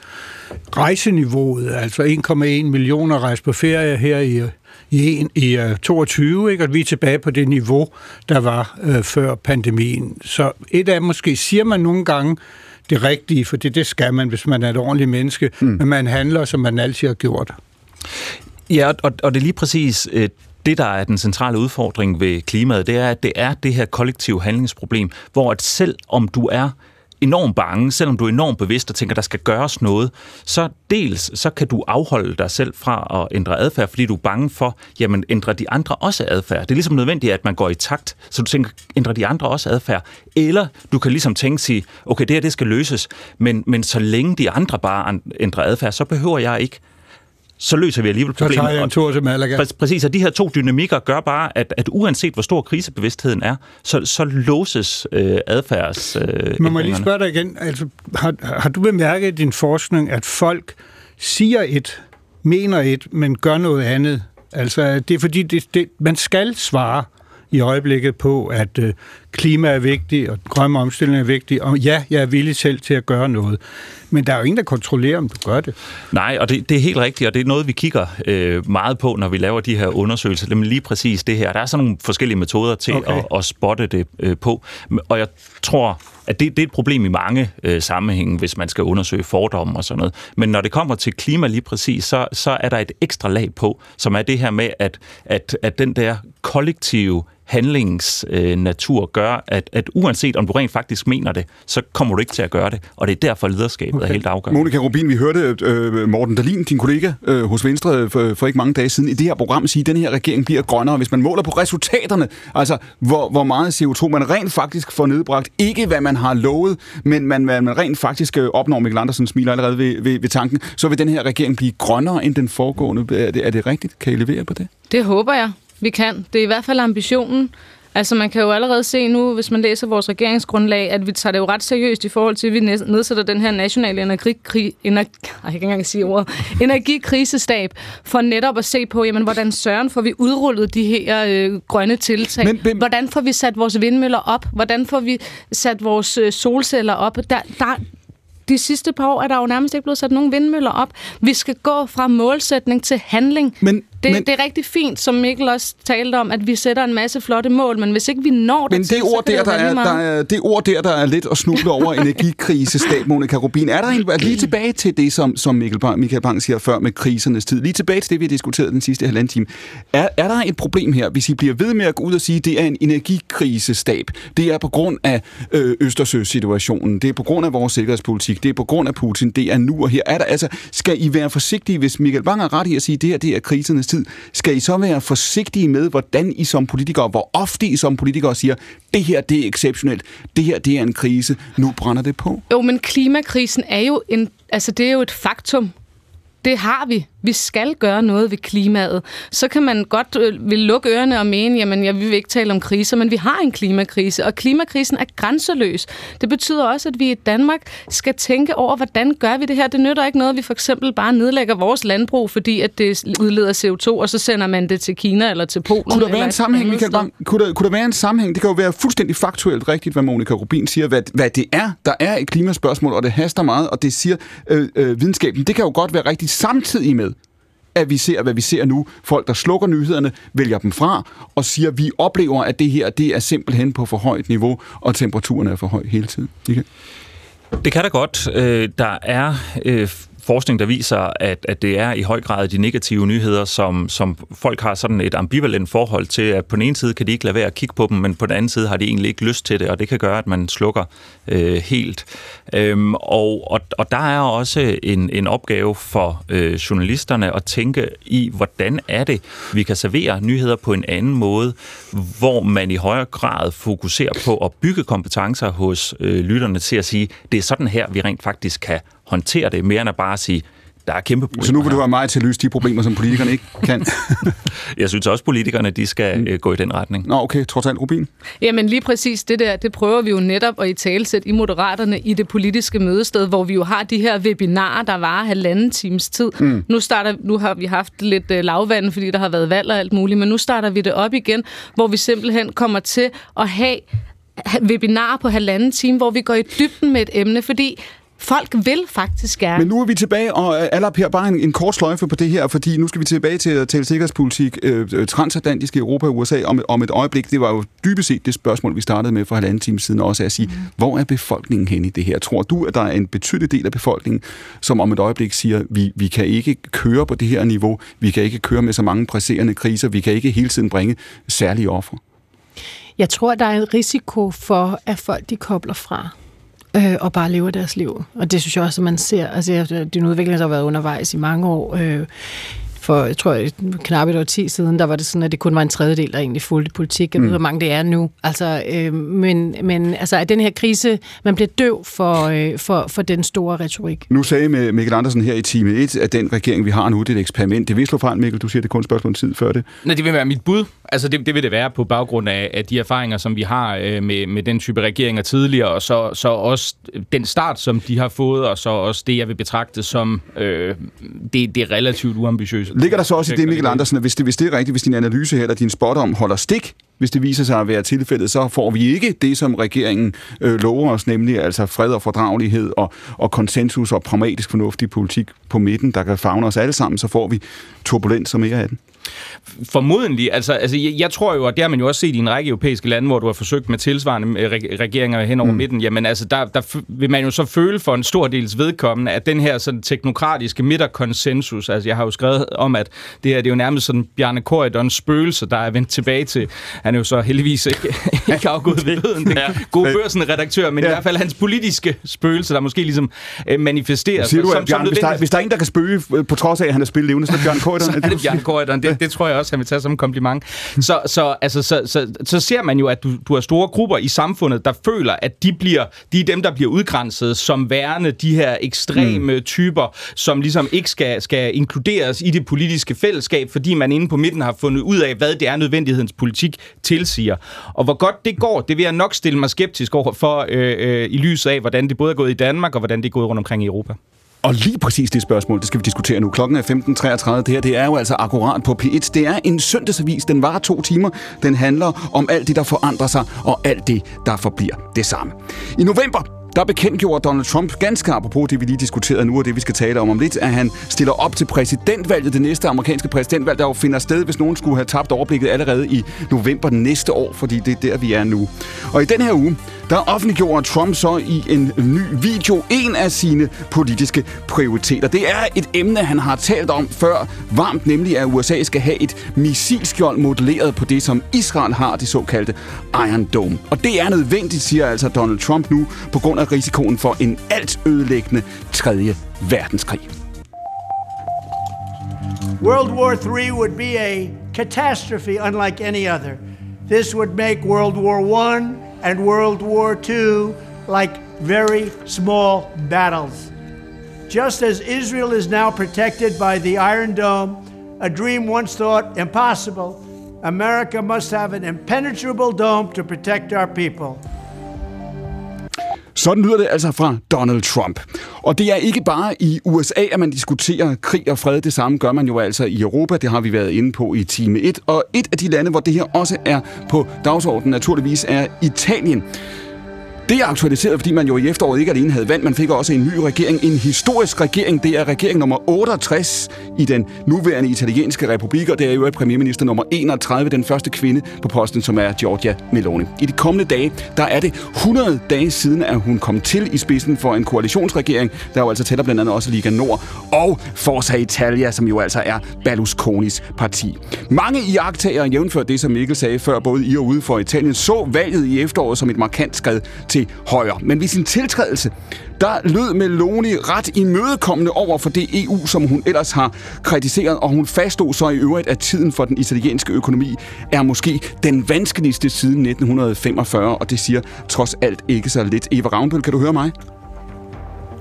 rejseniveauet, altså 1,1 millioner rejser på ferie her i, i, en, i uh, 22, ikke? og vi er tilbage på det niveau, der var øh, før pandemien. Så et af måske siger man nogle gange, det rigtige, for det, det skal man, hvis man er et ordentligt menneske, mm. men man handler, som man altid har gjort. Ja, og, og det er lige præcis øh, det, der er den centrale udfordring ved klimaet, det er, at det er det her kollektive handlingsproblem, hvor at selv om du er enormt bange, selvom du er enormt bevidst og tænker, der skal gøres noget, så dels så kan du afholde dig selv fra at ændre adfærd, fordi du er bange for, jamen ændrer de andre også adfærd. Det er ligesom nødvendigt, at man går i takt, så du tænker, ændrer de andre også adfærd? Eller du kan ligesom tænke sig, okay, det her det skal løses, men, men så længe de andre bare ændrer adfærd, så behøver jeg ikke så løser vi alligevel Så problemet. tager jeg en tur til Malaga. Præ- Præcis, og de her to dynamikker gør bare, at, at uanset hvor stor krisebevidstheden er, så, så låses øh, adfærds... Øh, Men må jeg lige spørge dig igen, altså, har, har du bemærket i din forskning, at folk siger et, mener et, men gør noget andet? Altså, det er fordi, det, det, man skal svare i øjeblikket på, at øh, klima er vigtigt, og grøn omstilling er vigtig, og ja, jeg er villig selv til at gøre noget. Men der er jo ingen, der kontrollerer, om du gør det. Nej, og det, det er helt rigtigt, og det er noget, vi kigger øh, meget på, når vi laver de her undersøgelser. Nemlig lige præcis det her. Der er sådan nogle forskellige metoder til okay. at, at spotte det øh, på. Og jeg tror, at det, det er et problem i mange øh, sammenhænge, hvis man skal undersøge fordomme og sådan noget. Men når det kommer til klima lige præcis, så, så er der et ekstra lag på, som er det her med, at, at, at den der kollektive handlingsnatur øh, natur gør, at, at uanset om du rent faktisk mener det, så kommer du ikke til at gøre det. Og det er derfor, lederskabet okay. er helt afgørende. Monika Rubin, vi hørte øh, Morten Dalin, din kollega øh, hos Venstre for, for ikke mange dage siden, i det her program sige, at den her regering bliver grønnere, hvis man måler på resultaterne. Altså, hvor, hvor meget CO2 man rent faktisk får nedbragt. Ikke hvad man har lovet, men man, hvad man rent faktisk øh, opnår. Mikkel Andersen smiler allerede ved, ved, ved tanken. Så vil den her regering blive grønnere end den foregående. Er det, er det rigtigt? Kan I levere på det? Det håber jeg, vi kan. Det er i hvert fald ambitionen. Altså man kan jo allerede se nu, hvis man læser vores regeringsgrundlag, at vi tager det jo ret seriøst i forhold til, at vi nedsætter den her nationale energi, kri, ener, ej, jeg kan ikke engang sige ordet, energikrisestab, for netop at se på, jamen, hvordan søren får vi udrullet de her øh, grønne tiltag? Men- men- hvordan får vi sat vores vindmøller op? Hvordan får vi sat vores øh, solceller op? Der, der, de sidste par år er der jo nærmest ikke blevet sat nogen vindmøller op. Vi skal gå fra målsætning til handling. Men, Det, men, det er rigtig fint, som Mikkel også talte om, at vi sætter en masse flotte mål, men hvis ikke vi når det men til, det så ord, der, der er, der er, det ord der, der er lidt at snuble over energikrisestab, Monika Rubin. Er der en, lige tilbage til det, som, som Mikkel Bang, Michael Bang siger før med krisernes tid, lige tilbage til det, vi har diskuteret den sidste halvanden time. Er, er der et problem her, hvis I bliver ved med at gå ud og sige, at det er en energikrisestab? Det er på grund af øh, Østersø-situationen, det er på grund af vores sikkerhedspolitik, det er på grund af Putin, det er nu og her. Er der, altså, skal I være forsigtige, hvis Michael Bang har ret i at sige, at det her det er krisernes tid? Skal I så være forsigtige med, hvordan I som politikere, hvor ofte I som politikere siger, det her det er exceptionelt, det her det er en krise, nu brænder det på? Jo, men klimakrisen er jo en, altså det er jo et faktum. Det har vi. Vi skal gøre noget ved klimaet. Så kan man godt øh, vil lukke ørerne og mene, jamen jeg vil ikke tale om kriser, men vi har en klimakrise, og klimakrisen er grænseløs. Det betyder også, at vi i Danmark skal tænke over, hvordan gør vi det her. Det nytter ikke noget, at vi for eksempel bare nedlægger vores landbrug, fordi at det udleder CO2, og så sender man det til Kina eller til Polen. Kunne der være en sammenhæng, Michael. Bang? Kunne der, kunne der være en sammenhæng? Det kan jo være fuldstændig faktuelt rigtigt, hvad Monika Rubin siger, hvad, hvad det er. Der er et klimaspørgsmål, og det haster meget, og det siger øh, øh, videnskaben. Det kan jo godt være rigtigt samtidig med, at vi ser, hvad vi ser nu. Folk, der slukker nyhederne, vælger dem fra og siger, at vi oplever, at det her det er simpelthen på for højt niveau, og temperaturen er for høj hele tiden. Okay? Det kan da godt. Øh, Der er øh, forskning, der viser, at, at det er i høj grad de negative nyheder, som, som folk har sådan et ambivalent forhold til, at på den ene side kan de ikke lade være at kigge på dem, men på den anden side har de egentlig ikke lyst til det, og det kan gøre, at man slukker øh, helt. Øhm, og, og, og der er også en, en opgave for øh, journalisterne at tænke i, hvordan er det, vi kan servere nyheder på en anden måde, hvor man i højere grad fokuserer på at bygge kompetencer hos øh, lytterne til at sige, det er sådan her, vi rent faktisk kan håndtere det, mere end at bare sige, der er kæmpe problemer Så nu vil du have mig til at løse de problemer, som politikerne ikke kan? Jeg synes også, politikerne de skal mm. gå i den retning. Nå, okay. Trods alt, Rubin. Jamen lige præcis det der, det prøver vi jo netop at i talsætte i Moderaterne i det politiske mødested, hvor vi jo har de her webinarer, der varer halvanden times tid. Mm. Nu, starter, nu har vi haft lidt øh, lavvand, fordi der har været valg og alt muligt, men nu starter vi det op igen, hvor vi simpelthen kommer til at have ha- webinarer på halvanden time, hvor vi går i dybden med et emne, fordi folk vil faktisk gerne. Men nu er vi tilbage, og Alap her, bare en, en kort sløjfe på det her, fordi nu skal vi tilbage til at tale sikkerhedspolitik, øh, øh, transatlantisk Europa og USA om, om et øjeblik. Det var jo dybest set det spørgsmål, vi startede med for halvanden time siden også, at sige, mm. hvor er befolkningen hen i det her? Tror du, at der er en betydelig del af befolkningen, som om et øjeblik siger, vi, vi kan ikke køre på det her niveau, vi kan ikke køre med så mange presserende kriser, vi kan ikke hele tiden bringe særlige ofre? Jeg tror, der er en risiko for, at folk de kobler fra øh, og bare lever deres liv. Og det synes jeg også, at man ser. Altså, det er en udvikling, der har været undervejs i mange år. Øh, for, jeg tror, knap et år 10 siden, der var det sådan, at det kun var en tredjedel, der egentlig fulgte politik. Jeg ved, Mm. hvor mange det er nu. Altså, øh, men, men altså, at den her krise, man bliver døv for, øh, for, for den store retorik. Nu sagde med Mikkel Andersen her i time 1, at den regering, vi har nu, det er et eksperiment. Det vil slå fejl, Mikkel. Du siger, det er kun et spørgsmål om tid før det. Nej, det vil være mit bud. Altså, det, det vil det være på baggrund af, af de erfaringer, som vi har øh, med, med den type regeringer tidligere, og så, så også den start, som de har fået, og så også det, jeg vil betragte som øh, det, det relativt uambitiøse. Ligger der så også i det, Mikkel Andersen, hvis det, hvis det er rigtigt, hvis din analyse her, eller din spot om holder stik, hvis det viser sig at være tilfældet, så får vi ikke det, som regeringen øh, lover os, nemlig altså fred og fordragelighed og, og konsensus og pragmatisk fornuftig politik på midten, der kan fagne os alle sammen, så får vi turbulens og mere af den. Formodentlig. Altså, altså jeg, jeg tror jo, og det har man jo også set i en række europæiske lande, hvor du har forsøgt med tilsvarende øh, reg- regeringer hen over mm. midten, jamen altså, der, der vil man jo så føle for en stor dels vedkommende, at den her sådan teknokratiske midterkonsensus, altså jeg har jo skrevet om, at det her det er jo nærmest sådan Bjarne Korydons spøgelse, der er vendt tilbage til, han er jo så heldigvis ikke, ikke afgået ved døden, den gode børsen-redaktør, men ja. i hvert fald hans politiske spøgelse, der måske ligesom øh, manifesterer Siger du, sig at Bjørn, hvis, der, hvis der er en, der kan spøge øh, på trods af, at han er spillet levende, så er det Bjørn Korydon? så er det Bjørn Korydon. Det, det tror jeg også, han vil tage som en kompliment. Så, så, altså, så, så, så ser man jo, at du, du har store grupper i samfundet, der føler, at de, bliver, de er dem, der bliver udgrænset som værende de her ekstreme mm. typer, som ligesom ikke skal, skal inkluderes i det politiske fællesskab, fordi man inde på midten har fundet ud af, hvad det er, nødvendighedens politik tilsiger. Og hvor godt det går, det vil jeg nok stille mig skeptisk over for øh, øh, i lyset af, hvordan det både er gået i Danmark, og hvordan det er gået rundt omkring i Europa. Og lige præcis det spørgsmål, det skal vi diskutere nu. Klokken er 15.33. Det her det er jo altså akkurat på P1. Det er en søndagsavis. Den varer to timer. Den handler om alt det, der forandrer sig, og alt det, der forbliver det samme. I november der bekendtgjorde Donald Trump, ganske apropos det, vi lige diskuterede nu, og det, vi skal tale om om lidt, at han stiller op til præsidentvalget, det næste amerikanske præsidentvalg, der jo finder sted, hvis nogen skulle have tabt overblikket allerede i november næste år, fordi det er der, vi er nu. Og i den her uge, der offentliggjorde Trump så i en ny video en af sine politiske prioriteter. Det er et emne, han har talt om før varmt, nemlig at USA skal have et missilskjold modelleret på det, som Israel har, det såkaldte Iron Dome. Og det er nødvendigt, siger altså Donald Trump nu, på grund af risikoen for en alt ødelæggende 3. verdenskrig. World War III would be a catastrophe unlike any other. This would make World War I and World War II like very small battles. Just as Israel is now protected by the Iron Dome, a dream once thought impossible, America must have an impenetrable dome to protect our people. Sådan lyder det altså fra Donald Trump. Og det er ikke bare i USA, at man diskuterer krig og fred. Det samme gør man jo altså i Europa. Det har vi været inde på i time 1. Og et af de lande, hvor det her også er på dagsordenen, naturligvis er Italien. Det er aktualiseret, fordi man jo i efteråret ikke alene havde valgt, man fik også en ny regering, en historisk regering. Det er regering nummer 68 i den nuværende italienske republik, og det er jo premierminister nummer 31, den første kvinde på posten, som er Giorgia Meloni. I de kommende dage, der er det 100 dage siden, at hun kom til i spidsen for en koalitionsregering, der jo altså tæller blandt andet også Liga Nord, og Forza Italia, som jo altså er Berlusconis parti. Mange i jævnført det, som Mikkel sagde før, både i og ude for Italien, så valget i efteråret som et markant skridt til højre. Men ved sin tiltrædelse, der lød Meloni ret imødekommende over for det EU, som hun ellers har kritiseret, og hun faststod så i øvrigt, at tiden for den italienske økonomi er måske den vanskeligste siden 1945, og det siger trods alt ikke så lidt. Eva Ravnbøl, kan du høre mig?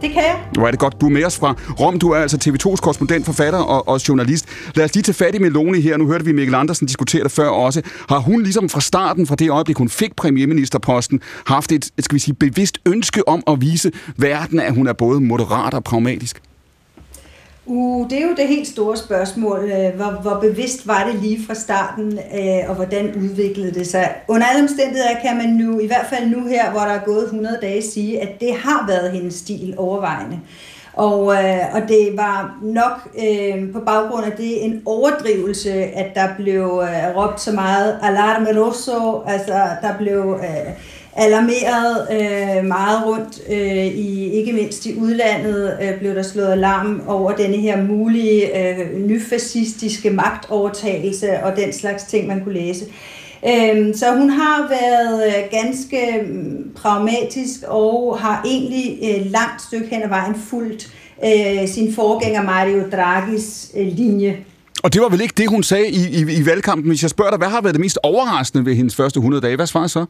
Det kan jeg. Nu er det godt, du er med os fra Rom. Du er altså TV2's korrespondent, forfatter og, og journalist. Lad os lige tage fat i Meloni her. Nu hørte vi Mikkel Andersen diskutere det før også. Har hun ligesom fra starten, fra det øjeblik, hun fik premierministerposten, haft et, skal vi sige, bevidst ønske om at vise verden, at hun er både moderat og pragmatisk? Uh, det er jo det helt store spørgsmål. Øh, hvor, hvor bevidst var det lige fra starten, øh, og hvordan udviklede det sig? Under alle omstændigheder kan man nu, i hvert fald nu her, hvor der er gået 100 dage, sige, at det har været hendes stil overvejende. Og, øh, og det var nok øh, på baggrund af det en overdrivelse, at der blev øh, råbt så meget alarme rosso, altså der blev... Øh, alarmeret øh, meget rundt, øh, i ikke mindst i udlandet øh, blev der slået alarm over denne her mulige øh, nyfascistiske magtovertagelse og den slags ting, man kunne læse. Øh, så hun har været øh, ganske mm, pragmatisk og har egentlig øh, langt stykke hen ad vejen fulgt øh, sin forgænger Mario Draghis øh, linje. Og det var vel ikke det, hun sagde i, i, i valgkampen. Hvis jeg spørger dig, hvad har været det mest overraskende ved hendes første 100 dage? Hvad svarer så?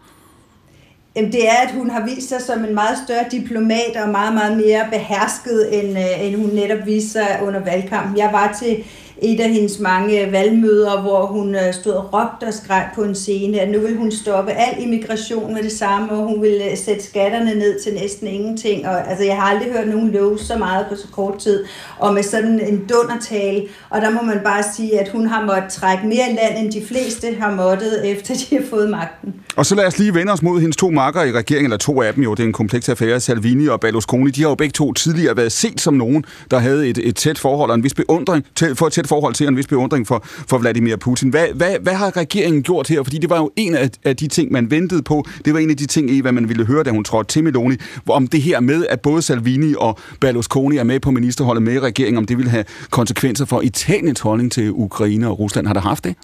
Jamen, det er, at hun har vist sig som en meget større diplomat og meget, meget mere behersket, end, øh, end hun netop viste sig under valgkampen. Jeg var til et af hendes mange valgmøder, hvor hun øh, stod og råbte og skreg på en scene, at nu vil hun stoppe al immigration med det samme, og hun vil øh, sætte skatterne ned til næsten ingenting. Og, altså, jeg har aldrig hørt nogen love så meget på så kort tid, og med sådan en dundertale. Og der må man bare sige, at hun har måttet trække mere land, end de fleste har måttet, efter de har fået magten. Og så lad os lige vende os mod hendes to makker i regeringen, eller to af dem jo, det er en kompleks affære, Salvini og Berlusconi. De har jo begge to tidligere været set som nogen, der havde et, et tæt forhold og en vis beundring, til, for et tæt forhold til en vis beundring for, for Vladimir Putin. Hvad, hvad, hvad har regeringen gjort her? Fordi det var jo en af, af de ting, man ventede på. Det var en af de ting, Eva, man ville høre, da hun trådte til Meloni, om det her med, at både Salvini og Berlusconi er med på ministerholdet med i regeringen, om det ville have konsekvenser for Italiens holdning til Ukraine og Rusland. Har det haft det?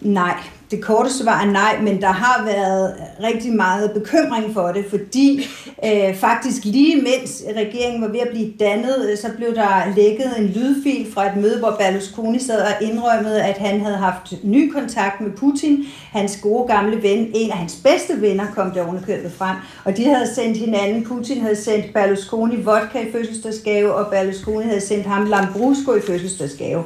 Nej, det korte svar er nej, men der har været rigtig meget bekymring for det, fordi øh, faktisk lige mens regeringen var ved at blive dannet, øh, så blev der lækket en lydfil fra et møde, hvor Berlusconi sad og indrømmede, at han havde haft ny kontakt med Putin. Hans gode gamle ven, en af hans bedste venner, kom der underkøbet frem, og de havde sendt hinanden. Putin havde sendt Berlusconi vodka i fødselsdagsgave, og Berlusconi havde sendt ham Lambrusco i fødselsdagsgave.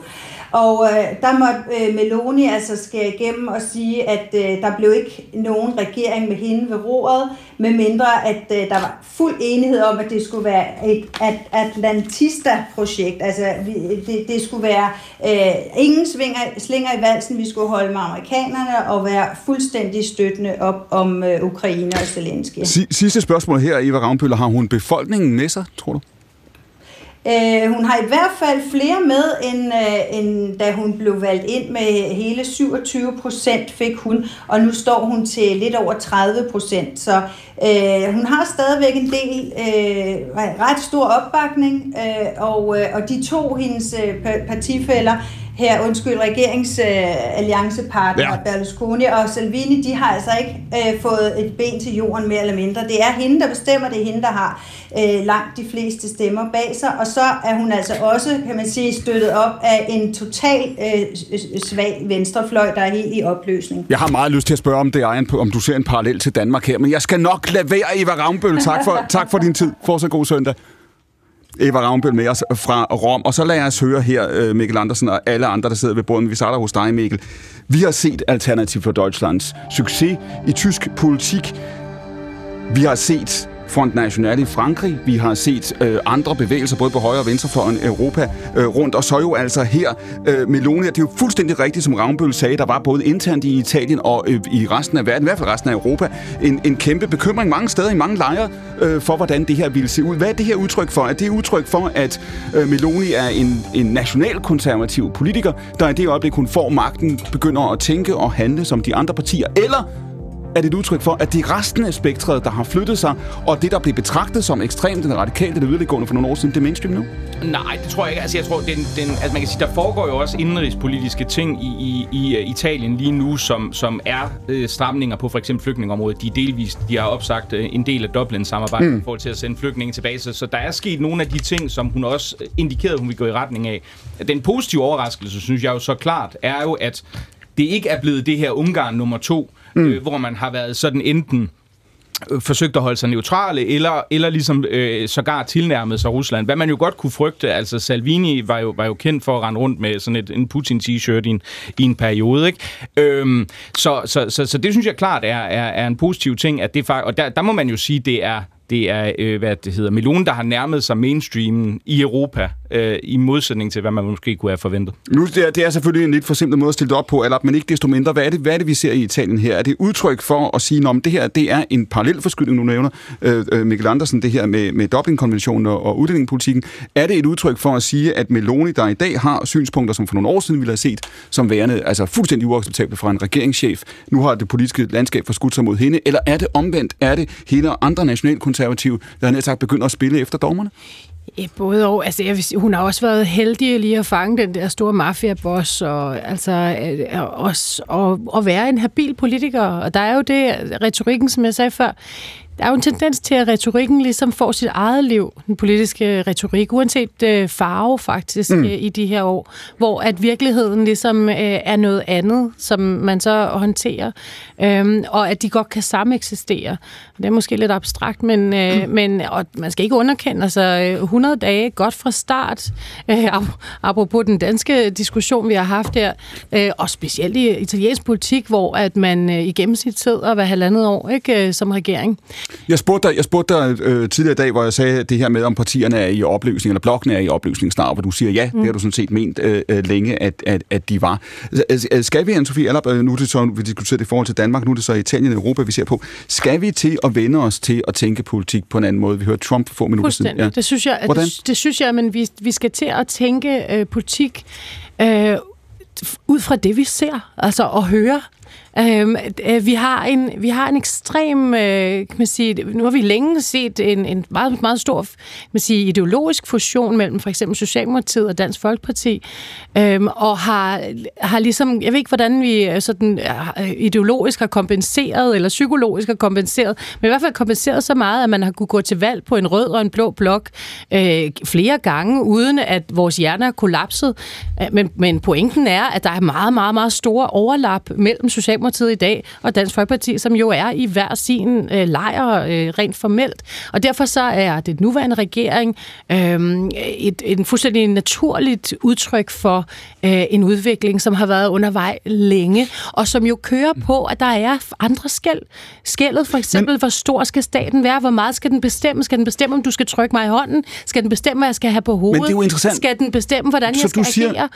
Og øh, der måtte øh, Meloni altså skære igennem og sige, at øh, der blev ikke nogen regering med hende ved roret, medmindre at øh, der var fuld enighed om, at det skulle være et at Atlantista-projekt. Altså vi, det, det skulle være øh, ingen svinger, slinger i valsen, vi skulle holde med amerikanerne og være fuldstændig støttende op om øh, Ukraine og Zelensky. Sidste spørgsmål her, Eva Ravnpøller. Har hun befolkningen med sig, tror du? Øh, hun har i hvert fald flere med, end, øh, end da hun blev valgt ind med hele 27 procent fik hun, og nu står hun til lidt over 30 procent. Så øh, hun har stadigvæk en del øh, ret stor opbakning, øh, og, øh, og de to hendes øh, partifælder her, undskyld, regeringsalliancepartner ja. Berlusconi og Salvini, de har altså ikke øh, fået et ben til jorden mere eller mindre. Det er hende, der bestemmer, det er hende, der har øh, langt de fleste stemmer bag sig, og så er hun altså også, kan man sige, støttet op af en total øh, svag venstrefløj, der er helt i opløsning. Jeg har meget lyst til at spørge om det, Ejn, om du ser en parallel til Danmark her, men jeg skal nok lade være, Eva Ravnbøl. Tak for, tak for din tid. Fortsat god søndag. Eva Ravnbøl med os fra Rom. Og så lad os høre her, øh, Mikkel Andersen og alle andre, der sidder ved bordet. Vi starter hos dig, Mikkel. Vi har set Alternativ for Deutschlands succes i tysk politik. Vi har set Front National i Frankrig. Vi har set øh, andre bevægelser, både på højre og venstre for Europa øh, rundt. Og så jo altså her, øh, Meloni, det er jo fuldstændig rigtigt, som Ravnbøl sagde, der var både internt i Italien og øh, i resten af verden, i hvert fald resten af Europa, en, en kæmpe bekymring mange steder, i mange lejre, øh, for hvordan det her ville se ud. Hvad er det her udtryk for? Er det udtryk for, at øh, Meloni er en, en nationalkonservativ politiker, der i det øjeblik, hun får magten, begynder at tænke og handle som de andre partier? Eller er det et udtryk for, at det er resten af spektret, der har flyttet sig, og det, der blev betragtet som ekstremt, den radikale, det yderliggående for nogle år siden, det er mainstream nu? Nej, det tror jeg ikke. Altså, jeg tror, den, den, altså, man kan sige, der foregår jo også indrigspolitiske ting i, i, i uh, Italien lige nu, som, som er øh, stramninger på for eksempel flygtningeområdet. De er delvist, de har opsagt øh, en del af Dublin-samarbejdet mm. for til at sende flygtninge tilbage. Så, så der er sket nogle af de ting, som hun også indikerede, hun vil gå i retning af. Den positive overraskelse, synes jeg jo så klart, er jo, at det ikke er blevet det her Ungarn nummer to, mm. øh, hvor man har været sådan enten øh, forsøgt at holde sig neutrale, eller, eller ligesom øh, sågar tilnærmet sig Rusland. Hvad man jo godt kunne frygte, altså Salvini var jo, var jo kendt for at rende rundt med sådan et, en Putin-t-shirt i en, i en periode. Ikke? Øhm, så, så, så, så det synes jeg klart er, er, er en positiv ting, at det faktisk, og der, der må man jo sige, det er det er, øh, hvad det hedder, Melone, der har nærmet sig mainstreamen i Europa, øh, i modsætning til, hvad man måske kunne have forventet. Nu, det er, det er selvfølgelig en lidt for simpel måde at stille det op på, eller, men ikke desto mindre. Hvad er, det, hvad er det, vi ser i Italien her? Er det udtryk for at sige, at det her det er en parallel forskydning, nu nævner øh, øh, Mikkel Andersen, det her med, med Dublin-konventionen og, og udlændingepolitikken. Er det et udtryk for at sige, at Meloni, der i dag har synspunkter, som for nogle år siden ville have set som værende altså fuldstændig uacceptable fra en regeringschef, nu har det politiske landskab forskudt sig mod hende, eller er det omvendt? Er det hele andre nationalkonservative, der har sagt begynder at spille efter dommerne? Ja, både og. Altså, jeg vil hun har også været heldig lige at fange den der store mafia-boss, og altså øh, også og, og være en habil politiker. Og der er jo det, retorikken, som jeg sagde før, der er jo en tendens til, at retorikken ligesom får sit eget liv, den politiske retorik, uanset øh, farve faktisk mm. øh, i de her år, hvor at virkeligheden ligesom øh, er noget andet, som man så håndterer, øh, og at de godt kan sameksistere. Det er måske lidt abstrakt, men, øh, mm. men og man skal ikke underkende, altså 100 dage godt fra start, øh, apropos den danske diskussion, vi har haft her, øh, og specielt i italiensk politik, hvor at man øh, i gennemsnit sidder hver halvandet år ikke, øh, som regering. Jeg spurgte dig, jeg spurgte dig øh, tidligere i dag, hvor jeg sagde det her med, om partierne er i opløsning, eller blokken er i opløsning snart, hvor du siger, ja, mm. det har du sådan set ment øh, øh længe, at, at, at de var. Skal vi, Anne-Sophie øh, nu er det så, vi diskuterer det i forhold til Danmark, nu er det så Italien og Europa, vi ser på. Skal vi til at vende os til at tænke politik på en anden måde? Vi hørte Trump få minutter siden. Ja. Det synes jeg, Hvordan? det, det synes jeg, men vi, vi skal til at tænke øh, politik øh, ud fra det, vi ser, altså at høre Øhm, øh, vi, har en, vi har en ekstrem, øh, kan man sige, nu har vi længe set en, en meget, meget stor kan man sige, ideologisk fusion mellem for eksempel Socialdemokratiet og Dansk Folkeparti, øhm, og har, har ligesom, jeg ved ikke, hvordan vi øh, sådan, øh, ideologisk har kompenseret, eller psykologisk har kompenseret, men i hvert fald kompenseret så meget, at man har kunne gå til valg på en rød og en blå blok øh, flere gange, uden at vores hjerner er kollapset. Øh, men, men pointen er, at der er meget, meget, meget store overlap mellem Socialdemokratiet Socialdemokratiet i dag og Dansk Folkeparti, som jo er i hver sin øh, lejr øh, rent formelt. Og derfor så er det nuværende regering øh, et, et fuldstændig naturligt udtryk for øh, en udvikling, som har været undervej længe, og som jo kører på, at der er andre skæld. Skældet for eksempel, Men, hvor stor skal staten være? Hvor meget skal den bestemme? Skal den bestemme, om du skal trykke mig i hånden? Skal den bestemme, hvad jeg skal have på hovedet? Men det er jo interessant. Skal den bestemme, hvordan så jeg skal du siger, agere?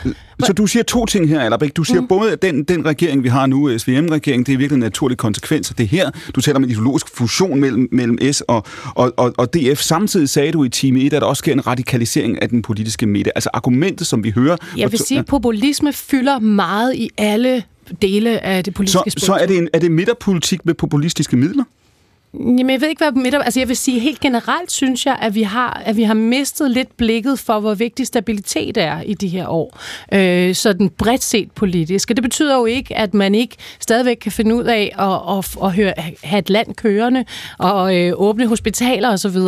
Så du siger to ting her, Allerbæk. Du siger mm. både, at den, den regering, vi har nu, SV, SVM-regering, det er virkelig en naturlig konsekvens af det her. Du taler om en ideologisk fusion mellem, mellem S og, og, og, og DF. Samtidig sagde du i time 1, at der også sker en radikalisering af den politiske midte. Altså argumentet, som vi hører... Jeg vil sige, at populisme fylder meget i alle dele af det politiske Så, så er, det en, er det midterpolitik med populistiske midler? Jamen, jeg ved ikke, hvad midt Altså, jeg vil sige, helt generelt synes jeg, at vi har, at vi har mistet lidt blikket for, hvor vigtig stabilitet er i de her år. Øh, sådan bredt set politisk. Og det betyder jo ikke, at man ikke stadigvæk kan finde ud af at, at, at høre, have et land kørende og øh, åbne hospitaler osv.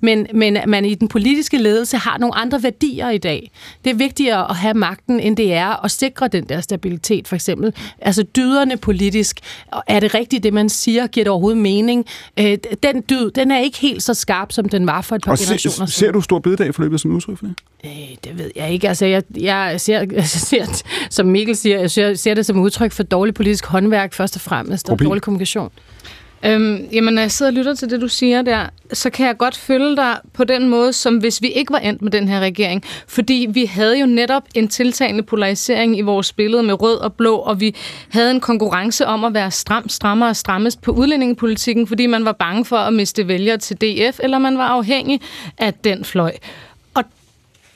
Men, men man i den politiske ledelse har nogle andre værdier i dag. Det er vigtigere at have magten, end det er at sikre den der stabilitet, for eksempel. Altså dyderne politisk. Er det rigtigt, det man siger? Giver det overhovedet mening? Øh, den dyd, den er ikke helt så skarp, som den var for et par og generationer siden. Ser du stor bededag forløbet som udtryk for det? Øh, det ved jeg ikke. Altså, jeg, jeg, ser, jeg ser, som Mikkel siger, jeg ser, ser det som udtryk for dårlig politisk håndværk først og fremmest, og dårlig kommunikation. Øhm, jamen, når jeg sidder og lytter til det, du siger der, så kan jeg godt følge dig på den måde, som hvis vi ikke var endt med den her regering. Fordi vi havde jo netop en tiltagende polarisering i vores billede med rød og blå, og vi havde en konkurrence om at være stram, strammere og strammest på udlændingepolitikken, fordi man var bange for at miste vælgere til DF, eller man var afhængig af den fløj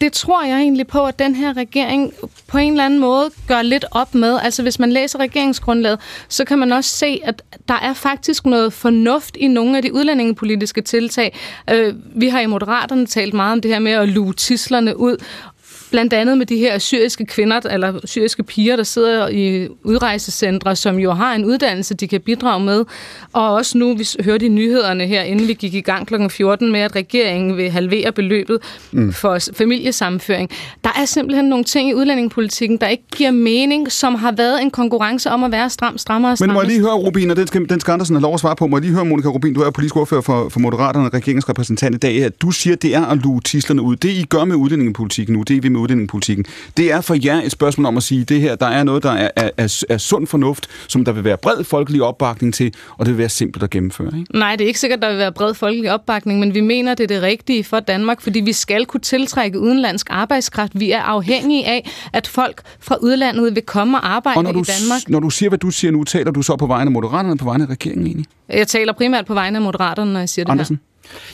det tror jeg egentlig på, at den her regering på en eller anden måde gør lidt op med. Altså hvis man læser regeringsgrundlaget, så kan man også se, at der er faktisk noget fornuft i nogle af de udlændingepolitiske tiltag. Øh, vi har i Moderaterne talt meget om det her med at luge tislerne ud, blandt andet med de her syriske kvinder, eller syriske piger, der sidder i udrejsecentre, som jo har en uddannelse, de kan bidrage med. Og også nu, vi hørte i nyhederne her, inden vi gik i gang kl. 14 med, at regeringen vil halvere beløbet mm. for familiesammenføring. Der er simpelthen nogle ting i udlændingepolitikken, der ikke giver mening, som har været en konkurrence om at være stram, strammere og Men må jeg lige høre, Rubin, og den skal, den skal Andersen have lov at svare på. Må jeg lige høre, Monika Rubin, du er politisk ordfører for, for Moderaterne og regeringsrepræsentant i dag. At du siger, det er at luge tislerne ud. Det, I gør med udlændingepolitikken nu, det I vil med udlændingepolitikken, det er for jer et spørgsmål om at sige, det her, der er noget, der er, er, er, er sund fornuft, som der vil være bred folkelig opbakning til, og det vil være simpelt at gennemføre. Ikke? Nej, det er ikke sikkert, der vil være bred folkelig opbakning, men vi mener, det er det rigtige for Danmark, fordi vi skal kunne tiltrække udenlandsk arbejdskraft. Vi er afhængige af, at folk fra udlandet vil komme og arbejde Og når du, i Danmark. når du siger, hvad du siger nu, taler du så på vegne af Moderaterne på vegne af regeringen egentlig? Jeg taler primært på vegne af Moderaterne, når jeg siger det Andersen?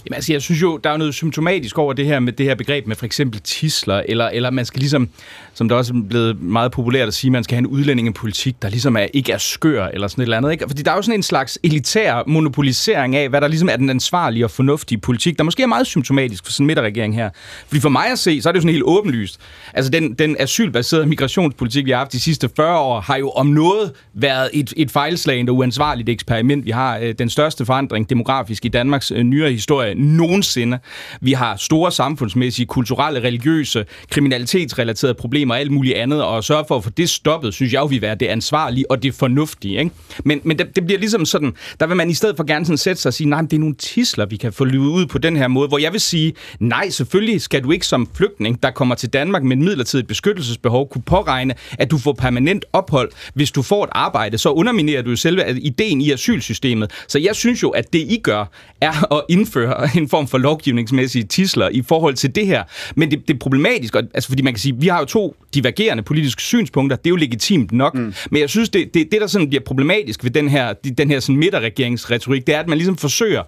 Jamen, altså, jeg synes jo, der er noget symptomatisk over det her med det her begreb med for eksempel tisler, eller, eller man skal ligesom, som der også er blevet meget populært at sige, man skal have en udlændingepolitik, der ligesom er, ikke er skør, eller sådan et eller andet. Ikke? Fordi der er jo sådan en slags elitær monopolisering af, hvad der ligesom er den ansvarlige og fornuftige politik, der måske er meget symptomatisk for sådan en midterregering her. Fordi for mig at se, så er det jo sådan helt åbenlyst. Altså den, den asylbaserede migrationspolitik, vi har haft de sidste 40 år, har jo om noget været et, et fejlslagende og uansvarligt eksperiment. Vi har øh, den største forandring demografisk i Danmarks øh, nyere historie nogensinde. Vi har store samfundsmæssige, kulturelle, religiøse, kriminalitetsrelaterede problemer og alt muligt andet, og at sørge for at få det stoppet, synes jeg jo vil være det ansvarlige og det fornuftige. Ikke? Men, men det, det bliver ligesom sådan, der vil man i stedet for gerne sådan sætte sig og sige, nej, men det er nogle tisler, vi kan få lyvet ud på den her måde, hvor jeg vil sige, nej, selvfølgelig skal du ikke som flygtning, der kommer til Danmark med et midlertidigt beskyttelsesbehov, kunne påregne, at du får permanent ophold. Hvis du får et arbejde, så underminerer du jo selve ideen i asylsystemet. Så jeg synes jo, at det I gør, er at indføre en form for lovgivningsmæssige tisler i forhold til det her. Men det, det er problematisk, og, altså fordi man kan sige, vi har jo to divergerende politiske synspunkter, det er jo legitimt nok, mm. men jeg synes, det, det, det der sådan bliver problematisk ved den her, den her sådan midterregeringsretorik, det er, at man ligesom forsøger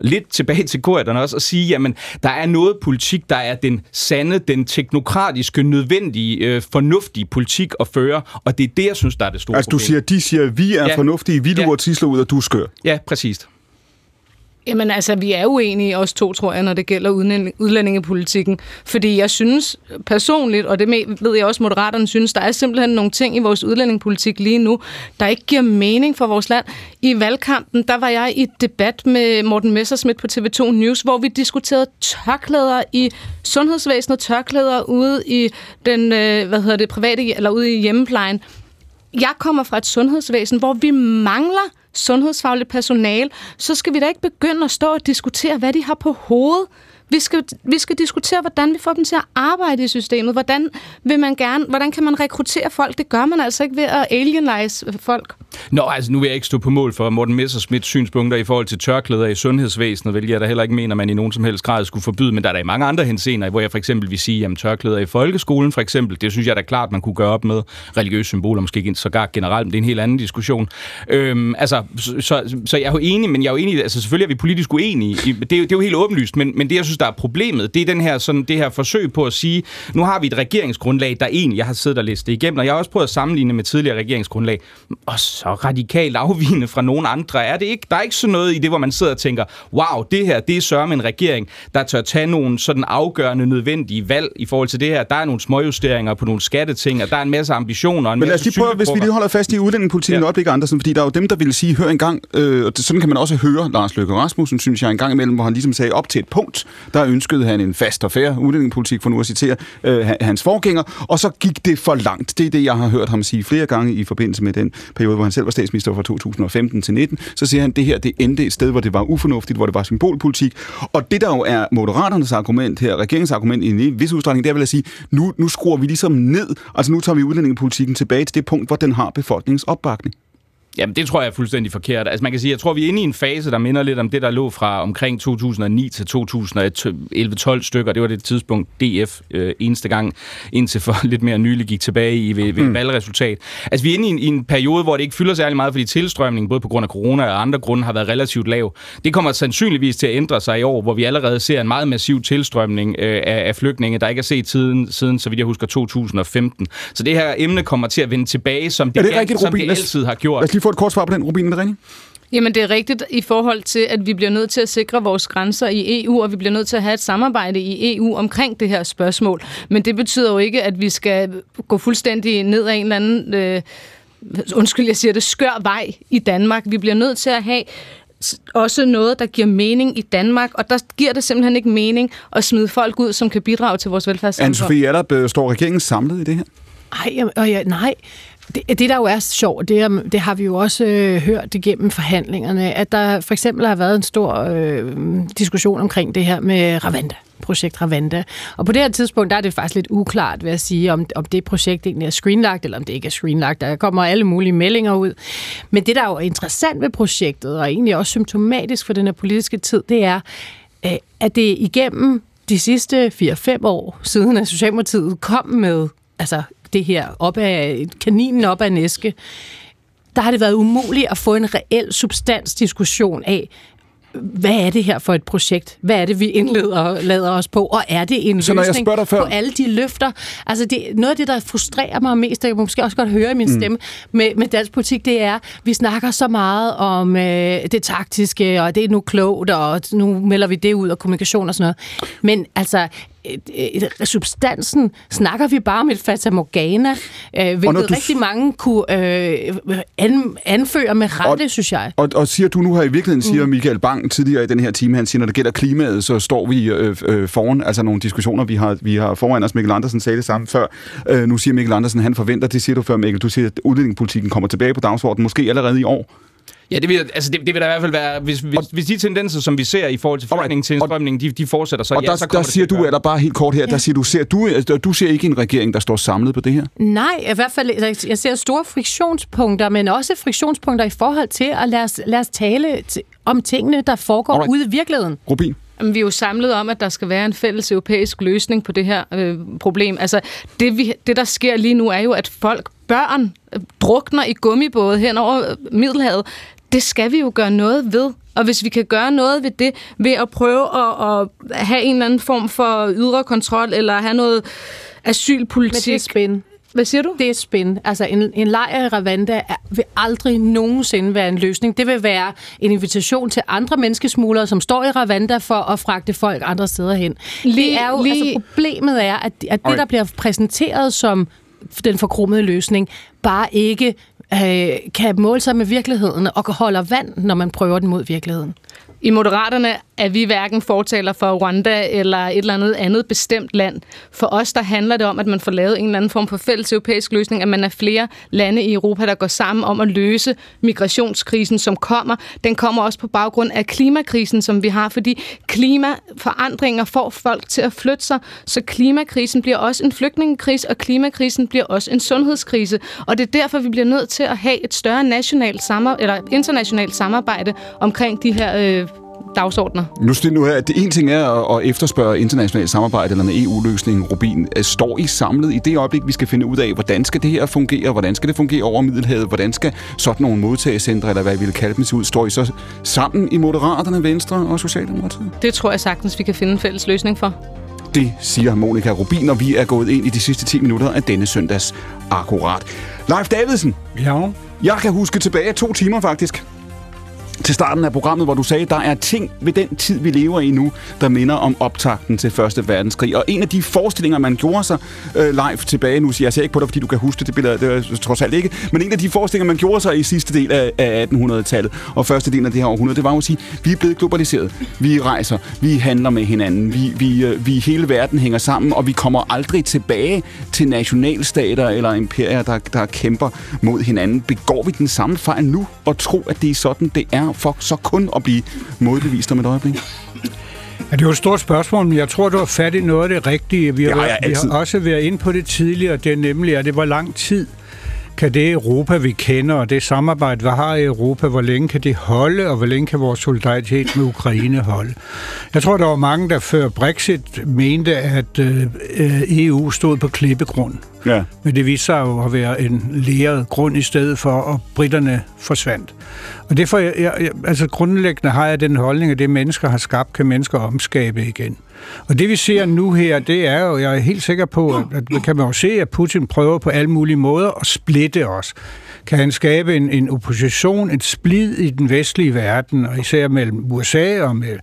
lidt tilbage til korridorerne også, og sige, jamen, der er noget politik, der er den sande, den teknokratiske, nødvendige, øh, fornuftige politik at føre, og det er det, jeg synes, der er det store Altså du problem. siger, de siger, vi er Ja. fornuftige, vi lurer Ja. tisler ud, og du skør. Ja, præcist. Jamen altså, vi er uenige, os to, tror jeg, når det gælder udlændingepolitikken. Fordi jeg synes personligt, og det ved jeg også, Moderaterne synes, der er simpelthen nogle ting i vores udlændingepolitik lige nu, der ikke giver mening for vores land. I valgkampen, der var jeg i et debat med Morten Messersmith på TV2 News, hvor vi diskuterede tørklæder i sundhedsvæsenet, tørklæder ude i den, øh, hvad hedder det, private, eller ude i hjemmeplejen. Jeg kommer fra et sundhedsvæsen, hvor vi mangler sundhedsfagligt personale, så skal vi da ikke begynde at stå og diskutere, hvad de har på hovedet. Vi skal, vi skal diskutere, hvordan vi får dem til at arbejde i systemet. Hvordan, vil man gerne, hvordan kan man rekruttere folk? Det gør man altså ikke ved at alienize folk. Nå, altså nu vil jeg ikke stå på mål for Morten Messersmiths synspunkter i forhold til tørklæder i sundhedsvæsenet, hvilket jeg da heller ikke mener, man i nogen som helst grad skulle forbyde, men der er der i mange andre hensener, hvor jeg for eksempel vil sige, at tørklæder i folkeskolen for eksempel, det synes jeg da klart, man kunne gøre op med religiøse symboler, måske ikke sågar generelt, men det er en helt anden diskussion. Øhm, altså, så, så, så jeg er jo enig, men jeg er jo enig, altså selvfølgelig er vi politisk uenige, det er, jo- det er jo helt åbenlyst, men, men det jeg synes, der er problemet, det er den her, sådan, det her forsøg på at sige, nu har vi et regeringsgrundlag, der egentlig, jeg har siddet og læst det igennem, og jeg har også prøvet at sammenligne med tidligere regeringsgrundlag, og så radikalt afvigende fra nogen andre er det ikke. Der er ikke sådan noget i det, hvor man sidder og tænker, wow, det her, det er sørme en regering, der tør tage nogle sådan afgørende nødvendige valg i forhold til det her. Der er nogle småjusteringer på nogle skatteting, og der er en masse ambitioner. og En Men lad os lige prøve, hvis vi lige holder fast i udlændingepolitikken ja. øjeblik, Andersen, fordi der er jo dem, der vil sige, hør engang, øh, og sådan kan man også høre Lars Løkke Rasmussen, synes jeg, en gang imellem, hvor han ligesom sagde, op til et punkt, der ønskede han en fast og fair udlændingepolitik, for nu at citere øh, hans forgænger, og så gik det for langt. Det er det, jeg har hørt ham sige flere gange i forbindelse med den periode, hvor han selv var statsminister fra 2015 til 19. Så siger han, det her, det endte et sted, hvor det var ufornuftigt, hvor det var symbolpolitik. Og det, der jo er Moderaternes argument her, regeringsargument i en vis udstrækning, det er vel at sige, nu, nu skruer vi ligesom ned, altså nu tager vi udlændingepolitikken tilbage til det punkt, hvor den har befolkningens opbakning. Jamen, det tror jeg er fuldstændig forkert. Altså, man kan sige, jeg tror, vi er inde i en fase, der minder lidt om det, der lå fra omkring 2009 til 2011-12 stykker. Det var det tidspunkt, DF øh, eneste gang, indtil for lidt mere nylig gik tilbage i ved, ved mm. valgresultat. Altså, vi er inde i en, i en periode, hvor det ikke fylder særlig meget, fordi tilstrømningen, både på grund af corona og andre grunde, har været relativt lav. Det kommer sandsynligvis til at ændre sig i år, hvor vi allerede ser en meget massiv tilstrømning øh, af, af flygtninge, der ikke er set siden, siden, så vidt jeg husker, 2015. Så det her emne kommer til at vende tilbage, som det, Er det rigtigt, som Rubin? det altid har gjort. Få et kort svar på den, Rubin, det rigtigt? Jamen, det er rigtigt i forhold til, at vi bliver nødt til at sikre vores grænser i EU, og vi bliver nødt til at have et samarbejde i EU omkring det her spørgsmål. Men det betyder jo ikke, at vi skal gå fuldstændig ned ad en eller anden, øh, undskyld, jeg siger det, skør vej i Danmark. Vi bliver nødt til at have også noget, der giver mening i Danmark, og der giver det simpelthen ikke mening at smide folk ud, som kan bidrage til vores velfærdssamfund. Anne-Sophie Allerup, står regeringen samlet i det her? Ej, og ja, nej. Det, det, der jo er sjovt, det, er, det har vi jo også øh, hørt igennem forhandlingerne, at der for eksempel har været en stor øh, diskussion omkring det her med Ravanda projekt Ravanda. Og på det her tidspunkt, der er det faktisk lidt uklart ved at sige, om, om det projekt egentlig er screenlagt, eller om det ikke er screenlagt. Der kommer alle mulige meldinger ud. Men det, der er jo interessant ved projektet, og egentlig også symptomatisk for den her politiske tid, det er, øh, at det igennem de sidste 4-5 år, siden at Socialdemokratiet kom med altså det her op af, kaninen op af næske, der har det været umuligt at få en reel substansdiskussion af, hvad er det her for et projekt? Hvad er det, vi indleder lader os på? Og er det en så løsning dig før... på alle de løfter? Altså, det, noget af det, der frustrerer mig mest, og jeg måske også godt høre i min mm. stemme med, med dansk politik, det er, vi snakker så meget om øh, det taktiske, og det er nu klogt, og nu melder vi det ud, og kommunikation og sådan noget. Men altså, et, et, substansen snakker vi bare om et fatamorgana, øh, hvilket du... rigtig mange kunne øh, an, anføre med rette, og, synes jeg. Og, og siger du nu her i virkeligheden, siger mm. Michael Bang tidligere i den her time, han siger, når det gælder klimaet, så står vi øh, øh, foran, altså nogle diskussioner, vi har, vi har foran os. Mikkel Andersen sagde det samme før. Øh, nu siger Mikkel Andersen, han forventer, det siger du før, Mikkel, du siger, at udlændingepolitikken kommer tilbage på dagsordenen, måske allerede i år. Ja, det vil, altså det, det vil da i hvert fald være, hvis, hvis, hvis de tendenser, som vi ser i forhold til forretningen til indstrømningen, de, de fortsætter, så og ja, der, så der siger du, er der bare helt kort her, ja. der siger du, ser, du, altså, du ser ikke en regering, der står samlet på det her? Nej, i hvert fald, jeg ser store friktionspunkter, men også friktionspunkter i forhold til at lade os, lad os tale om tingene, der foregår Alright. ude i virkeligheden. Rubin? Vi er jo samlet om, at der skal være en fælles europæisk løsning på det her øh, problem. Altså, det, vi, det, der sker lige nu, er jo, at folk, børn, drukner i gummibåde hen over øh, Middelhavet det skal vi jo gøre noget ved. Og hvis vi kan gøre noget ved det, ved at prøve at, at have en eller anden form for ydre kontrol, eller have noget asylpolitik... Med det er. Hvad siger du? Det er spændende. Altså, en, en lejr i Ravanda er, vil aldrig nogensinde være en løsning. Det vil være en invitation til andre menneskesmuglere, som står i Ravanda for at fragte folk andre steder hen. Lige, det er jo, lige... altså, problemet er, at, at det, der bliver præsenteret som den forkromede løsning, bare ikke øh, kan måle sig med virkeligheden og holder vand, når man prøver den mod virkeligheden. I Moderaterne er vi hverken fortaler for Rwanda eller et eller andet andet bestemt land. For os der handler det om, at man får lavet en eller anden form for fælles europæisk løsning, at man er flere lande i Europa, der går sammen om at løse migrationskrisen, som kommer. Den kommer også på baggrund af klimakrisen, som vi har, fordi klimaforandringer får folk til at flytte sig, så klimakrisen bliver også en flygtningekrise, og klimakrisen bliver også en sundhedskrise. Og det er derfor, vi bliver nødt til at have et større nationalt samarbejde, eller internationalt samarbejde omkring de her øh, dagsordner. Nu, nu er det en ting er at, efterspørge internationalt samarbejde eller en EU-løsning, Rubin. Står I samlet i det øjeblik, vi skal finde ud af, hvordan skal det her fungere? Hvordan skal det fungere over Middelhavet? Hvordan skal sådan nogle modtagecentre, eller hvad vi vil kalde dem, se ud? Står I så sammen i Moderaterne, Venstre og Socialdemokratiet? Det tror jeg sagtens, vi kan finde en fælles løsning for. Det siger Monika Rubin, og vi er gået ind i de sidste 10 minutter af denne søndags Akkurat. Leif Davidsen. Ja. Jeg kan huske tilbage to timer faktisk til starten af programmet, hvor du sagde, at der er ting ved den tid, vi lever i nu, der minder om optakten til Første Verdenskrig. Og en af de forestillinger, man gjorde sig øh, live tilbage, nu siger jeg ser ikke på dig, fordi du kan huske det, det billede, det er trods alt ikke, men en af de forestillinger, man gjorde sig i sidste del af, af 1800-tallet og første del af det her århundrede, det var jo at sige, vi er blevet globaliseret, vi rejser, vi handler med hinanden, vi, vi, øh, vi hele verden hænger sammen, og vi kommer aldrig tilbage til nationalstater eller imperier, der, der kæmper mod hinanden. Begår vi den samme fejl nu og tro, at det er sådan, det er for så kun at blive modbevist om et øjeblik? Ja, det er jo et stort spørgsmål, men jeg tror, du har fat i noget af det rigtige. Vi har, det har, vi har også været inde på det tidligere, det er nemlig, at det var lang tid, kan det Europa, vi kender, og det samarbejde, vi har i Europa, hvor længe kan det holde, og hvor længe kan vores solidaritet med Ukraine holde? Jeg tror, der var mange, der før Brexit mente, at øh, EU stod på klippegrund. Ja. Men det viste sig jo at være en læret grund i stedet for, at britterne forsvandt. Og derfor, jeg, jeg, altså grundlæggende har jeg den holdning, at det mennesker har skabt, kan mennesker omskabe igen. Og det vi ser nu her, det er jo, jeg er helt sikker på, at, at kan man jo se, at Putin prøver på alle mulige måder at splitte os kan han skabe en, en opposition, et splid i den vestlige verden, og især mellem USA og med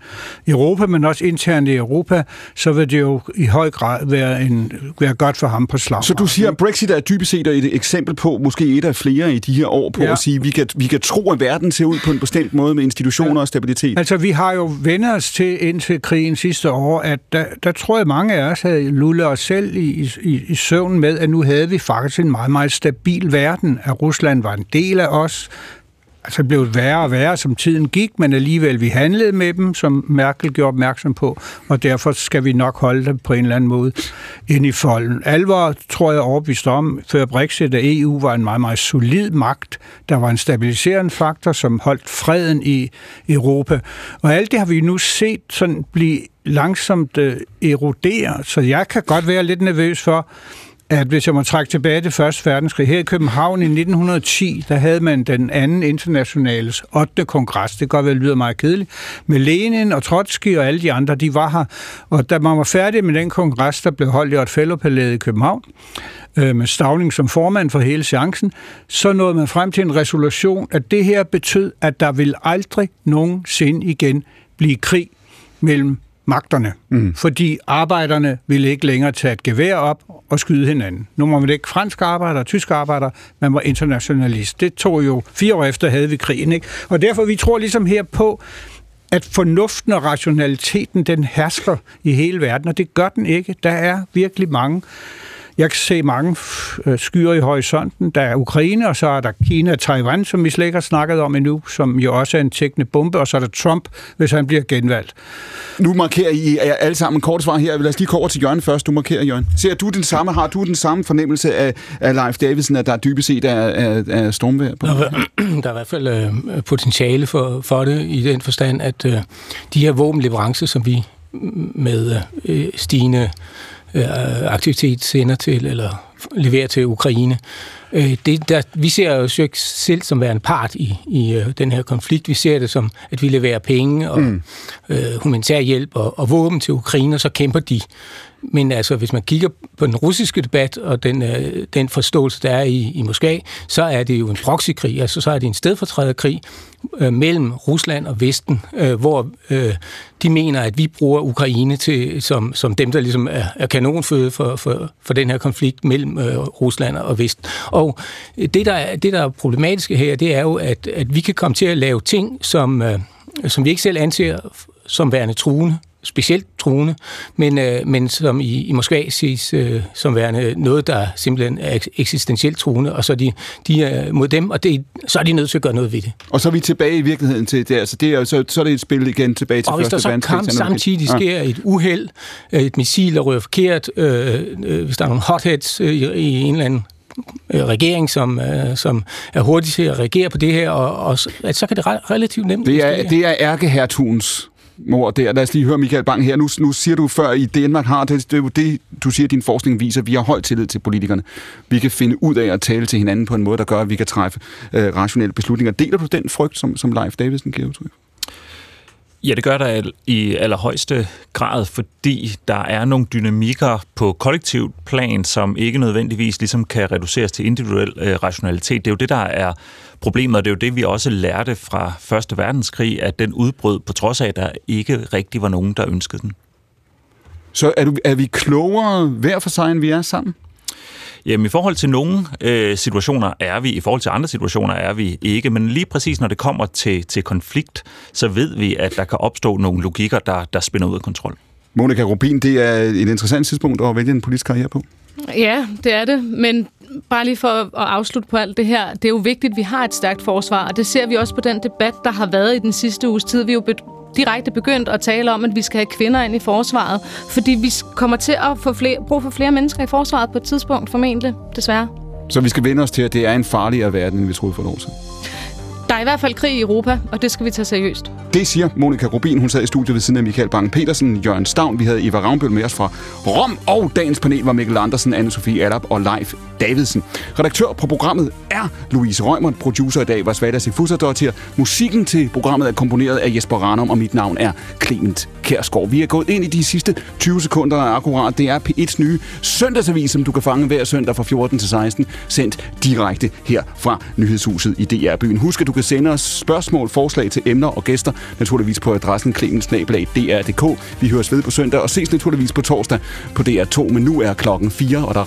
Europa, men også internt i Europa, så vil det jo i høj grad være, en, være godt for ham på slag. Så du siger, at Brexit er dybest set et eksempel på, måske et af flere i de her år, på ja. at sige, at vi kan, vi kan tro, at verden ser ud på en bestemt måde med institutioner ja. og stabilitet? Altså, vi har jo vendt os til indtil krigen sidste år, at der, der tror jeg, mange af os havde lullet os selv i, i, i søvn med, at nu havde vi faktisk en meget, meget stabil verden, at Rusland Rusland var en del af os. Altså blev det værre og værre, som tiden gik, men alligevel vi handlede med dem, som Merkel gjorde opmærksom på, og derfor skal vi nok holde dem på en eller anden måde ind i folden. Alvor tror jeg overbevist om, før Brexit, at EU var en meget, meget solid magt. Der var en stabiliserende faktor, som holdt freden i Europa. Og alt det har vi nu set sådan blive langsomt eroderet, erodere, så jeg kan godt være lidt nervøs for, at hvis jeg må trække tilbage til Første Verdenskrig, her i København i 1910, der havde man den anden internationales 8. kongres. Det kan godt være, det lyder meget kedeligt. Med Lenin og Trotsky og alle de andre, de var her. Og da man var færdig med den kongres, der blev holdt i et i København, øh, med Stavning som formand for hele chancen, så nåede man frem til en resolution, at det her betød, at der vil aldrig nogensinde igen blive krig mellem magterne, mm. fordi arbejderne ville ikke længere tage et gevær op og skyde hinanden. Nu var man ikke fransk arbejder, tysk arbejder, man var internationalist. Det tog jo fire år efter, havde vi krigen. Ikke? Og derfor vi tror ligesom her på, at fornuften og rationaliteten, den hersker i hele verden, og det gør den ikke. Der er virkelig mange jeg kan se mange øh, skyer i horisonten. Der er Ukraine, og så er der Kina og Taiwan, som vi slet ikke har snakket om endnu, som jo også er en tækkende bombe, og så er der Trump, hvis han bliver genvalgt. Nu markerer I alle sammen kort svar her. Lad os lige gå over til Jørgen først. Du markerer, Jørgen. Ser du den samme, har du den samme fornemmelse af, af Leif Davidsen, at der dybest set er, er, er stormvejr på? Der er, i hvert fald øh, potentiale for, for det i den forstand, at øh, de her våbenleverancer, som vi med øh, stigende øh, aktivitet sender til, eller leverer til Ukraine. Øh, det, der, vi ser jo ikke selv som værende part i, i øh, den her konflikt. Vi ser det som, at vi leverer penge og mm. øh, humanitær hjælp og, og våben til Ukraine, og så kæmper de. Men altså, hvis man kigger på den russiske debat og den, øh, den forståelse, der er i, i Moskva, så er det jo en proxykrig, altså så er det en stedfortræderkrig øh, mellem Rusland og Vesten, øh, hvor øh, de mener, at vi bruger Ukraine til, som, som dem, der ligesom er, er kanonføde for, for, for den her konflikt mellem øh, Rusland og Vesten. Og det der, det, der er problematiske her, det er jo, at, at vi kan komme til at lave ting, som, øh, som vi ikke selv anser som værende truende specielt truende, men, øh, men som i, i Moskva ses øh, som værende noget, der simpelthen er eksistentielt truende, og så er de, de er mod dem, og det, så er de nødt til at gøre noget ved det. Og så er vi tilbage i virkeligheden til det, altså det er, så, så er det et spil igen tilbage til og første verdenskrig. Og hvis der så kamp samtidig sker et uheld, et missil, der rører forkert, øh, øh, hvis der er nogle hotheads øh, i, i en eller anden øh, regering, som, øh, som er hurtig til at reagere på det her, og, og at så kan det relativt nemt... Det er, det er ærkehertugens mor der. Lad os lige høre Michael Bang her. Nu, nu siger du før, i Danmark har det, det er jo det, du siger, at din forskning viser, at vi har høj tillid til politikerne. Vi kan finde ud af at tale til hinanden på en måde, der gør, at vi kan træffe øh, rationelle beslutninger. Deler du den frygt, som, som Leif Davidsen giver udtryk? Ja, det gør der i allerhøjeste grad, fordi der er nogle dynamikker på kollektivt plan, som ikke nødvendigvis ligesom kan reduceres til individuel øh, rationalitet. Det er jo det, der er problemet, og det er jo det, vi også lærte fra Første Verdenskrig, at den udbrød på trods af, at der ikke rigtig var nogen, der ønskede den. Så er, du, er vi klogere hver for sig, end vi er sammen? Jamen i forhold til nogle øh, situationer er vi, i forhold til andre situationer er vi ikke, men lige præcis når det kommer til, til konflikt, så ved vi, at der kan opstå nogle logikker, der, der spænder ud af kontrol. Monika Rubin, det er et interessant tidspunkt at vælge en politisk karriere på. Ja, det er det, men bare lige for at afslutte på alt det her, det er jo vigtigt, at vi har et stærkt forsvar, og det ser vi også på den debat, der har været i den sidste uges tid. Vi er jo direkte begyndt at tale om, at vi skal have kvinder ind i forsvaret, fordi vi kommer til at få flere, brug for flere mennesker i forsvaret på et tidspunkt, formentlig, desværre. Så vi skal vende os til, at det er en farligere verden, end vi troede for et år siden? Der er i hvert fald krig i Europa, og det skal vi tage seriøst. Det siger Monika Rubin. Hun sad i studiet ved siden af Michael Bang-Petersen, Jørgen Stavn. Vi havde Eva Ravnbøl med os fra Rom. Og dagens panel var Mikkel Andersen, Anne-Sophie Adap og Leif Davidsen. Redaktør på programmet er Louise Rømer. Producer i dag var Svada Sifusardottir. Musikken til programmet er komponeret af Jesper Ranum, og mit navn er Clement Kærsgaard. Vi er gået ind i de sidste 20 sekunder af akkurat. Det er P1's nye søndagsavis, som du kan fange hver søndag fra 14 til 16, sendt direkte her fra Nyhedshuset i DR-byen. Husk, at du kan sende os spørgsmål, forslag til emner og gæster, naturligvis på adressen klemensnabelag.dr.dk. Vi høres ved på søndag og ses naturligvis på torsdag på DR2, men nu er klokken 4, og der